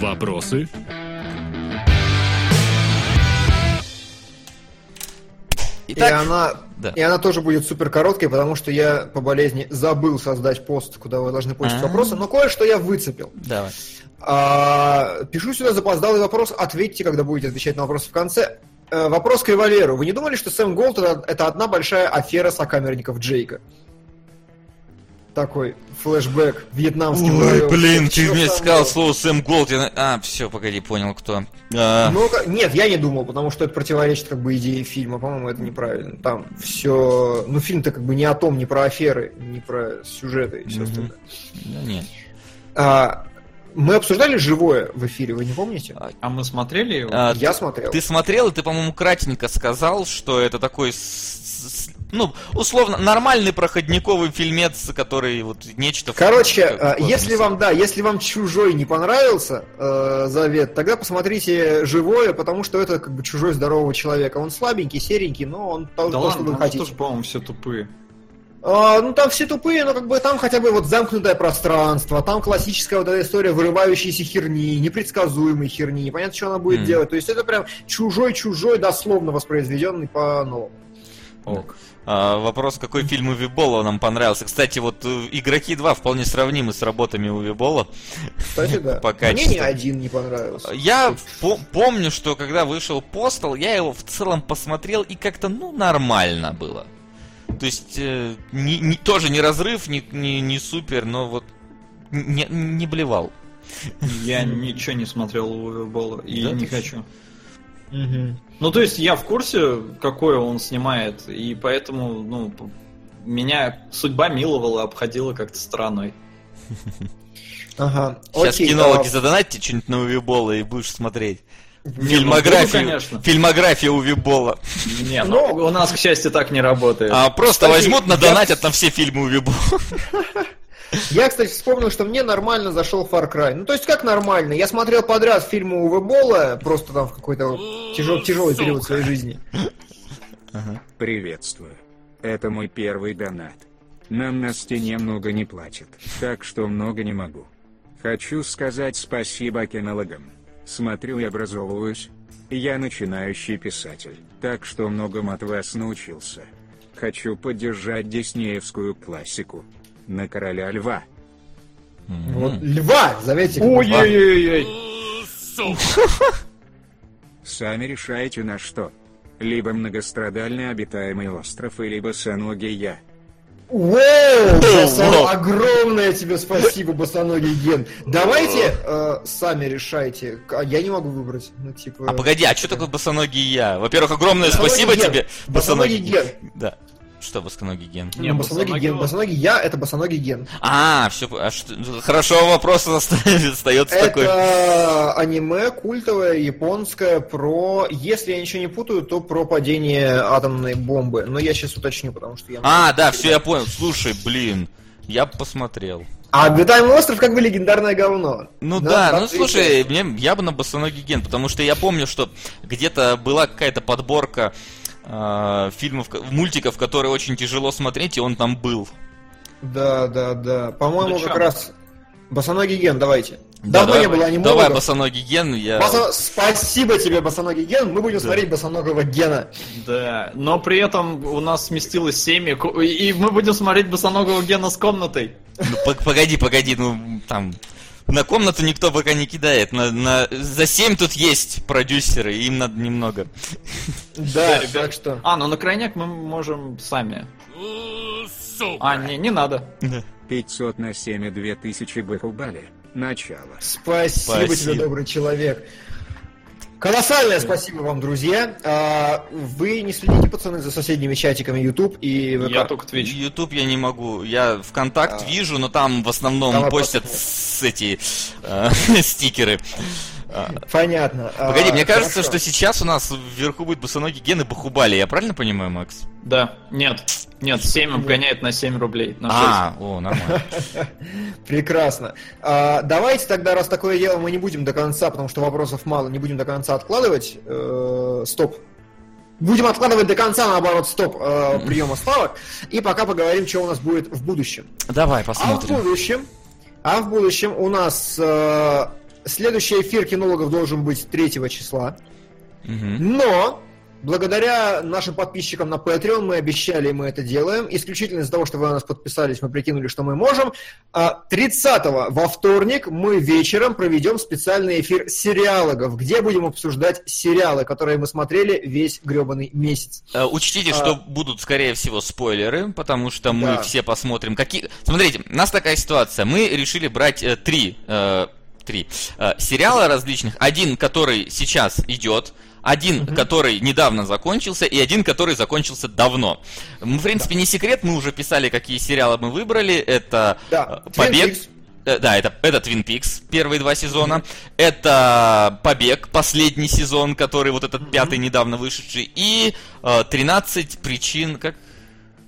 Вопросы? И Итак, она, да. и она тоже будет супер короткой, потому что я по болезни забыл создать пост, куда вы должны постить А. вопросы, но кое-что я выцепил. давай. А, пишу сюда запоздалый вопрос, ответьте, когда будете отвечать на вопросы в конце. Э, вопрос к Эвалеру. Вы не думали, что Сэм Голд это, это одна большая афера сокамерников Джейка? Такой флешбэк вьетнамским Ой, блин, ты мне сказал слово Сэм Голд. я А, все, погоди, понял, кто. А, Ну, нет, я не думал, потому что это противоречит как бы идее фильма. По-моему, это неправильно. Там все... Ну, фильм-то как бы не о том, не про аферы, не про сюжеты и все Мгм. остальное. ну, нет. А, мы обсуждали живое в эфире, вы не помните? А мы смотрели его? А, Я смотрел. Ты смотрел, и ты, по-моему, кратенько сказал, что это такой с- с- ну, условно, нормальный проходниковый фильмец, который вот нечто... в- Короче, как- э, если вам, да, если вам чужой не понравился э, завет, тогда посмотрите живое, потому что это как бы чужой здорового человека. Он слабенький, серенький, но он то, Да то, что ладно, вы там хотите. тоже, по-моему, все тупые. А, ну там все тупые, но как бы там хотя бы вот замкнутое пространство, там классическая вот эта история вырывающейся херни, непредсказуемой херни, непонятно, что она будет Мгм. делать. То есть это прям чужой-чужой, дословно воспроизведенный по-новому. Ок. А, вопрос, какой фильм Увибола нам понравился. Кстати, вот э, «Игроки 2» вполне сравнимы с работами Увибола. Кстати, да. По Мне качеству. ни один не понравился. Я по- помню, что когда вышел «Постал», я его в целом посмотрел, и как-то, ну, нормально было. То есть, э, не- не- тоже не разрыв, не, не, не супер, но вот не, не блевал. Я ничего не смотрел у Увербола и Да не ты хочу. Ну, то есть я в курсе, какое он снимает, и поэтому, ну, меня судьба миловала, обходила как-то стороной. Ага. Сейчас Окей, кинологи а, задонатьте что-нибудь на Увибола и будешь смотреть. Не, ну, Фильмографию, конечно. фильмография Увибола. Не, ну, у нас, к счастью, так не работает. А просто Кстати, возьмут, я- надонатят на все фильмы Увибола. Я, кстати, вспомнил, что мне нормально зашел Far Cry. Ну, то есть, как нормально? Я смотрел подряд фильмы Уве Болла, просто там в какой-то тяжел- тяжелый период своей жизни. Приветствую. Это мой первый донат. Нам на стене много не платят, так что много не могу. Хочу сказать спасибо кинологам. Смотрю и образовываюсь. Я начинающий писатель, так что многому от вас научился. Хочу поддержать диснеевскую классику. На короля льва. Вот льва, заметьте. как Ой-ой-ой-ой. Сами решайте на что. Либо многострадальный обитаемый остров, и либо босоногий я. Воу. Огромное тебе спасибо, босоногий ген. Давайте э, сами решайте. А Я не могу выбрать. Ну, типа... А погоди, а что такое босоногий я? Во-первых, огромное Босоногий спасибо ген. тебе. Босоногий ген. Да. Что босоногий ген? Не, Ну, босоногий босоногий ген. он. Босоногий я это босоногий ген. А, все, хорошо, вопрос оста- остается такой. Это аниме культовое, японское, про, если я ничего не путаю, то про падение атомной бомбы. Но я сейчас уточню, потому что я... А, да, все, я понял. Слушай, блин, я посмотрел. А обитаемый остров как бы легендарное говно. Ну Да, да, ну слушай, мне, я бы на босоногий ген, потому что я помню, что где-то была какая-то подборка э, фильмов, мультиков, которые очень тяжело смотреть, и он там был. Да, да, да. По-моему, Да как раз... Босоногий ген, давайте. Да, Давно давай, не было аниме. Давай босоногий ген, я... Босо- Спасибо тебе, босоногий ген. Мы будем смотреть босоногого гена. Да, но при этом у нас сместилось семьи, и мы будем смотреть босоногого Гена с комнатой. Ну, пог- погоди, погоди, ну там... На комнату никто пока не кидает. На, на- За 7 тут есть продюсеры, им надо немного. Да, ребят. так что... А, ну на крайняк мы можем сами. А, не, не надо. 500 на 7 и 2000 Бахубали. Начало. Спасибо, Спасибо. тебе, добрый человек. Колоссальное спасибо вам, друзья. А, Вы не следите, пацаны, за соседними чатиками YouTube и ВК? Я только Twitch. YouTube я не могу. Я ВКонтакт А. вижу, но там в основном Там постят с эти э, стикеры. А, Понятно. Погоди, А, мне кажется, хорошо. что сейчас у нас вверху будет босоногий ген и бахубали. Я правильно понимаю, Макс? Да, нет, нет, 7 обгоняет на 7 рублей. На 6. А, о, нормально. Прекрасно. А, давайте тогда, раз такое дело, мы не будем до конца, потому что вопросов мало, не будем до конца откладывать. Э, стоп. Будем откладывать до конца, наоборот, стоп э, приема ставок. И пока поговорим, что у нас будет в будущем. Давай А в посмотрим. будущем, а в будущем у нас э, следующий эфир кинологов должен быть 3 числа. Мгм. Но благодаря нашим подписчикам на Patreon мы обещали, мы это делаем. Исключительно из-за того, что вы на нас подписались, мы прикинули, что мы можем. А 30 во вторник мы вечером проведем специальный эфир сериалогов, где будем обсуждать сериалы, которые мы смотрели весь гребаный месяц. Э, Учтите, А. что будут, скорее всего, спойлеры, потому что мы Да. все посмотрим, какие... Смотрите, у нас такая ситуация. Мы решили брать э, три, э, три сериала различных. Один, который сейчас идет, один, который недавно закончился, и один, который закончился давно. В принципе, не секрет, мы уже писали, какие сериалы мы выбрали. Это Да, э, «Побег». Э, Да, это, это Twin Peaks, первые два сезона. Это Побег, последний сезон, который вот этот пятый недавно вышедший. И э, 13 причин, как...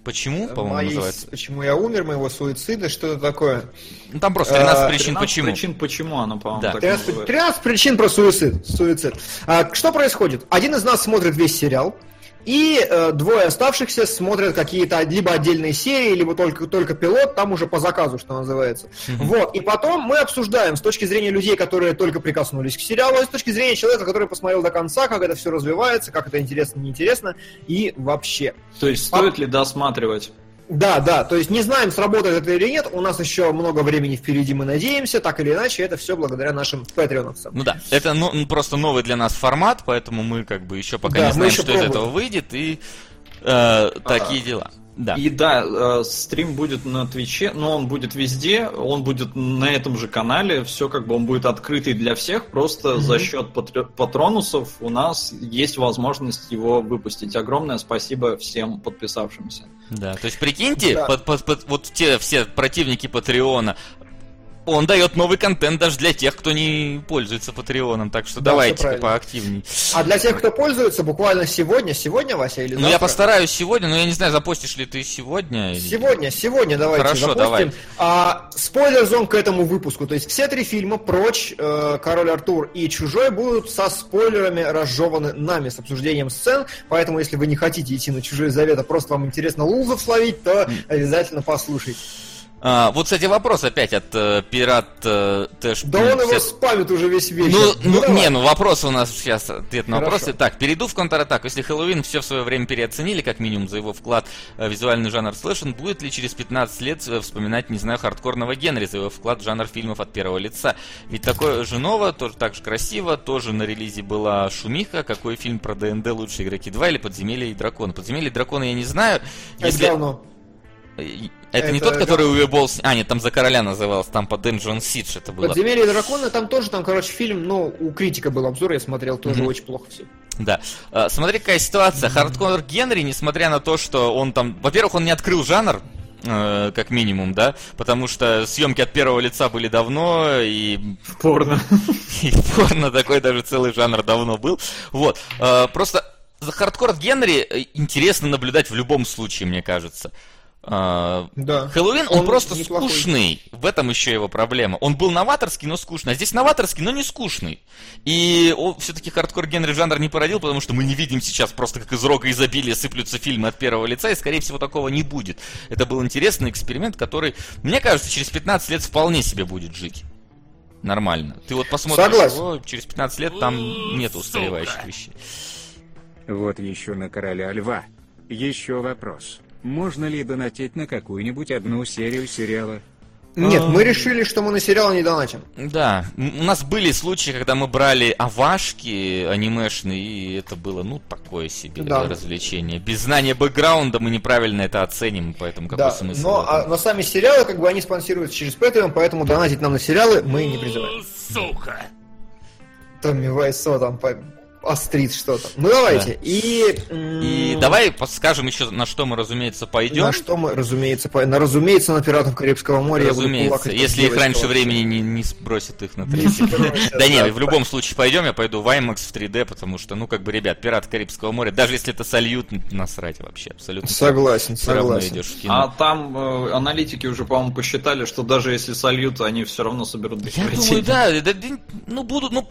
Почему, по-моему, Мои- называется? Почему я умер, моего суицида, что-то такое. Ну, там просто 13 А, причин 13 почему. причин почему она, по-моему, Да. так 13, называется. 13 причин про суицид. суицид. А, что происходит? Один из нас смотрит весь сериал, и э, двое оставшихся смотрят какие-то либо отдельные серии, либо только, только пилот, там уже по заказу, что называется. Вот. И потом мы обсуждаем с точки зрения людей, которые только прикоснулись к сериалу, и с точки зрения человека, который посмотрел до конца, как это все развивается, как это интересно, неинтересно, и вообще. То есть стоит ли досматривать? Да, да, то есть не знаем, сработает это или нет, у нас еще много времени впереди, мы надеемся, так или иначе, это все благодаря нашим патреоновцам. Ну да, это ну, м, просто новый для нас формат, поэтому мы как бы еще пока Да, не знаем, что из пробуем. этого выйдет, и э, такие дела. Да. И да, э, стрим будет на Твиче, но он будет везде, он будет на этом же канале, все как бы он будет открытый для всех, просто за счет патре- патронусов у нас есть возможность его выпустить. Огромное спасибо всем подписавшимся. Да, то есть прикиньте, Да. под- под- под- вот те все противники Патреона, он дает новый контент даже для тех, кто не пользуется Патреоном, так что Да, давайте поактивней. А для тех, кто пользуется, буквально сегодня, сегодня, Вася, или Ну я завтра? постараюсь сегодня, но я не знаю, запостишь ли ты сегодня. или- Сегодня, сегодня давайте Хорошо, запустим. давай. А, спойлер-зон к этому выпуску. То есть все три фильма «Прочь», э, «Король Артур» и «Чужой» будут со спойлерами разжеваны нами, с обсуждением сцен. Поэтому, если вы не хотите идти на «Чужой завет», а просто вам интересно лузов словить, то обязательно послушайте. А, вот, кстати, вопрос опять от э, пират э, Тэш. Да он его 50. спамит уже весь вечер. Ну, ну, давай. не, ну вопрос у нас сейчас, ответ на вопросы. Так, перейду в контратаку. Если Хэллоуин все в свое время переоценили, как минимум, за его вклад в визуальный жанр слэшен, будет ли через 15 лет э, вспоминать, не знаю, хардкорного Генри за его вклад в жанр фильмов от первого лица? Ведь такое же новое, тоже так же красиво, тоже на релизе была шумиха. Какой фильм про ДНД лучше игроки 2 или Подземелье и драконы? Подземелье и драконы я не знаю. Это Если... говно. Э, Это, не Это тот, который Уэбол... А, нет, там за короля назывался, там по Dungeon Siege это было. «Подземелье и драконы», там тоже, там, короче, фильм, ну, у критика был обзор, я смотрел, тоже Мгм. очень плохо все. Да. А, Смотри, какая ситуация. Хардкор Генри, несмотря на то, что он там... Во-первых, он не открыл жанр, э, как минимум, да, потому что съемки от первого лица были давно, и, порно. и порно такой даже целый жанр давно был. Вот. Э, Просто за хардкор Генри интересно наблюдать в любом случае, мне кажется. Э, Да. Хэллоуин, он, Он просто неплохой. скучный. В этом еще его проблема. Он был новаторский, но скучный. А здесь новаторский, но не скучный. И он все-таки хардкор Генри жанр не породил, потому что мы не видим сейчас просто как из рога изобилия сыплются фильмы от первого лица, и скорее всего такого не будет. Это был интересный эксперимент, который, мне кажется, через 15 лет вполне себе будет жить. Нормально. Ты вот посмотришь Согласен. его, через 15 лет там нет устаревающих вещей. Вот еще на короля льва. Еще вопрос. Можно ли донатить на какую-нибудь одну серию сериала? Нет, мы решили, что мы на сериал не донатим. Да, у нас были случаи, когда мы брали авашки анимешные, и это было, ну, такое себе Да. развлечение. Без знания бэкграунда мы неправильно это оценим, поэтому какой Да, смысл? но, а, но сами сериалы, как бы, они спонсируются через Patreon, поэтому донатить нам на сериалы мы не призываем. Сука! Томми Вайсо там по- острит что-то. Ну давайте. И, м, И давай подскажем еще, на что мы, разумеется, пойдем. На что мы, разумеется, по... на, разумеется, на пиратов Карибского моря. я буду Разумеется, если их раньше времени не, не сбросят их на третий. Да не, да, в любом случае пойдем, я пойду в IMAX в 3D, потому что, ну, как бы, ребят, Пираты Карибского моря, даже если это сольют, насрать вообще, абсолютно. Согласен, согласен. А там э, аналитики уже, по-моему, посчитали, что даже если сольют, они все равно соберут Я думаю, да, да, да, ну будут, ну,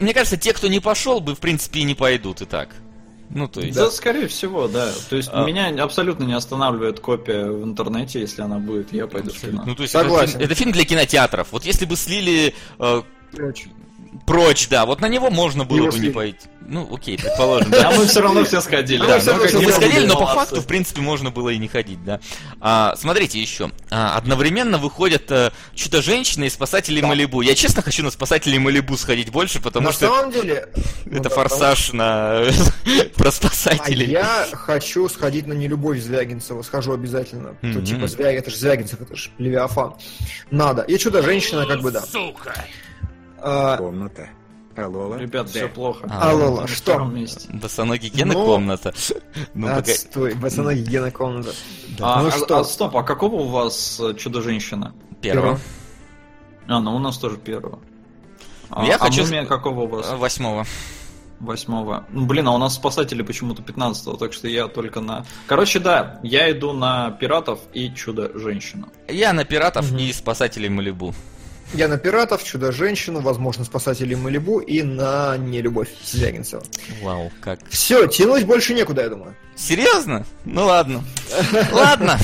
мне кажется, те, кто не пошел бы, в принципе, и не пойдут и так. Ну, то есть... Да, скорее всего, да. То есть А. меня абсолютно не останавливает копия в интернете, если она будет, я пойду в кино. Ну, то есть Согласен. Это, фильм, это фильм для кинотеатров. Вот если бы слили э, прочь, да, вот на него можно было бы не пойти. Ну, окей, предположим. да. А мы все равно все сходили. А Да, мы ну, сходили, но по факту, в принципе, можно было и не ходить, да. А, смотрите еще. А, одновременно выходят э, Чудо-женщина и Спасатели Малибу. Я честно хочу на Спасателей Малибу сходить больше, потому на что самом деле... ну это да, форсаж на про А спасателей. я хочу сходить на нелюбовь Звягинцева, схожу обязательно. То, типа, Звяг... это же Звягинцев, это же Левиафан. Надо. И Чудо-женщина, как бы, да. Сука! А, Комната. Алола. Ребят, Да. все плохо. А, Алло, На что? месте. Босоногий Гена Ну, комната. Ну, пока- Отстой, пацаны, Гена комната. А, Ну а- что? а, стоп, а какого у вас э, чудо-женщина? Первого. А, ну у нас тоже первого. Ну, я а, хочу а с- «Мумия» какого у вас? Восьмого. Восьмого. Ну, блин, а у нас спасатели почему-то 15 так что я только на... Короче, да, я иду на пиратов и чудо-женщину. Я на пиратов и спасателей Малибу. Я на пиратов, чудо-женщину, возможно, спасателей Малибу и на нелюбовь Звягинцева. Вау, как. Все, тянуть больше некуда, я думаю. Серьезно? Ну ладно. Ладно.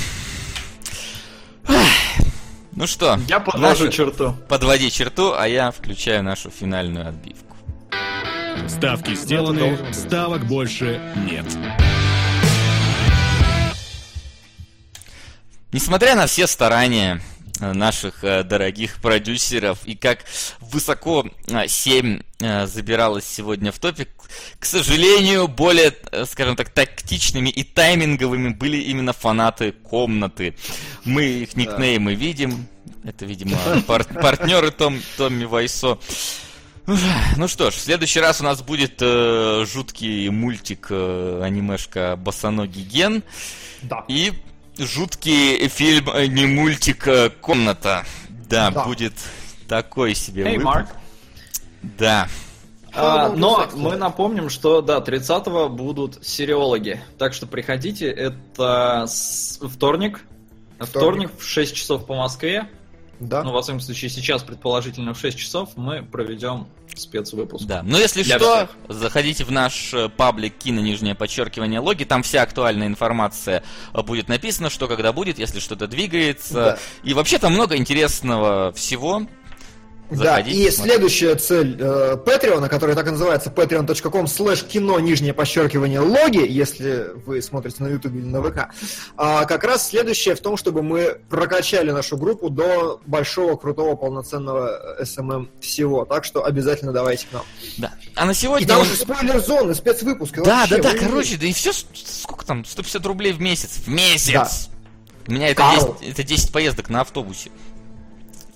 Ну что, Я подвожу черту. подводи черту, а я включаю нашу финальную отбивку. Ставки сделаны, ставок больше нет. Несмотря на все старания наших э, дорогих продюсеров и как высоко 7 забиралось сегодня в топик, к сожалению, более, э, скажем так, тактичными и тайминговыми были именно фанаты комнаты. Мы их никнеймы видим. Это, видимо, пар- партнеры Том, Томми Вайсо. Ну что ж, в следующий раз у нас будет э, жуткий мультик э, анимешка Босоногий Ген. Да. И жуткий фильм, э, не мультик, э, комната. Да, Да. будет такой себе Эй, выпуск. Марк. Да. А, Ну, но мы напомним, что да, 30-го будут сериологи. Так что приходите, это с- вторник. Вторник в 6 часов по Москве. Да. Ну, во всяком случае, сейчас, предположительно, в 6 часов мы проведем спецвыпуск. Да, но если Для что, заходите в наш э, паблик кино нижнее подчеркивание логи, там вся актуальная информация э, будет написана, что когда будет, если что-то двигается. Да. И вообще там много интересного всего. Да, и следующая цель э, которая так и называется patreon.com slash кино нижнее подчеркивание логи, если вы смотрите на YouTube или на ВК, а как раз следующее в том, чтобы мы прокачали нашу группу до большого, крутого, полноценного SMM всего. Так что обязательно давайте к нам. Да. А на И сегодня... там у- уже спойлер-зоны, спецвыпуск. и Да, вообще, да, да, короче, да и все, сколько там, 150 рублей в месяц. В месяц! Да. У меня это Карл. 10, это 10 поездок на автобусе.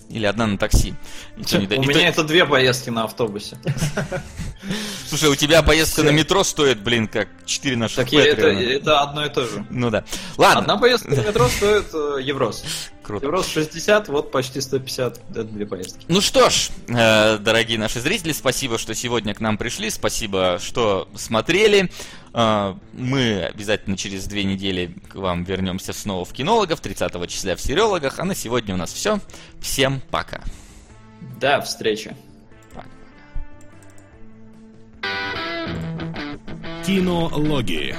Или одна на такси. Не У меня это две поездки на автобусе. Слушай, у тебя поездка на метро стоит, блин, как 4 наших Так я- это, Патреона. это одно и то же. Ну да. Ладно, Одна поездка на метро стоит э, Еврос. круто. Еврос 60, вот почти 150. Это две поездки. Ну что ж, э, дорогие наши зрители, спасибо, что сегодня к нам пришли, спасибо, что смотрели. Э, Мы обязательно через две недели к вам вернемся снова в кинологов, 30 числа в сериологах, а на сегодня у нас все. Всем пока. До встречи. Кинологии.